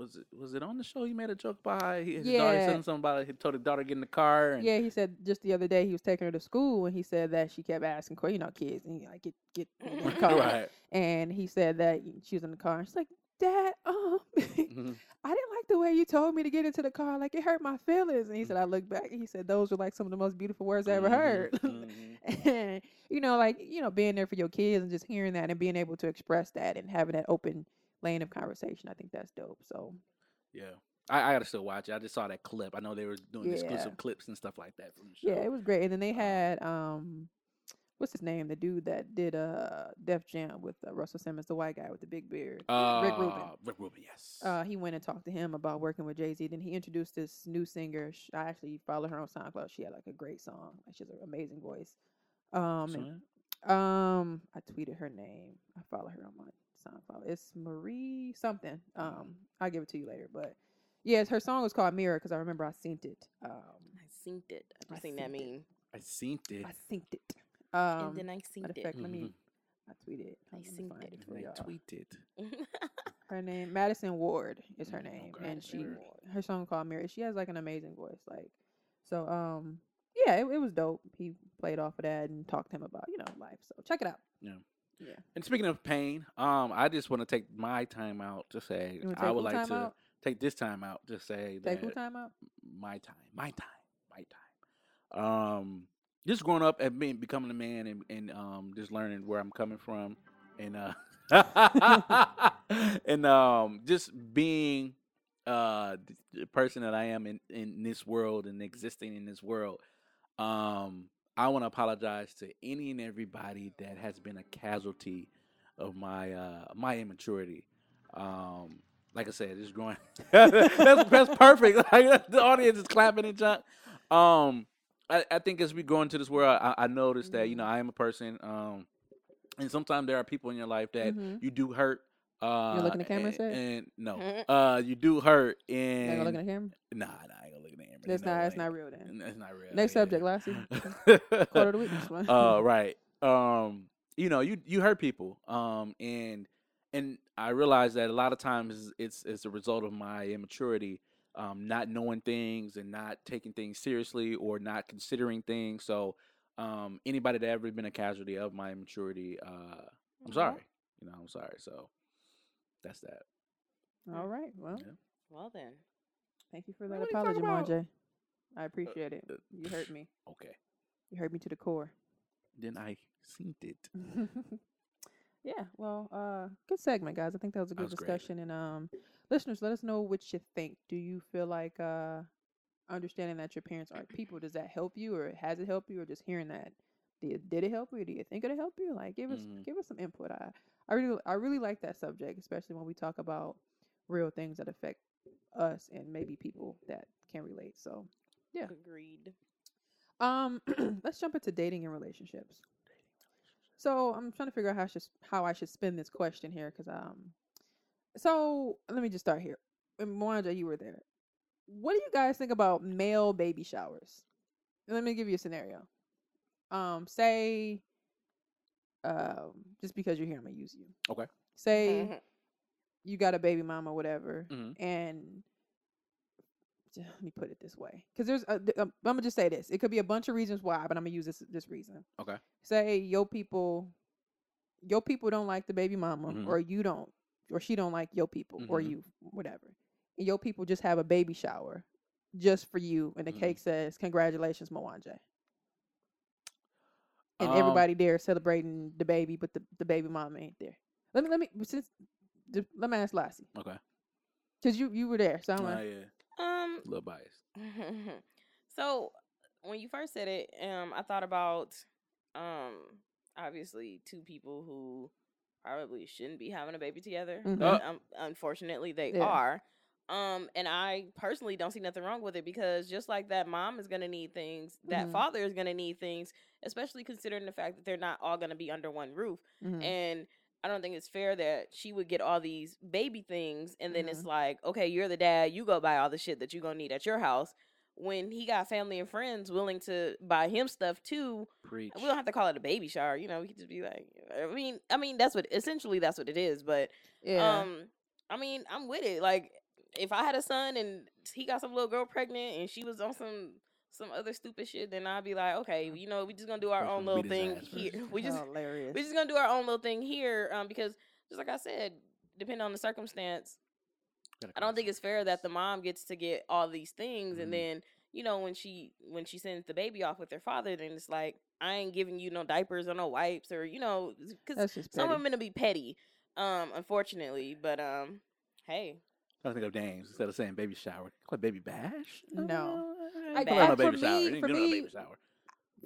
was it was it on the show? He made a joke about how his daughter Yeah. said something about it. He told his daughter to get in the car. And, Yeah, he said just the other day he was taking her to school, and he said that she kept asking, you know, kids, and he like get get in the (laughs) car. right. And he said that she was in the car, and she's like, "Dad, um, Mhm. (laughs) I didn't like the way you told me to get into the car. Like it hurt my feelings." And he said, "I looked back, and he said those were like some of the most beautiful words I ever Mhm, heard." mhm. (laughs) and you know, like you know, being there for your kids and just hearing that and being able to express that and having that open lane of conversation, I think that's dope. So Yeah. I, I gotta still watch it. I just saw that clip. I know they were doing Yeah. exclusive clips and stuff like that from the show. yeah, it was great. And then they Um, had um, what's his name? The dude that did uh Def Jam with uh, Russell Simmons, the white guy with the big beard, uh, Rick Rubin. Rick Rubin, yes. Uh, he went and talked to him about working with Jay Z. Then he introduced this new singer. I actually follow her on SoundCloud. She had like a great song. She has an amazing voice. Um, and, um, I tweeted her name. I follow her on my SoundCloud. It's Marie something. Mm-hmm. Um, I'll give it to you later. But yes, her song was called Mirror because I remember I synced it. Um, I synced it. I I seen that synced it. meme. I seen it. I synced it. Um, and then I matter synced of it. fact, let me. Mhm. I tweeted. I Let me synced it. it for I y'all. tweeted. (laughs) Her name Madison Ward is her Mm, name, okay, and she Madison her song called Mirror. She has like an amazing voice, like so. Um, yeah, it, it was dope. He played off of that and talked to him about you know life. So check it out. Yeah. Yeah. And speaking of pain, um, I just want to take my time out to say I would like to out? take this time out to say Take that time out? my time, my time, my time. Um, just growing up and being becoming a man and, and um just learning where I'm coming from and uh (laughs) and um just being uh the person that I am in in this world and existing in this world. Um, I want to apologize to any and everybody that has been a casualty of my uh my immaturity. Um, like I said, it's growing. (laughs) that's that's perfect. (laughs) Like the audience is clapping and junk. Um, I, I think as we grow into this world, I, I noticed that you know I am a person. Um, and sometimes there are people in your life that Mhm. you do hurt. Uh, look in the camera and and, no, uh, you do hurt. You And ain't gonna look in the camera. Nah, nah, I ain't gonna look in the camera. That's No not. That's not real. Then That's not real. Next yeah. subject, Lassie. Quarter of the week. (laughs) one. uh, (laughs) right. Um, you know, you you hurt people. Um, and and I realize that a lot of times it's it's a result of my immaturity, um, not knowing things and not taking things seriously or not considering things. So, um, anybody that ever been a casualty of my immaturity, uh, I'm sorry. You know, I'm sorry. So, that's that. All right. Well, Yeah. well then. thank you for that are apology, talking about? Marjay. I appreciate it. uh, You hurt me. (sighs) Okay. You hurt me to the core. Then I seen it. (laughs) yeah, well, uh, good segment, guys. I think that was a good was great. discussion. And um, listeners, let us know what you think. Do you feel like uh, understanding that your parents aren't people does that help you, or has it helped you, or just hearing that did did it help you, do you think it'll help you? Like, give us Mhm. give us some input. I I really I really like that subject, especially when we talk about real things that affect us and maybe people that can relate. So, Yeah. Agreed. Um, (clears throat) let's jump into dating and relationships. So I'm trying to figure out how I should how I should spin this question here, because um, so let me just start here. And Mwanje, you were there. What do you guys think about male baby showers? Let me give you a scenario. Um, say um, just because you're here, I'm gonna use you. Okay. Say Mhm. you got a baby mama, whatever, Mhm. and (sighs) let me put it this way, because there's, a, um, I'm gonna just say this. It could be a bunch of reasons why, but I'm gonna use this this reason. Okay. Say your people, your people don't like the baby mama, Mhm. or you don't, or she don't like your people, or Mhm. you, whatever. And your people just have a baby shower just for you, and the cake says, "Congratulations, Mwanje." And Um, everybody there celebrating the baby, but the, the baby mama ain't there. Let me let me since the, let me ask Lassie Okay. because you you were there, so I'm Uh, like, yeah. Um, A little biased. (laughs) so when you first said it, um, I thought about um, obviously two people who probably shouldn't be having a baby together, Mhm. but um, unfortunately they Yeah. are. Um, and I personally don't see nothing wrong with it because just like that mom is gonna need things, that Mhm. father is gonna need things, especially considering the fact that they're not all gonna be under one roof. mhm. And I don't think it's fair that she would get all these baby things and then Mm-hmm. it's like, okay, you're the dad, you go buy all the shit that you're gonna need at your house. When he got family and friends willing to buy him stuff too, Preach. we don't have to call it a baby shower, you know, we could just be like I mean I mean that's what essentially that's what it is. But yeah, um I mean, I'm with it. Like if I had a son and he got some little girl pregnant and she was on some some other stupid shit, then I'd be like, okay, you know, we just gonna do our First own little thing here. (laughs) We just hilarious. we're just gonna do our own little thing here, um, because just like I said, depending on the circumstance, I don't think it's fair that the mom gets to get all these things, Mhm. and then you know when she when she sends the baby off with their father, then it's like I ain't giving you no diapers or no wipes or you know because That's just some petty. women to be petty, um, unfortunately. But um, hey, I think of names instead of saying baby shower. Call it baby bash. No. I I- call it baby for shower. me- for give it a me, baby shower.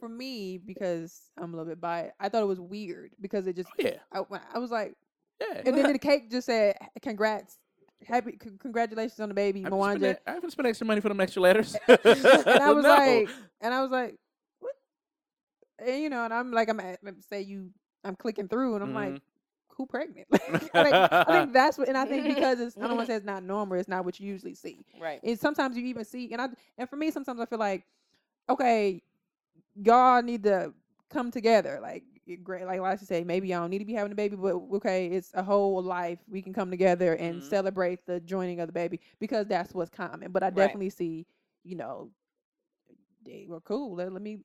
For me, because I'm a little bit biased, I thought it was weird because it just Oh, yeah. I, I was like, Yeah. and then the cake just said, "Congrats, happy, c- congratulations on the baby, I haven't spent Mwanje." I haven't spent extra money for them extra letters. and I (laughs) was No. like, and I was like, what? And you know, and I'm like, I'm at, say you, I'm clicking through, and I'm like, Mhm. Who pregnant? (laughs) Like, I, think, I think (laughs) that's what, and I think because it's, I don't want to say it's not normal, it's not what you usually see. right, And sometimes you even see, and I, and for me, sometimes I feel like, okay, y'all need to come together. Like, great, like Lassie say, maybe y'all need to be having a baby, but okay, it's a whole life. We can come together and Mhm. celebrate the joining of the baby because that's what's common. But I Right. definitely see, you know, they were cool. Let, let me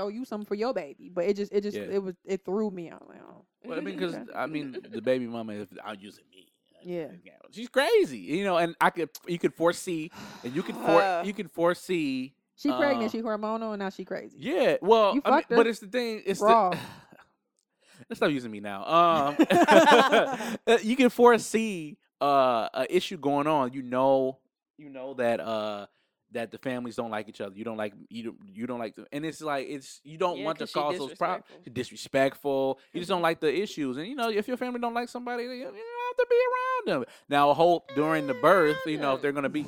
throw you something for your baby. But it just, it just, Yeah. it was, it threw me. I'm like, oh, Well, I (laughs) mean, because Okay. I mean, the baby mama is out using me. Yeah. she's crazy, you know. And I could, you could foresee, and you could for, Uh. (sighs) you could foresee. she pregnant, Uh, she hormonal, and now she crazy. Yeah, well, You I mean, her but it's the thing. It's raw. the. (laughs) Let's stop using me now. Um, (laughs) uh, you can foresee uh, a issue going on. You know, you know that uh that the families don't like each other. You don't like you don't, you don't like them, and it's like it's you don't Yeah, want to 'cause those problems. disrespectful. You just don't like the issues, and you know if your family don't like somebody, you, you don't have to be around them. Now, hope during the birth, you know, if they're gonna be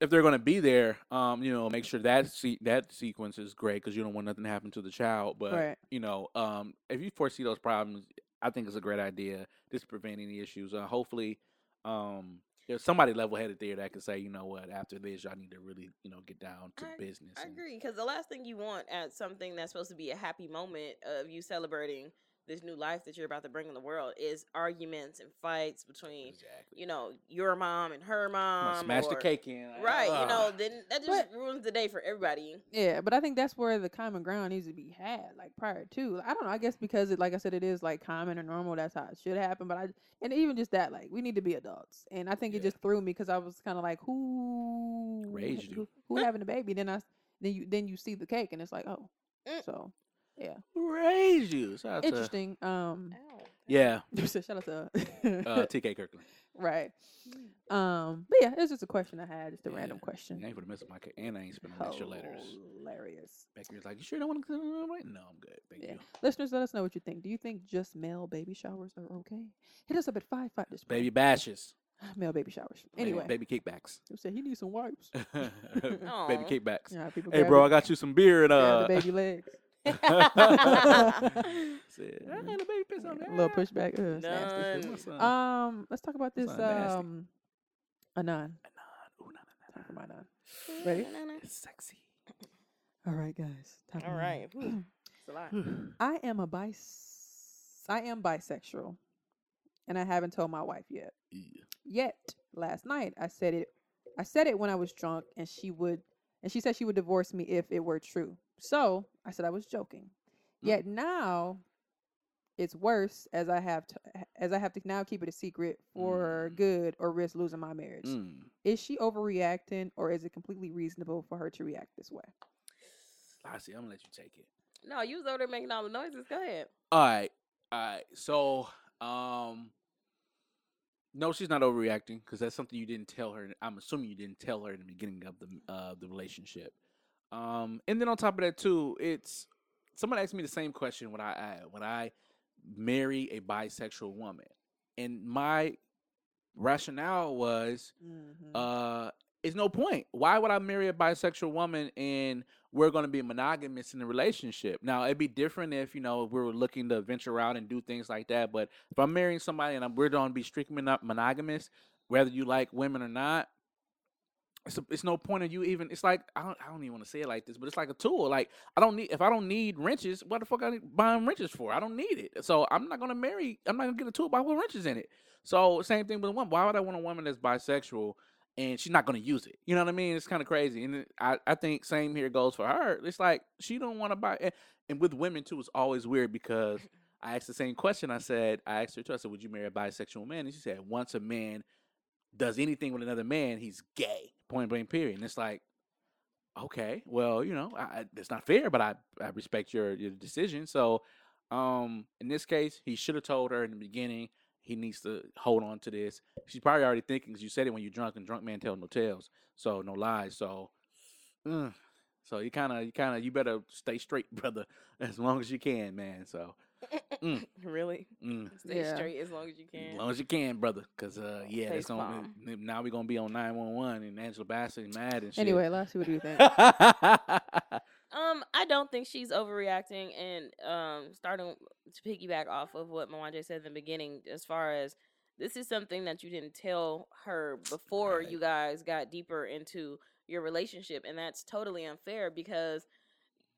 if they're going to be there, um, you know, make sure that se- that sequence is great because you don't want nothing to happen to the child. But Right. you know, um, if you foresee those problems, I think it's a great idea just to prevent any issues. Uh, hopefully, um, there's somebody level headed there that can say, you know what, after this, y'all need to really, you know, get down to I- business. I and- agree because the last thing you want at something that's supposed to be a happy moment of you celebrating this new life that you're about to bring in the world is arguments and fights between Exactly. you know your mom and her I'm gonna mom. smash the cake in. like, Right, you know, then that just ruins the day for everybody. Yeah, but I think that's where the common ground needs to be had, like prior to. I don't know. I guess because it, like I said, it is like common or normal. That's how it should happen. But I, and even just that, like we need to be adults. And I think it just threw me because I was kind of like, who Raised you. Who, who having a baby? Then I then you, then you see the cake, and it's like, oh, Mm. so yeah, Who raised you? Shout out to- interesting. Um, yeah, (laughs) shout out to (laughs) uh, TK Kirkland. right. Um, but yeah, it's just a question I had, just a random Yeah. question. I ain't gonna mess with my cake, and I ain't spending extra letters. Hilarious. Becky was like, "You sure don't want to?" Come right? No, I'm good. Thank Yeah. you. Listeners, let us know what you think. Do you think just male baby showers are okay? Hit us up at five five this Baby bashes. (sighs) male baby showers. Anyway, baby kickbacks. who said he needs some wipes? (laughs) baby kickbacks. Yeah, Hey, bro, the- I got you some beer and grab uh. the baby legs. (laughs) Said, I had a baby piss on A little pushback. Ugh, nasty. None. Um, let's talk about this. Um, Anon. Ooh, nah, nah, Time for my Anon. Ready? nah. It's sexy. All right, guys. Time for All my right. Anon. It's a lot. (sighs) I am a bis. I am bisexual, and I haven't told my wife yet. Yeah. Yet last night I said it. I said it when I was drunk, and she would, and she said she would divorce me if it were true. So I said I was joking. Mm. Yet now, it's worse as I have to, as I have to now keep it a secret for Mm. good or risk losing my marriage. Mm. Is she overreacting, or is it completely reasonable for her to react this way? I see. I'm gonna let you take it. No, you was over there making all the noises. Go ahead. All right, all right. So, um, no, she's not overreacting because that's something you didn't tell her. I'm assuming you didn't tell her in the beginning of the uh the relationship. Um, and then on top of that too, it's someone asked me the same question when I when I marry a bisexual woman, and my rationale was Mm-hmm. uh it's no point. Why would I marry a bisexual woman and we're going to be monogamous in the relationship? Now, it'd be different if, you know, we were looking to venture out and do things like that. But if I'm marrying somebody and I'm, we're going to be strictly mono- monogamous, whether you like women or not, it's, a, it's no point of you even. It's like I don't. I don't even want to say it like this, but it's like a tool. Like I don't need. If I don't need wrenches, what the fuck I need buying wrenches for? I don't need it. So I'm not gonna marry. I'm not gonna get a tool by with wrenches in it. So same thing with a woman. Why would I want a woman that's bisexual and she's not gonna use it? You know what I mean? It's kind of crazy. And I I think same here goes for her. It's like she don't want to buy. And, and with women too, it's always weird because (laughs) I asked the same question. I said I asked her too. I said, "Would you marry a bisexual man?" And she said, "Once a man does anything with another man, he's gay. Point blank. Period." And it's like, okay, well, you know, I, I, it's not fair, but I I respect your your decision. So, um, in this case, he should have told her in the beginning. He needs to hold on to this. She's probably already thinking because you said it when you're drunk, and drunk man tell no tales, so no lies. So, so you kind of you kind of you better stay straight, (laughs) brother, as long as you can, man. So, mm, (laughs) really? mm. Stay Yeah. straight as long as you As can. long as you can, brother. Cause uh yeah, Face that's on now we're gonna be on nine one one and Angela Bassett and mad and shit. Anyway, Lassie, what do you think? (laughs) Um, I don't think she's overreacting, and um, starting to piggyback off of what Mwanje said in the beginning, as far as this is something that you didn't tell her before Right. you guys got deeper into your relationship, and that's totally unfair because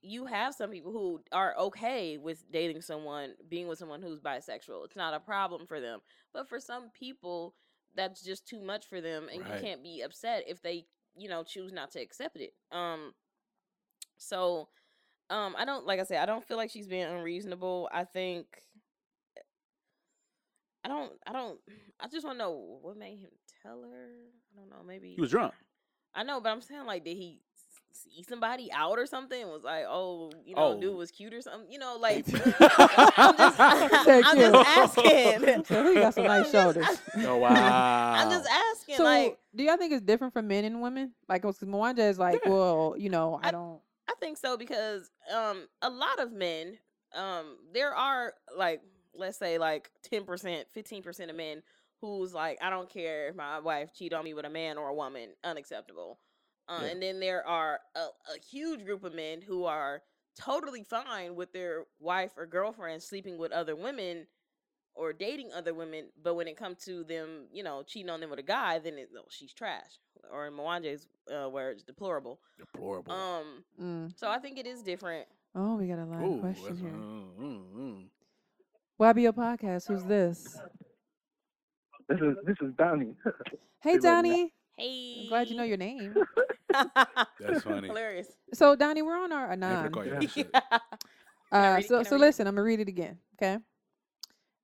you have some people who are okay with dating someone, being with someone who's bisexual. It's not a problem for them, but for some people, that's just too much for them, and Right. you can't be upset if they, you know, choose not to accept it. Um. So, um, I don't like I said, I don't feel like she's being unreasonable. I think I don't I don't (sighs) I just wanna know what made him tell her. I don't know, maybe he was drunk. I know, but I'm saying like did he see somebody out or something? Was like, oh, you know, Oh. dude was cute or something. You know, like (laughs) I'm just, (laughs) Said I'm just asking. (laughs) So he got some nice I'm just- shoulders. Oh wow. I'm just asking, So, like do y'all think it's different for men and women? Like, because Mwanje is like, Yeah. well, you know, I I- don't. I think so because um a lot of men um there are like let's say like 10%, 15% of men who's like I don't care if my wife cheat on me with a man or a woman, unacceptable. Uh, Yeah. and then there are a, a huge group of men who are totally fine with their wife or girlfriend sleeping with other women or dating other women, but when it comes to them, you know, cheating on them with a guy, then it, oh, she's trash. Or in Mwanje's uh, words, deplorable. deplorable. Um, Mm. so I think it is different. Oh, we got a live Ooh, question that's- here. mm, mm, mm. YBO podcast. Who's this? This is this is Donnie. (laughs) Hey, Hey, Donnie. Hey, I'm glad you know your name. (laughs) That's funny. Hilarious. So, Donnie, we're on our I never anon. call you (laughs) that shit. I Uh, read it? so, so listen, I'm gonna read it again. Okay.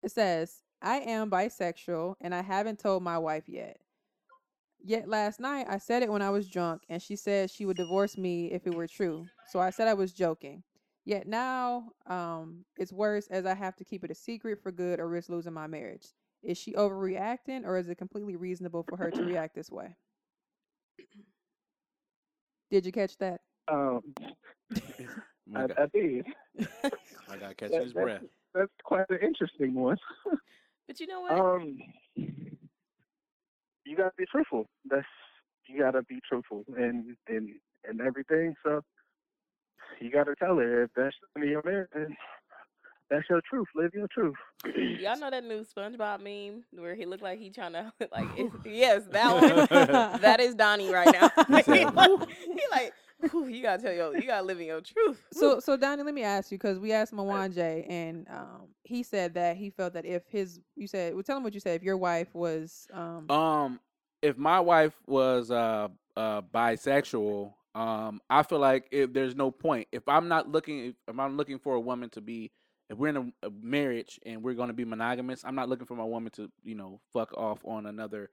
It says, "I am bisexual and I haven't told my wife yet. Yet last night I said it when I was drunk, and she said she would divorce me if it were true. So I said I was joking. Yet now, um, it's worse as I have to keep it a secret for good or risk losing my marriage. Is she overreacting, or is it completely reasonable for her to react this way? Did you catch that? Um, (laughs) I I, did. I got (laughs) catching That- his that- breath. That's quite an interesting one. (laughs) But you know what? Um, you gotta be truthful. That's you gotta be truthful and and and everything. So you gotta tell her if that's the your marriage, then that's your truth. Live your truth. Y'all know that new SpongeBob meme where he looked like he trying to (laughs) like it, (laughs) yes that one (laughs) that is Donnie right now. He he, like, he like you gotta tell your, you gotta live in your truth. So, so Donnie, let me ask you because we asked Mwanje, and um, he said that he felt that if his, you said, well, tell him what you said. If your wife was, um, Um, if my wife was uh uh bisexual, um, I feel like if there's no point. If I'm not looking, if I'm looking for a woman to be, if we're in a, a marriage and we're going to be monogamous, I'm not looking for my woman to, you know, fuck off on another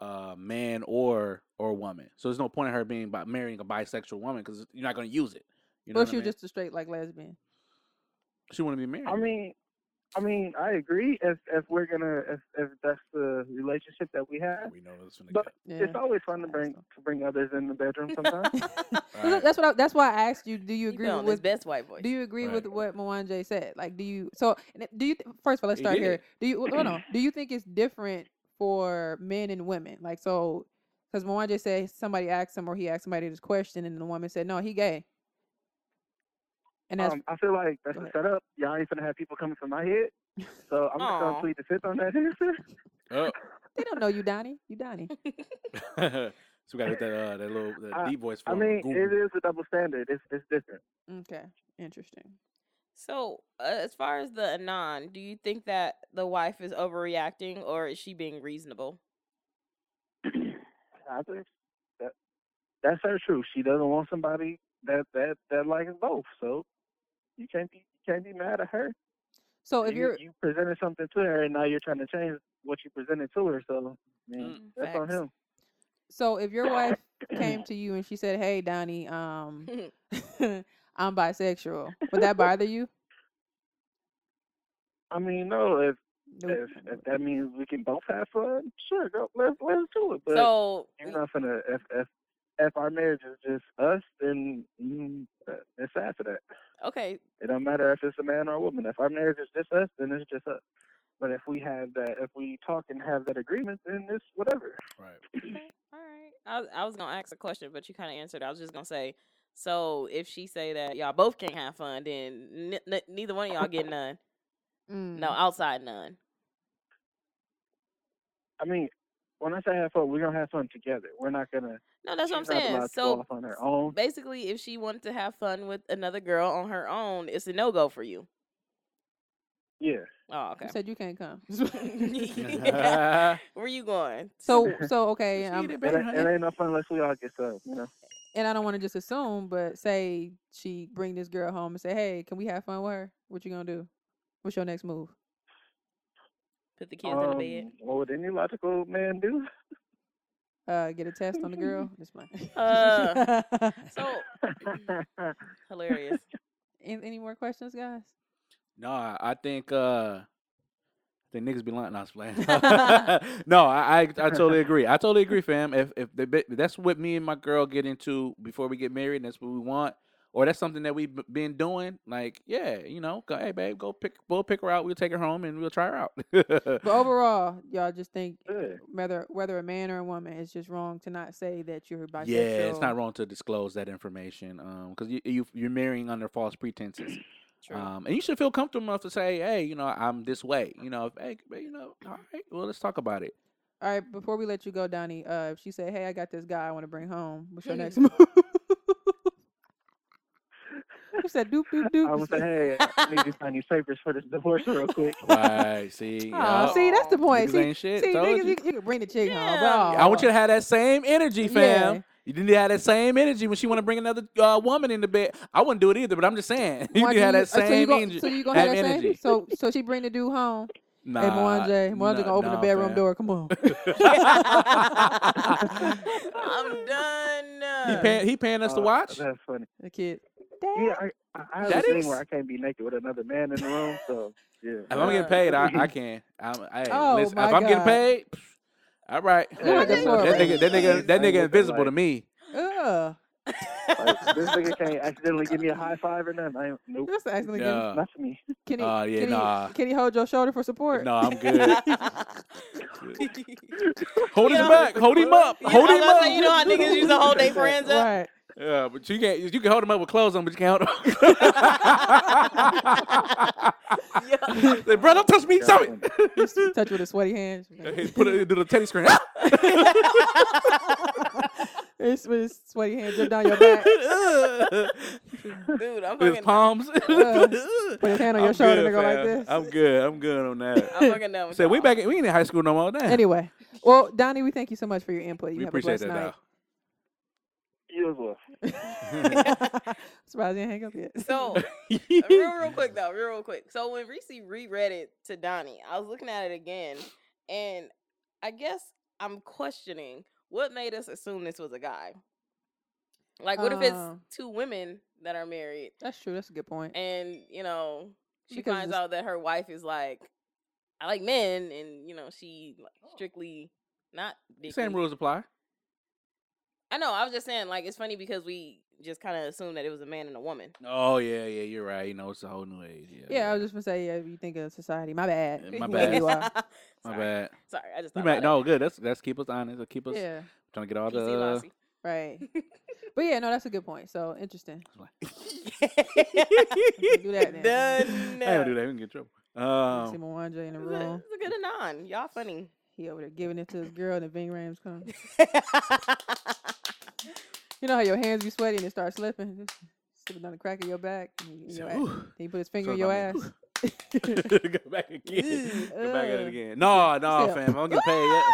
uh man or or woman. So there's no point in her being by marrying a bisexual woman because you're not going to use it. You know or what she I was mean? just a straight like lesbian. she want to be married. I mean, I mean, I agree. If if we're gonna, if if that's the relationship that we have, we know this from the but Yeah. it's always fun to bring to bring others in the bedroom (laughs) sometimes. So That's what. I, that's why I asked you. Do you agree put on his with? best white voice. Do you agree with Right. what Mwanje said? Like, do you? So, do you? th- First of all, let's He start here. Do you? Hold on. (clears throat) Do you think it's different for men and women? Like, so, because Mwanje said somebody asked him or he asked somebody this question, and the woman said, "No, he gay." And that's um, I feel like that's Go a setup. Y'all ain't gonna have people coming from my head, so I'm just gonna plead the fifth on that answer. Oh. they don't know you, Donnie. You Donnie. (laughs) so we got to get that uh, that little that I- deep voice I from mean, Google. it is a double standard. It's it's different. Okay, interesting. So, uh, as far as the anon, do you think that the wife is overreacting or is she being reasonable? (clears throat) I think that that's her truth. She doesn't want somebody that that that likes both. So you can't be you can't be mad at her. So if you, you're you presented something to her and now you're trying to change what you presented to her. So I mean, Mm, that's on him. so if your wife came (coughs) to you and she said, "Hey, Donnie, um, (laughs) (laughs) I'm bisexual," would that bother you? (laughs) I mean, no, if Nope. if, if that means we can both have fun, sure, go let's let's do it. But so, you're not gonna if if if our marriage is just us, then mm, uh, it's sad for that. Okay, It don't matter if it's a man or a woman. If our marriage is just us, then it's just us. But if we have that, if we talk and have that agreement, then it's whatever. right. (clears throat) okay, all right. I, was- I was gonna ask a question, but you kind of answered. I was just gonna say, so if she say that y'all both can't have fun, then n- n- neither one of y'all get none. Mm. No, outside none. I mean, when I say have fun, we're gonna have fun together. We're not gonna. No, that's what I'm saying. allowed So on her own. basically, if she wanted to have fun with another girl on her own, it's a no go for you. Yeah. Oh, okay. You said you can't come. (laughs) (laughs) (laughs) Where are you going? so, so okay. Just Um, eat it, It baby, ain't, it ain't no fun unless we all get some. You know. and I don't want to just assume, but say she bring this girl home and say, "Hey, can we have fun with her?" What you gonna do? What's your next move? Put the kids in the bed. Um, What would any logical man do? Uh, get a test on the girl. (laughs) Just fine. Uh, (laughs) So (laughs) hilarious. any, any more questions, guys? No, I, I think uh I think niggas be lying. No, I was playing. no, I, I I totally agree. I totally agree, fam. If if the, bi- that's what me and my girl get into before we get married, and that's what we want, or that's something that we've been doing, like yeah, you know, go hey babe, go pick, we'll pick her out, we'll take her home, and we'll try her out. But (laughs) overall, y'all just think Yeah. whether whether a man or a woman, it's just wrong to not say that you're bisexual. yeah, it's not wrong to disclose that information, um, because you, you you're marrying under false pretenses. (clears throat) True. Um, and you should feel comfortable enough to say, "Hey, you know, I'm this way." You know, if, hey, you know, all right, well, let's talk about it. All right, before we let you go, Donnie, uh, if she said, "Hey, I got this guy I want to bring home," what's your next (laughs) move? You said, "Doop doop doop." I would say, hey, I need to sign these papers for this divorce real quick. (laughs) Right? See, Aw, yup. see, that's the point. Niggas See, ain't shit. see, told niggas, you. you, you can bring the chick home, but Yeah. I want you to have that same energy, fam. Yeah. You didn't have that same energy when she want to bring another uh, woman in the bed. I wouldn't do it either, but I'm just saying (laughs) you Why need to have that uh, so you same energy. So you gonna have have that energy. same? So so she bring the dude home. Nah, hey, Mwanje, Mwanje nah, gonna open the bedroom fam. door. Come on. (laughs) I'm done. He paying, he paying us to Uh, watch. That's funny. the kid. Yeah, I, I, I have That a thing is- where I can't be naked with another man in the room, so yeah. If I'm getting paid, I, I (laughs) can. I'm, hey, Oh, listen, my if I'm getting paid, all right. Yeah, that, nigga, that nigga, that nigga, that I nigga ain't invisible to me. Ugh. Like, this nigga (laughs) can't accidentally give me a high five or nothing. I ain't, nope, That's accidentally good. Yeah. not me. Can he? Uh, yeah, can, nah. he can he hold your shoulder for support? No, I'm good. (laughs) Hold You his back. Hold him up. Hold know, him I was up. gonna say, you know how niggas used to hold their friends up? Right. Yeah, but you can't. You can hold him up with clothes on, but you can't hold (laughs) them. him. (laughs) Say, bro, don't touch me. Stop it. Just touch with his sweaty hands. Hey, Put it do the teddy screen. Hey, (laughs) His, with his sweaty hands up down your back. Dude, I'm With his fucking palms. Uh, put his hand on your I'm shoulder good, and go like fam. this. I'm good. I'm good on that. I'm fucking done with Say we y'all. back. In, we ain't in high school no more. Damn. Anyway, well, Donnie, we thank you so much for your input. You we have appreciate a that. blessed You as well. Night. (laughs) (laughs) Surprised you didn't hang up yet. So, (laughs) real, real quick though, real, real quick. So when Reese reread it to Donnie, I was looking at it again, and I guess I'm questioning what made us assume this was a guy. Like, what if it's Um, two women that are married, That's true. That's a good point. and you know she Because finds out that her wife is like, I like men, and you know she strictly not. Same rules apply. I know. I was just saying, like, it's funny because we just kind of assumed that it was a man and a woman. Oh yeah, yeah. You're right. You know, it's a whole new age. Yeah. Yeah, I was just gonna say, yeah, you think of society, my bad. Yeah, (laughs) (laughs) my bad. My Sorry. bad. Sorry, I just You thought might, about no, good. That's that's keep us honest. Let's keep us Yeah, trying to get all it. the. PC Uh, right. (laughs) but yeah, no, that's a good point. So interesting. do that then. Done. I don't do that. We can get in trouble. See Um, Mwanje in the room. it's a good anon. Y'all funny. He over there giving it to his girl, and the Ving Rhames come. (laughs) You know how your hands be sweaty and it starts slipping, just slipping down the crack of your back. And you, so, your ass. Then you put his finger So in your ass. (laughs) Go back again. (laughs) Go back at it again. No, no, fam. I'm getting paid. yet.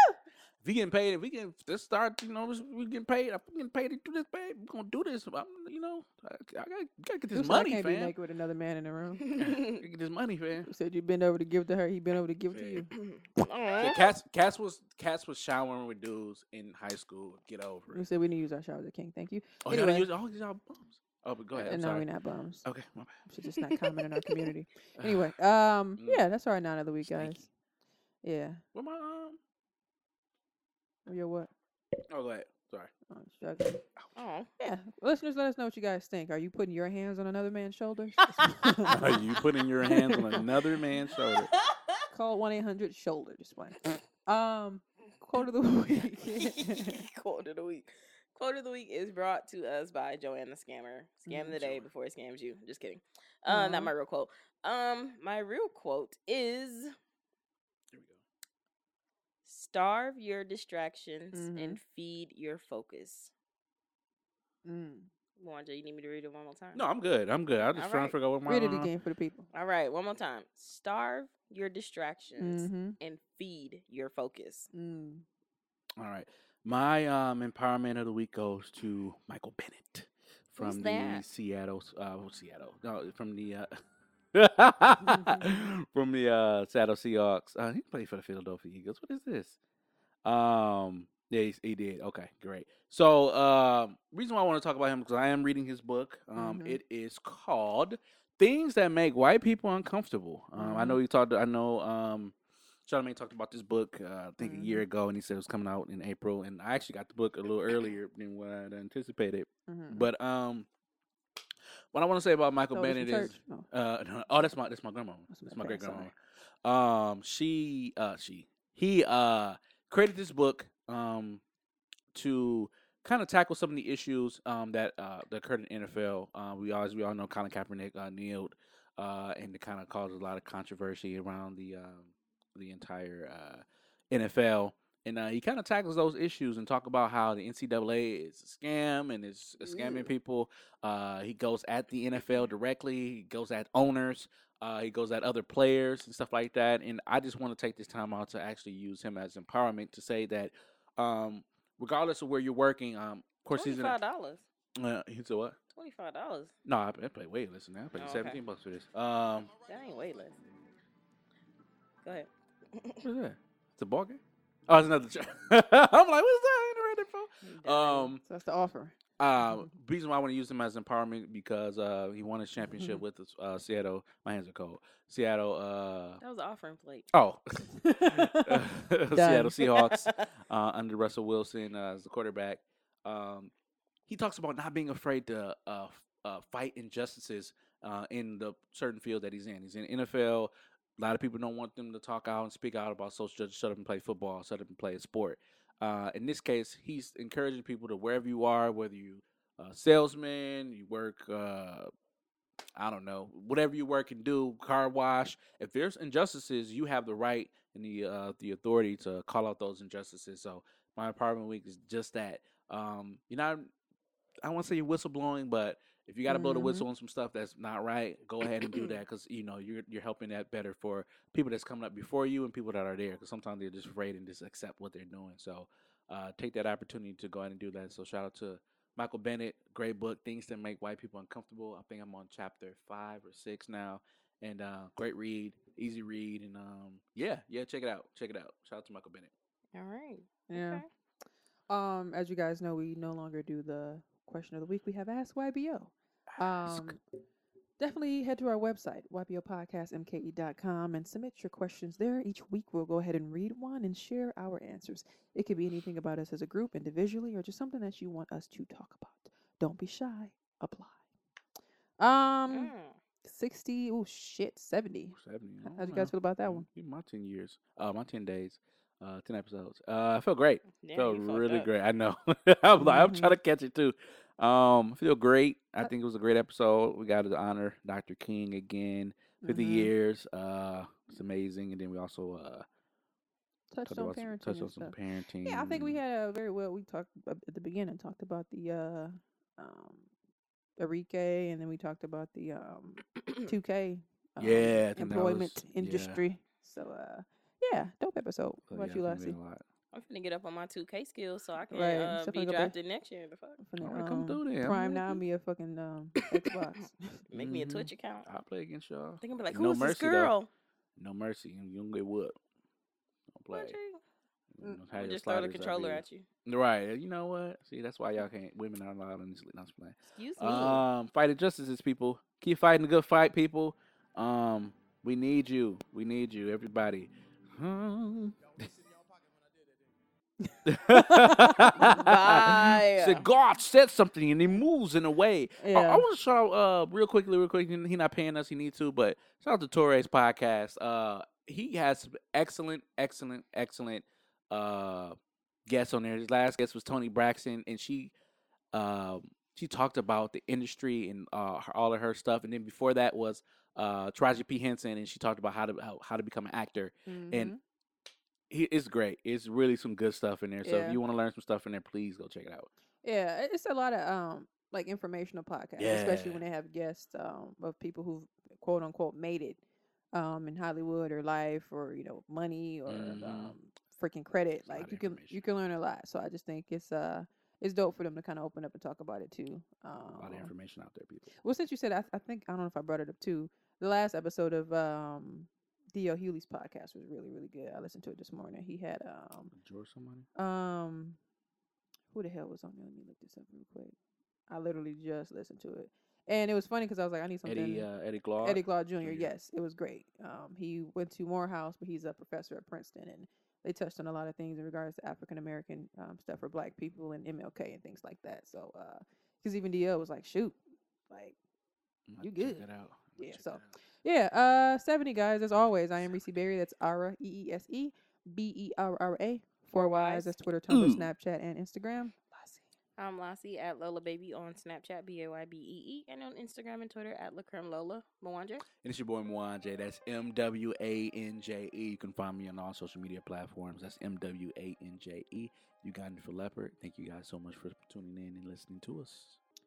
If we getting paid, if we can just start, you know, we getting paid. I'm getting paid to do this, babe. We're gonna do this. I'm, you know, I, I gotta, gotta get this Who said I money, can't be naked with another man in the room. (laughs) Get this money, fam. Who said you been over to give to her? He been over to give to you. Aw. (clears throat) So Cass, Cass was Cass was showering with dudes in high school. Get over Who it. said we didn't use our showers at King? Thank you. Oh, y'all anyway. use oh, y'all bums. Oh, but go ahead. I'm no, sorry. we're not bums. Okay, my bad. Should just not common in our community. (laughs) Anyway, (sighs) um, Mm. yeah, that's our nine of the week, Sneaky. guys. Yeah. Where my um? You're what? Oh, go ahead. Sorry. Oh, struggling. Aw. Yeah, listeners, let us know what you guys think. Are you putting your hands on another man's shoulders? (laughs) Are you putting your hands on another man's shoulder? (laughs) Call one eight hundred shoulder display. (laughs) Um, quote of the week. Quote of the week. Quote of the week is brought to us by Joanna Scammer. Scam Mm, the day sure. before it scams you. Just kidding. Uh, Aw. not my real quote. Um, my real quote is Here we go. Starve your distractions Mhm. and feed your focus. mm. Wanda, you need me to read it one more time? No, I'm good. I'm good. I'm just All trying right. to figure out what my. Read it again for the people. All right, one more time. Starve your distractions Mm-hmm. and feed your focus. Mm. All right. My um empowerment of the week goes to Michael Bennett from the that? Seattle uh Seattle. No, from the uh (laughs) (laughs) (laughs) from the uh Seattle Seahawks. Uh he played for the Philadelphia Eagles. What is this? Um yeah, he, he did. Okay, great. So, um reason why I want to talk about him because I am reading his book. Um Mhm. it is called Things That Make White People Uncomfortable. Um I know you talked I know um Charlamagne talked about this book, uh, I think a year Mhm. ago, and he said it was coming out in April. And I actually got the book a little (clears throat) earlier than what I anticipated. Mm-hmm. But um, what I want to say about Michael Oh, Bennett is. No. uh, (laughs) no, oh, that's my that's my grandma. That's That's my my great grandma. Um, she uh she he uh created this book um to kind of tackle some of the issues um that uh that occurred in NFL. Uh, we always we all know Colin Kaepernick uh, kneeled uh and it kind of caused a lot of controversy around the um the entire uh NFL. And uh, he kind of tackles those issues and talk about how the NCAA is a scam and is scamming people. Uh, he goes at the NFL directly. He goes at owners. Uh, he goes at other players and stuff like that. And I just want to take this time out to actually use him as empowerment to say that, um, regardless of where you're working, um, of course he's A, dollars. uh, he said what? Twenty-five dollars. No, I, I pay way less than that. I paid Oh, okay. seventeen bucks for this. Um, That ain't way less. Go ahead. what is that? It's a ball game. Oh, it's another. Ch- (laughs) I'm like, what's that? I ain't read it for. Um, So that's the offer. Uh, reason why I want to use him as empowerment because uh, he won his championship Mm-hmm. with uh, Seattle. My hands are cold. Seattle. Uh, That was an offering plate. oh, (laughs) (laughs) Seattle Seahawks uh, under Russell Wilson uh, as the quarterback. Um, he talks about not being afraid to uh, uh, fight injustices uh, in the certain field that he's in. He's in NFL. A lot of people don't want them to talk out and speak out about social justice. Shut up and play football. Shut up and play a sport. Uh, in this case, he's encouraging people to wherever you are, whether you uh, salesman, you work, uh, I don't know, whatever you work and do, car wash. If there's injustices, you have the right and the uh, the authority to call out those injustices. So my apartment week is just that. Um, you know, not. I won't say you're whistleblowing, but if you got to blow the Mhm. whistle on some stuff that's not right, go ahead and do that because you know you're you're helping that better for people that's coming up before you and people that are there because sometimes they're just afraid and just accept what they're doing. So uh, take that opportunity to go ahead and do that. So shout out to Michael Bennett, great book, Things That Make White People Uncomfortable. I think I'm on chapter five or six now, and uh, great read, easy read, and um, yeah, yeah, check it out, check it out. Shout out to Michael Bennett. All right. Yeah. Okay. Um, as you guys know, we no longer do the question of the week. We have Ask YBO. Um, definitely head to our website, ybopodcastmke.com, and submit your questions there. Each week, we'll go ahead and read one and share our answers. It could be anything about us as a group, individually, or just something that you want us to talk about. Don't be shy. Apply. Um, Mm. 60, oh shit, 70. Seventy. How- I How'd don't you guys feel about that one? My ten years, uh, my ten days, uh, ten episodes. Uh, I felt great. Damn, felt really up. great. I know. (laughs) I'm like, I'm trying to catch it too. Um, I feel great. I Uh, think it was a great episode. We got to honor Dr. King again. 50 Mhm. years. Uh, it's amazing. And then we also uh Touched on about some, parenting. touched on some parenting. Yeah, I think we had a very well. We talked at the beginning, talked about the uh, um, Enrique, and then we talked about the um, (clears throat) 2K um, Yeah, I think that employment was- yeah. industry. So, uh, yeah, dope episode. so, What about yeah, you, I think we Lassie? Had a lot. I'm finna get up on my 2K skills so I can Right, uh, be finna go back- drafted next year. The fuck? Finna, Alright, come um, through there. I'm Prime now you. me a fucking um, Xbox. (laughs) Make me a Mhm. Twitch account. I'll play against y'all. They gonna be like, No who's this mercy, though. girl? No mercy. You you don't get whooped. Don't play. You- You know, I'll just throw the controller at you. Right. You know what? See, that's why y'all can't. Women aren't allowed in this. league. No, I'm playing. Excuse me. Um, fight injustices, people. Keep fighting the good fight, people. Um, we need you. We need you, everybody. (laughs) (laughs) Bye. Said God said something and he moves in a way. I- I, want to shout out uh real quickly, real quick. He not paying us, he need to, but shout out to Torres podcast. Uh, he has some excellent, excellent, excellent uh guests on there. His last guest was Toni Braxton, and she um she talked about the industry and uh her, all of her stuff. And then before that was uh Taraji P Henson, and she talked about how to how, how to become an actor. Mhm. And he, it's great. It's really some good stuff in there. So Yeah. if you want to learn some stuff in there, please go check it out. Yeah, it's a lot of um like informational podcasts, especially when they have guests um of people who've quote unquote made it um in Hollywood or life or you know money or Mhm. um freaking credit. Like you can you can learn a lot. So I just think it's uh it's dope for them to kind of open up and talk about it too. A lot of Um, information out there, people. well, since you said, I, I think I don't know if I brought it up too. The last episode of um D.L. Hughley's podcast was really really good. I listened to it this morning. He had um George somebody? um, who the hell was on there? Let me look this up real quick. I literally just listened to it, and it was funny because I was like, I need something. Eddie uh, Eddie Glaude. Eddie Glaude Jr. Yeah. Yes, it was great. Um, he went to Morehouse, but he's a professor at Princeton, and they touched on a lot of things in regards to African American um, stuff for Black people and MLK and things like that. So, because even DL was like, shoot, like, you check good. Yeah, so-. Yeah. Uh, seventy guys as always. I am Reese Berry. That's Ara E E S E B E R R A. Four Y's. That's Twitter, Tumblr, Ooh. Snapchat, and Instagram. I'm Lassie at Lola Baby on Snapchat, B A Y B E E, and on Instagram and Twitter at Lacreme Lola. Mwanje. And it's your boy Mwanje. That's M W A N J E. You can find me on all social media platforms. That's M W A N J E. You got it for Leopard. Thank you guys so much for tuning in and listening to us.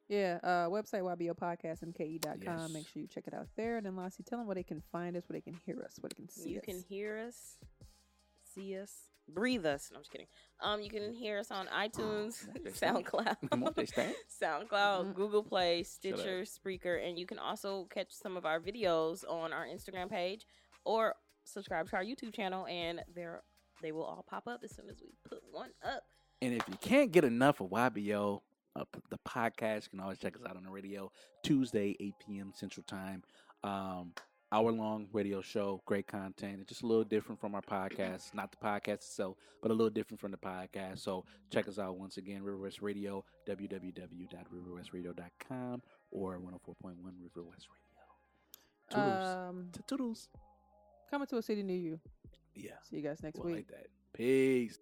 Yeah, uh, website ybopodcastmke.com. Yes. Make sure you check it out there. And then, Lassie, tell them where they can find us, where they can hear us, where they can see you us. You can hear us, see us, breathe us. No, I'm just kidding. Um, you can hear us on iTunes, What (laughs) they say? What (laughs) SoundCloud. SoundCloud, Mm. Google Play. Stitcher, Spreaker, and you can also catch some of our videos on our Instagram page or subscribe to our YouTube channel, and there they will all pop up as soon as we put one up. And if you can't get enough of YBO, uh, the podcast, you can always check us out on the radio Tuesday, 8 p.m. Central Time. Um, hour long radio show, great content. It's just a little different from our podcast, not the podcast itself, but a little different from the podcast. So check us out once again, River West Radio, www.riverwestradio.com or 104.1 River West Radio. Toodles. Um, Toodles. coming to a city near you. Yeah. See you guys next Well, week. like that. Peace.